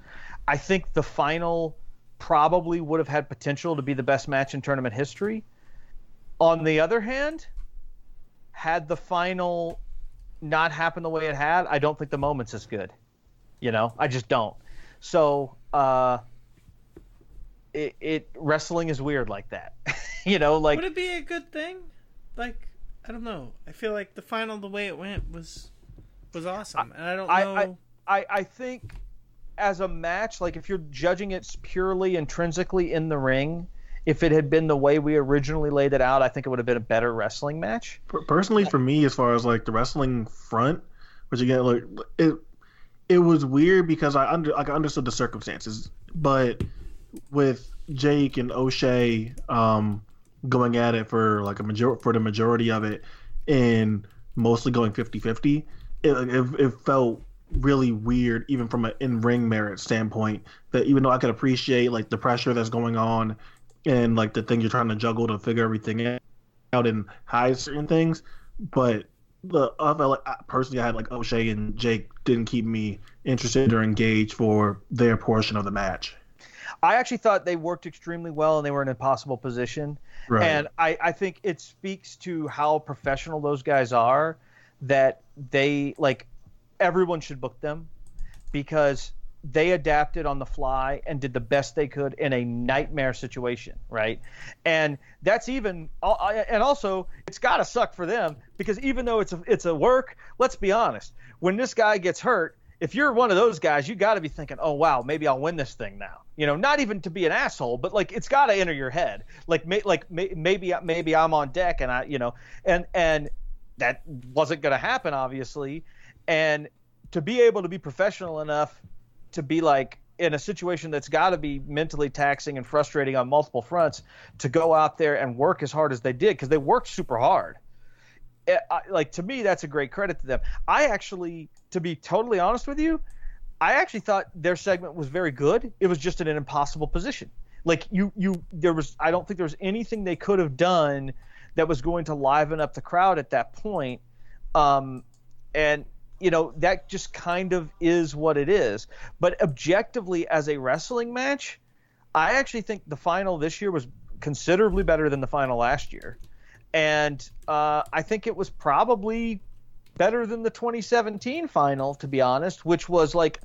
Speaker 3: I think the final probably would have had potential to be the best match in tournament history. On the other hand, had the final not happen the way it had, I don't think the moment's as good. You know, I just don't. So, uh, it, it wrestling is weird like that. you know, like
Speaker 1: would it be a good thing? Like I don't know. I feel like the final, the way it went, was was awesome, and I don't know.
Speaker 3: I, I, I think as a match, like if you're judging it purely intrinsically in the ring, if it had been the way we originally laid it out, I think it would have been a better wrestling match.
Speaker 2: Personally, for me, as far as like the wrestling front, which again, like it, it was weird because I under like I understood the circumstances, but with Jake and O'Shay um, going at it for like a major for the majority of it, and mostly going 50-50, it, it, it felt really weird, even from an in ring merit standpoint. That even though I could appreciate like the pressure that's going on and like the thing you're trying to juggle to figure everything out and hide certain things, but the I felt like I, personally I had like O'Shay and Jake didn't keep me interested or engaged for their portion of the match.
Speaker 3: I actually thought they worked extremely well and they were in a possible position.
Speaker 2: Right.
Speaker 3: And I, I think it speaks to how professional those guys are that they like everyone should book them because they adapted on the fly and did the best they could in a nightmare situation, right? And that's even and also it's got to suck for them because even though it's a, it's a work, let's be honest, when this guy gets hurt, if you're one of those guys, you got to be thinking, "Oh wow, maybe I'll win this thing now." You know, not even to be an asshole, but like it's got to enter your head. Like may, like may, maybe maybe I'm on deck and I, you know, and and that wasn't going to happen obviously. And to be able to be professional enough to be like in a situation that's got to be mentally taxing and frustrating on multiple fronts to go out there and work as hard as they did because they worked super hard. It, I, like to me, that's a great credit to them. I actually, to be totally honest with you, I actually thought their segment was very good. It was just in an impossible position. Like you, you, there was. I don't think there was anything they could have done that was going to liven up the crowd at that point. Um, and you know that just kind of is what it is. But objectively, as a wrestling match, I actually think the final this year was considerably better than the final last year, and uh, I think it was probably better than the 2017 final, to be honest, which was like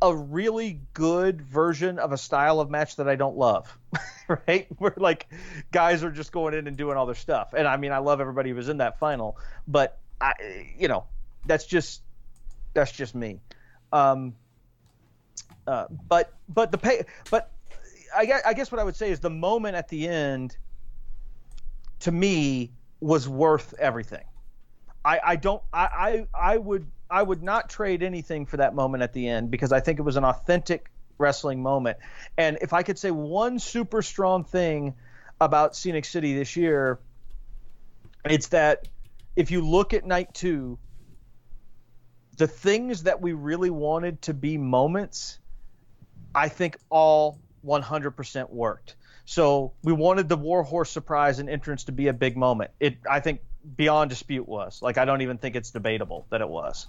Speaker 3: a really good version of a style of match that I don't love, right? Where like guys are just going in and doing all their stuff. And I mean, I love everybody who was in that final, but I, you know, that's just that's just me. Um, uh, but but the pay but I guess, I guess what I would say is the moment at the end to me was worth everything. I, I don't I, I I would I would not trade anything for that moment at the end because I think it was an authentic wrestling moment. And if I could say one super strong thing about Scenic City this year, it's that if you look at night two, the things that we really wanted to be moments, I think all 100% worked. So we wanted the Warhorse surprise and entrance to be a big moment. It, I think, beyond dispute was. Like, I don't even think it's debatable that it was.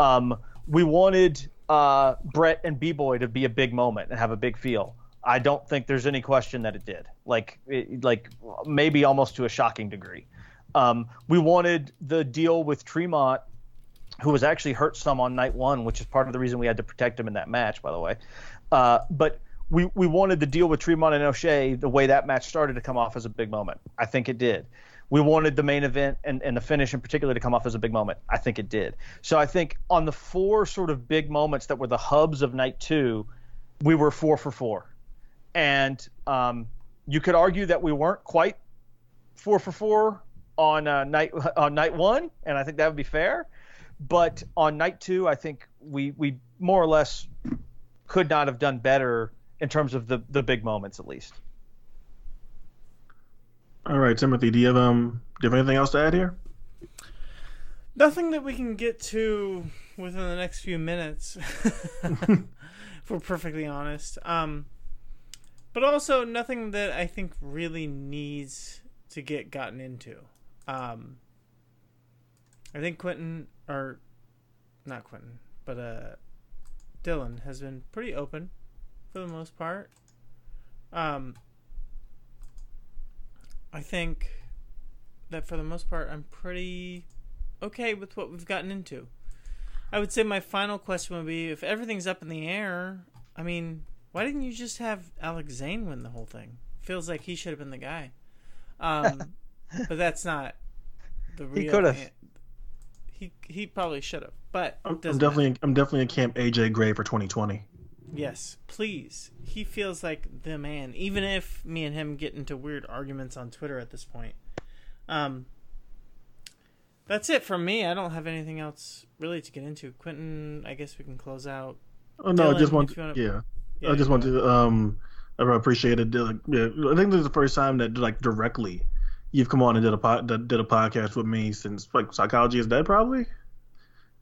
Speaker 3: Um, we wanted uh, Bret and B Boy to be a big moment and have a big feel. I don't think there's any question that it did. Like, it, like maybe almost to a shocking degree. Um, we wanted the deal with Tremont who was actually hurt some on night one, which is part of the reason we had to protect him in that match, by the way. Uh, but we, we wanted to deal with Tremont and O'Shay the way that match started to come off as a big moment. I think it did. We wanted the main event and, and the finish in particular to come off as a big moment. I think it did. So I think on the four sort of big moments that were the hubs of night two, we were four for four. And um, you could argue that we weren't quite four for four on uh, night on night one, and I think that would be fair. But on night two, I think we we more or less could not have done better in terms of the the big moments, at least.
Speaker 2: All right, Timothy, do you have um do you have anything else to add here?
Speaker 1: Nothing that we can get to within the next few minutes. if we're perfectly honest. Um, but also nothing that I think really needs to get gotten into. Um, I think Quentin or not Quentin, but uh, Dylan has been pretty open for the most part. Um, I think that for the most part, I'm pretty okay with what we've gotten into. I would say my final question would be if everything's up in the air, I mean, why didn't you just have Alex Zayne win the whole thing? Feels like he should have been the guy. Um, but that's not the real.
Speaker 3: He could have.
Speaker 1: He he probably should have, but
Speaker 2: I'm, I'm definitely
Speaker 1: matter.
Speaker 2: I'm definitely in camp AJ Gray for 2020.
Speaker 1: yes. Please, he feels like the man. Even if me and him get into weird arguments on Twitter at this point. Um, that's it from me. I don't have anything else really to get into. Quentin, I guess we can close out.
Speaker 2: Oh no, I just want
Speaker 1: if you wanna-
Speaker 2: yeah.
Speaker 1: Yeah,
Speaker 2: I just want to um I appreciate it. Like, yeah, I think this is the first time that like directly you've come on and did a pod, did a podcast with me since like psychology is dead probably.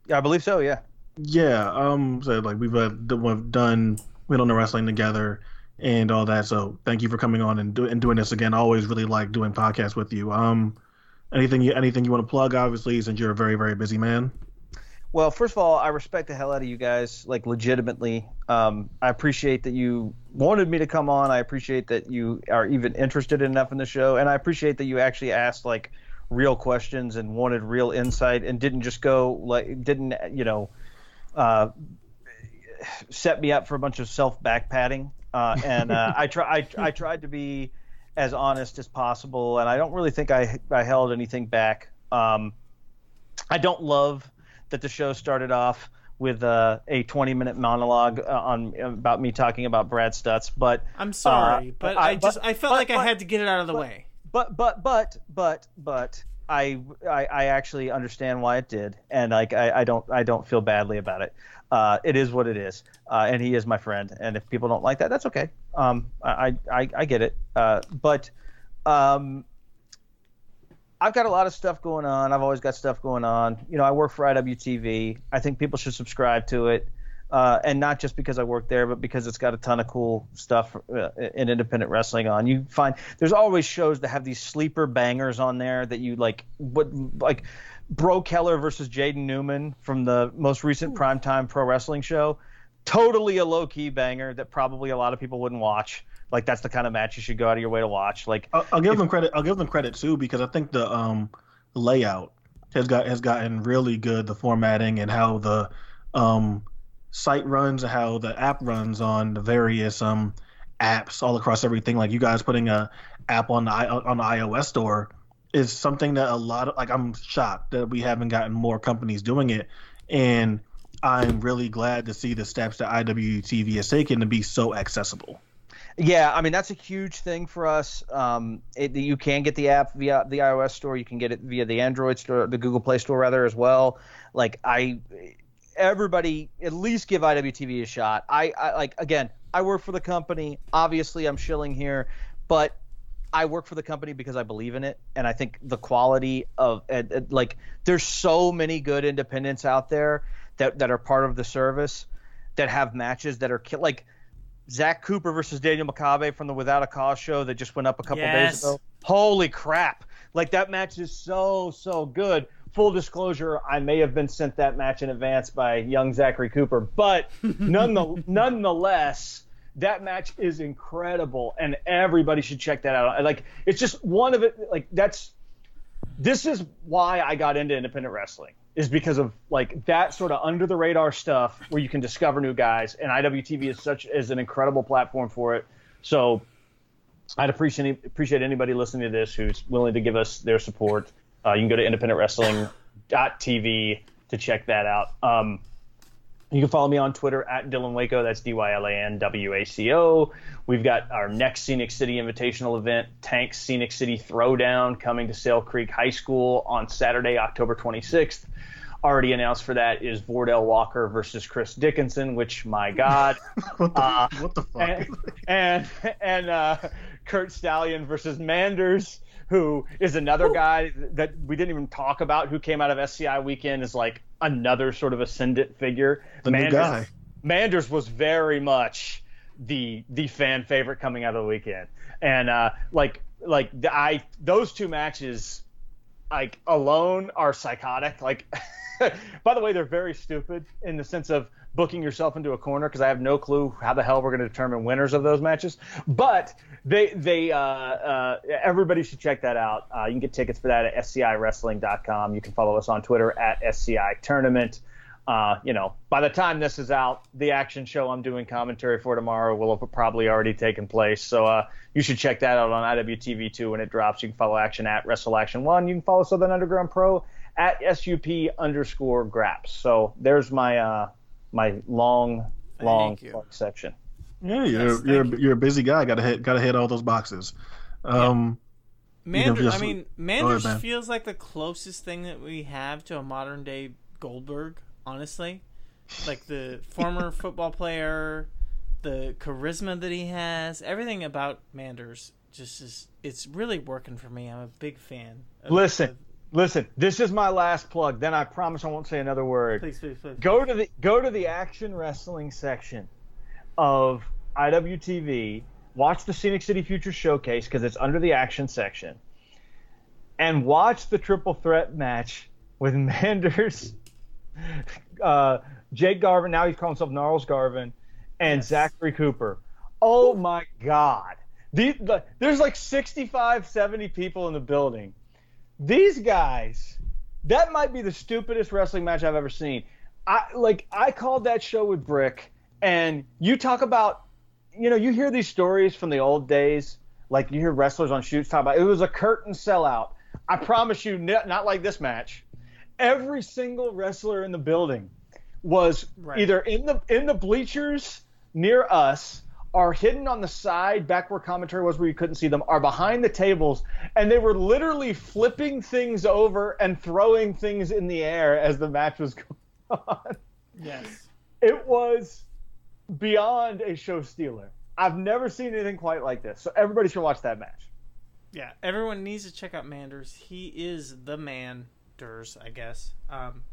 Speaker 3: Yeah, I believe so. Yeah.
Speaker 2: Yeah, um, so like we've, uh, we've done we don't know wrestling together and all that. So thank you for coming on and, do, and doing this again. I always really like doing podcasts with you. Um, anything you anything you want to plug? Obviously, since you're a very very busy man.
Speaker 3: Well, first of all, I respect the hell out of you guys, like legitimately. Um, I appreciate that you wanted me to come on. I appreciate that you are even interested enough in the show, and I appreciate that you actually asked like real questions and wanted real insight and didn't just go like didn't you know uh, set me up for a bunch of self back patting. Uh, and uh, I try I, I tried to be as honest as possible, and I don't really think I I held anything back. Um, I don't love that the show started off with uh, a 20 minute monologue uh, on about me talking about Brad Stutts, but
Speaker 1: I'm sorry,
Speaker 3: uh,
Speaker 1: but
Speaker 3: I-
Speaker 1: I just
Speaker 3: but-
Speaker 1: I felt
Speaker 3: but-
Speaker 1: like I had to get it out of the way.
Speaker 3: but but but but but I, I I actually understand why it did, and like I, I don't I don't feel badly about it. Uh, it is what it is, uh, and he is my friend. And if people don't like that, that's okay. Um, I I, I get it. Uh, but um, I've got a lot of stuff going on. I've always got stuff going on. You know, I work for IWTV. I think people should subscribe to it. Uh, and not just because I work there, but because it's got a ton of cool stuff uh, in independent wrestling on. You find there's always shows that have these sleeper bangers on there that you like. What like Bro Keller versus Jaden Newman from the most recent primetime pro wrestling show. Totally a low key banger that probably a lot of people wouldn't watch. Like that's the kind of match you should go out of your way to watch. Like
Speaker 2: I'll, I'll give them credit. I'll give them credit too because I think the um layout has got has gotten really good. The formatting and how the um site runs, and how the app runs on the various um apps all across everything. Like you guys putting a app on the on the iOS store is something that a lot of like I'm shocked that we haven't gotten more companies doing it, and I'm really glad to see the steps that IWTV has taken to be so accessible.
Speaker 3: Yeah, I mean that's a huge thing for us. Um, it, you can get the app via the iOS store. You can get it via the Android store, the Google Play Store rather as well. Like I, everybody at least give IWTV a shot. I, I like again, I work for the company. Obviously, I'm shilling here, but I work for the company because I believe in it, and I think the quality of uh, like there's so many good independents out there that that are part of the service that have matches that are like Zach Cooper versus Daniel Makabe from the Without a Cause show that just went up a couple
Speaker 1: Yes.
Speaker 3: days ago. Holy crap! Like that match is so so good. Full disclosure, I may have been sent that match in advance by young Zachary Cooper, but none nonetheless, that match is incredible, and everybody should check that out. Like it's just one of it. Like that's this is why I got into independent wrestling is because of like that sort of under the radar stuff where you can discover new guys and IWTV is such is an incredible platform for it. So I'd appreciate appreciate anybody listening to this who's willing to give us their support. Uh, you can go to independentwrestling.tv to check that out. Um, you can follow me on Twitter at Dylan Waco. That's D Y L A N W A C O. We've got our next Scenic City Invitational event, Tank Scenic City Throwdown, coming to Sale Creek High School on Saturday, October 26th. Already announced for that is Vordell Walker versus Chris Dickinson, which, my God.
Speaker 2: what the
Speaker 3: Uh,
Speaker 2: what the fuck?
Speaker 3: and and, and uh, Curt Stallion versus Manders, who is another guy that we didn't even talk about, who came out of SCI weekend is like another sort of ascendant figure.
Speaker 2: The new guy.
Speaker 3: Manders was very much the the fan favorite coming out of the weekend, and uh, like like the, I those two matches like alone are psychotic. Like, by the way, they're very stupid in the sense of booking yourself into a corner because I have no clue how the hell we're going to determine winners of those matches. But they they uh, uh, everybody should check that out. Uh, you can get tickets for that at scIWrestling.com. You can follow us on Twitter at SCI Tournament. Uh, you know, by the time this is out, the action show I'm doing commentary for tomorrow will have probably already taken place. So uh, you should check that out on IWTV2 when it drops. You can follow Action at Wrestle Action One. You can follow Southern Underground Pro at SUP underscore Graps. So there's my uh, my long, long,
Speaker 1: Thank you.
Speaker 3: section.
Speaker 2: Yeah, you're
Speaker 1: Yes,
Speaker 2: you're
Speaker 1: you.
Speaker 2: you're a busy guy. Got to hit got to hit all those boxes. Um,
Speaker 1: Manders,
Speaker 2: just-
Speaker 1: I mean,
Speaker 2: ahead,
Speaker 1: Manders
Speaker 2: man.
Speaker 1: feels like the closest thing that we have to a modern day Goldberg, honestly. Like the former football player, the charisma that he has, everything about Manders just is it's really working for me. I'm a big fan. of-
Speaker 3: Listen,
Speaker 1: of-
Speaker 3: Listen, this is my last plug. Then I promise I won't say another word.
Speaker 1: Please, please, please.
Speaker 3: Go to the go to the action wrestling section of IWTV. Watch the Scenic City Future Showcase because it's under the action section, and watch the triple threat match with Manders, uh, Jake Garvin. Now he's calling himself Gnarls Garvin, and
Speaker 1: Yes.
Speaker 3: Zachary Cooper. Oh my God! These, the, there's like 65, 70 people in the building. These guys, that might be the stupidest wrestling match I've ever seen. I like I called that show with Brick, and you talk about, you know, you hear these stories from the old days, like you hear wrestlers on shoots talk about it was a curtain sellout. I promise you, not like this match. Every single wrestler in the building was
Speaker 1: Right.
Speaker 3: either in the in the bleachers near us are hidden on the side back where commentary was where you couldn't see them are behind the tables and they were literally flipping things over and throwing things in the air as the match was going on
Speaker 1: Yes.
Speaker 3: it was beyond a show stealer i've never seen anything quite like this so everybody should watch that match
Speaker 1: Yeah, everyone needs to check out Manders. He is the Manders, I guess. Um,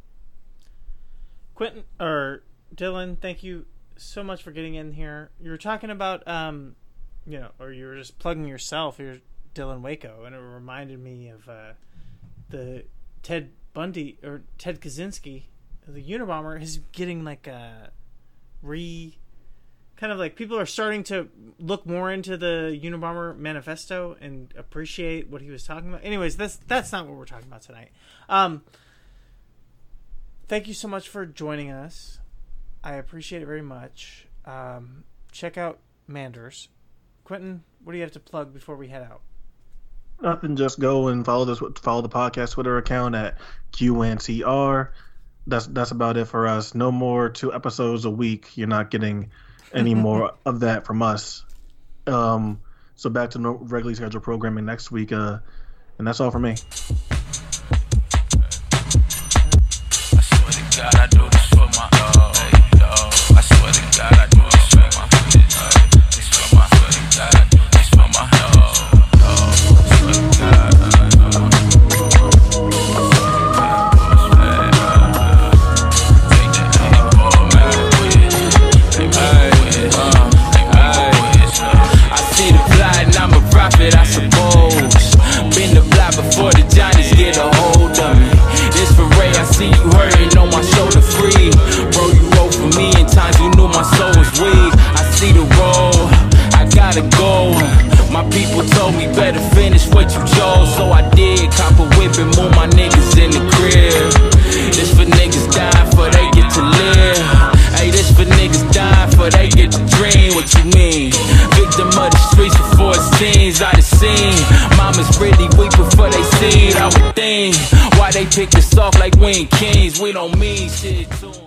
Speaker 1: Quentin or Dylan, thank you so much for getting in here. You were talking about, um, you know, or you were just plugging yourself. You're Dylan Waco, and it reminded me of uh, the Ted Bundy or Ted Kaczynski, the Unabomber, is getting like a re kind of like people are starting to look more into the Unabomber manifesto and appreciate what he was talking about. Anyways, that's that's not what we're talking about tonight. Um, thank you so much for joining us. I appreciate it very much. Um, check out Manders. Quentin, what do you have to plug before we head out?
Speaker 4: Nothing. Just go and follow this. Follow the podcast Twitter account at QNTR. That's that's about it for us. No more two episodes a week. You're not getting any more of that from us. Um. So back to no, regularly scheduled programming next week. Uh, and that's all for me.
Speaker 5: Pick us off like we ain't kings. We don't mean shit to.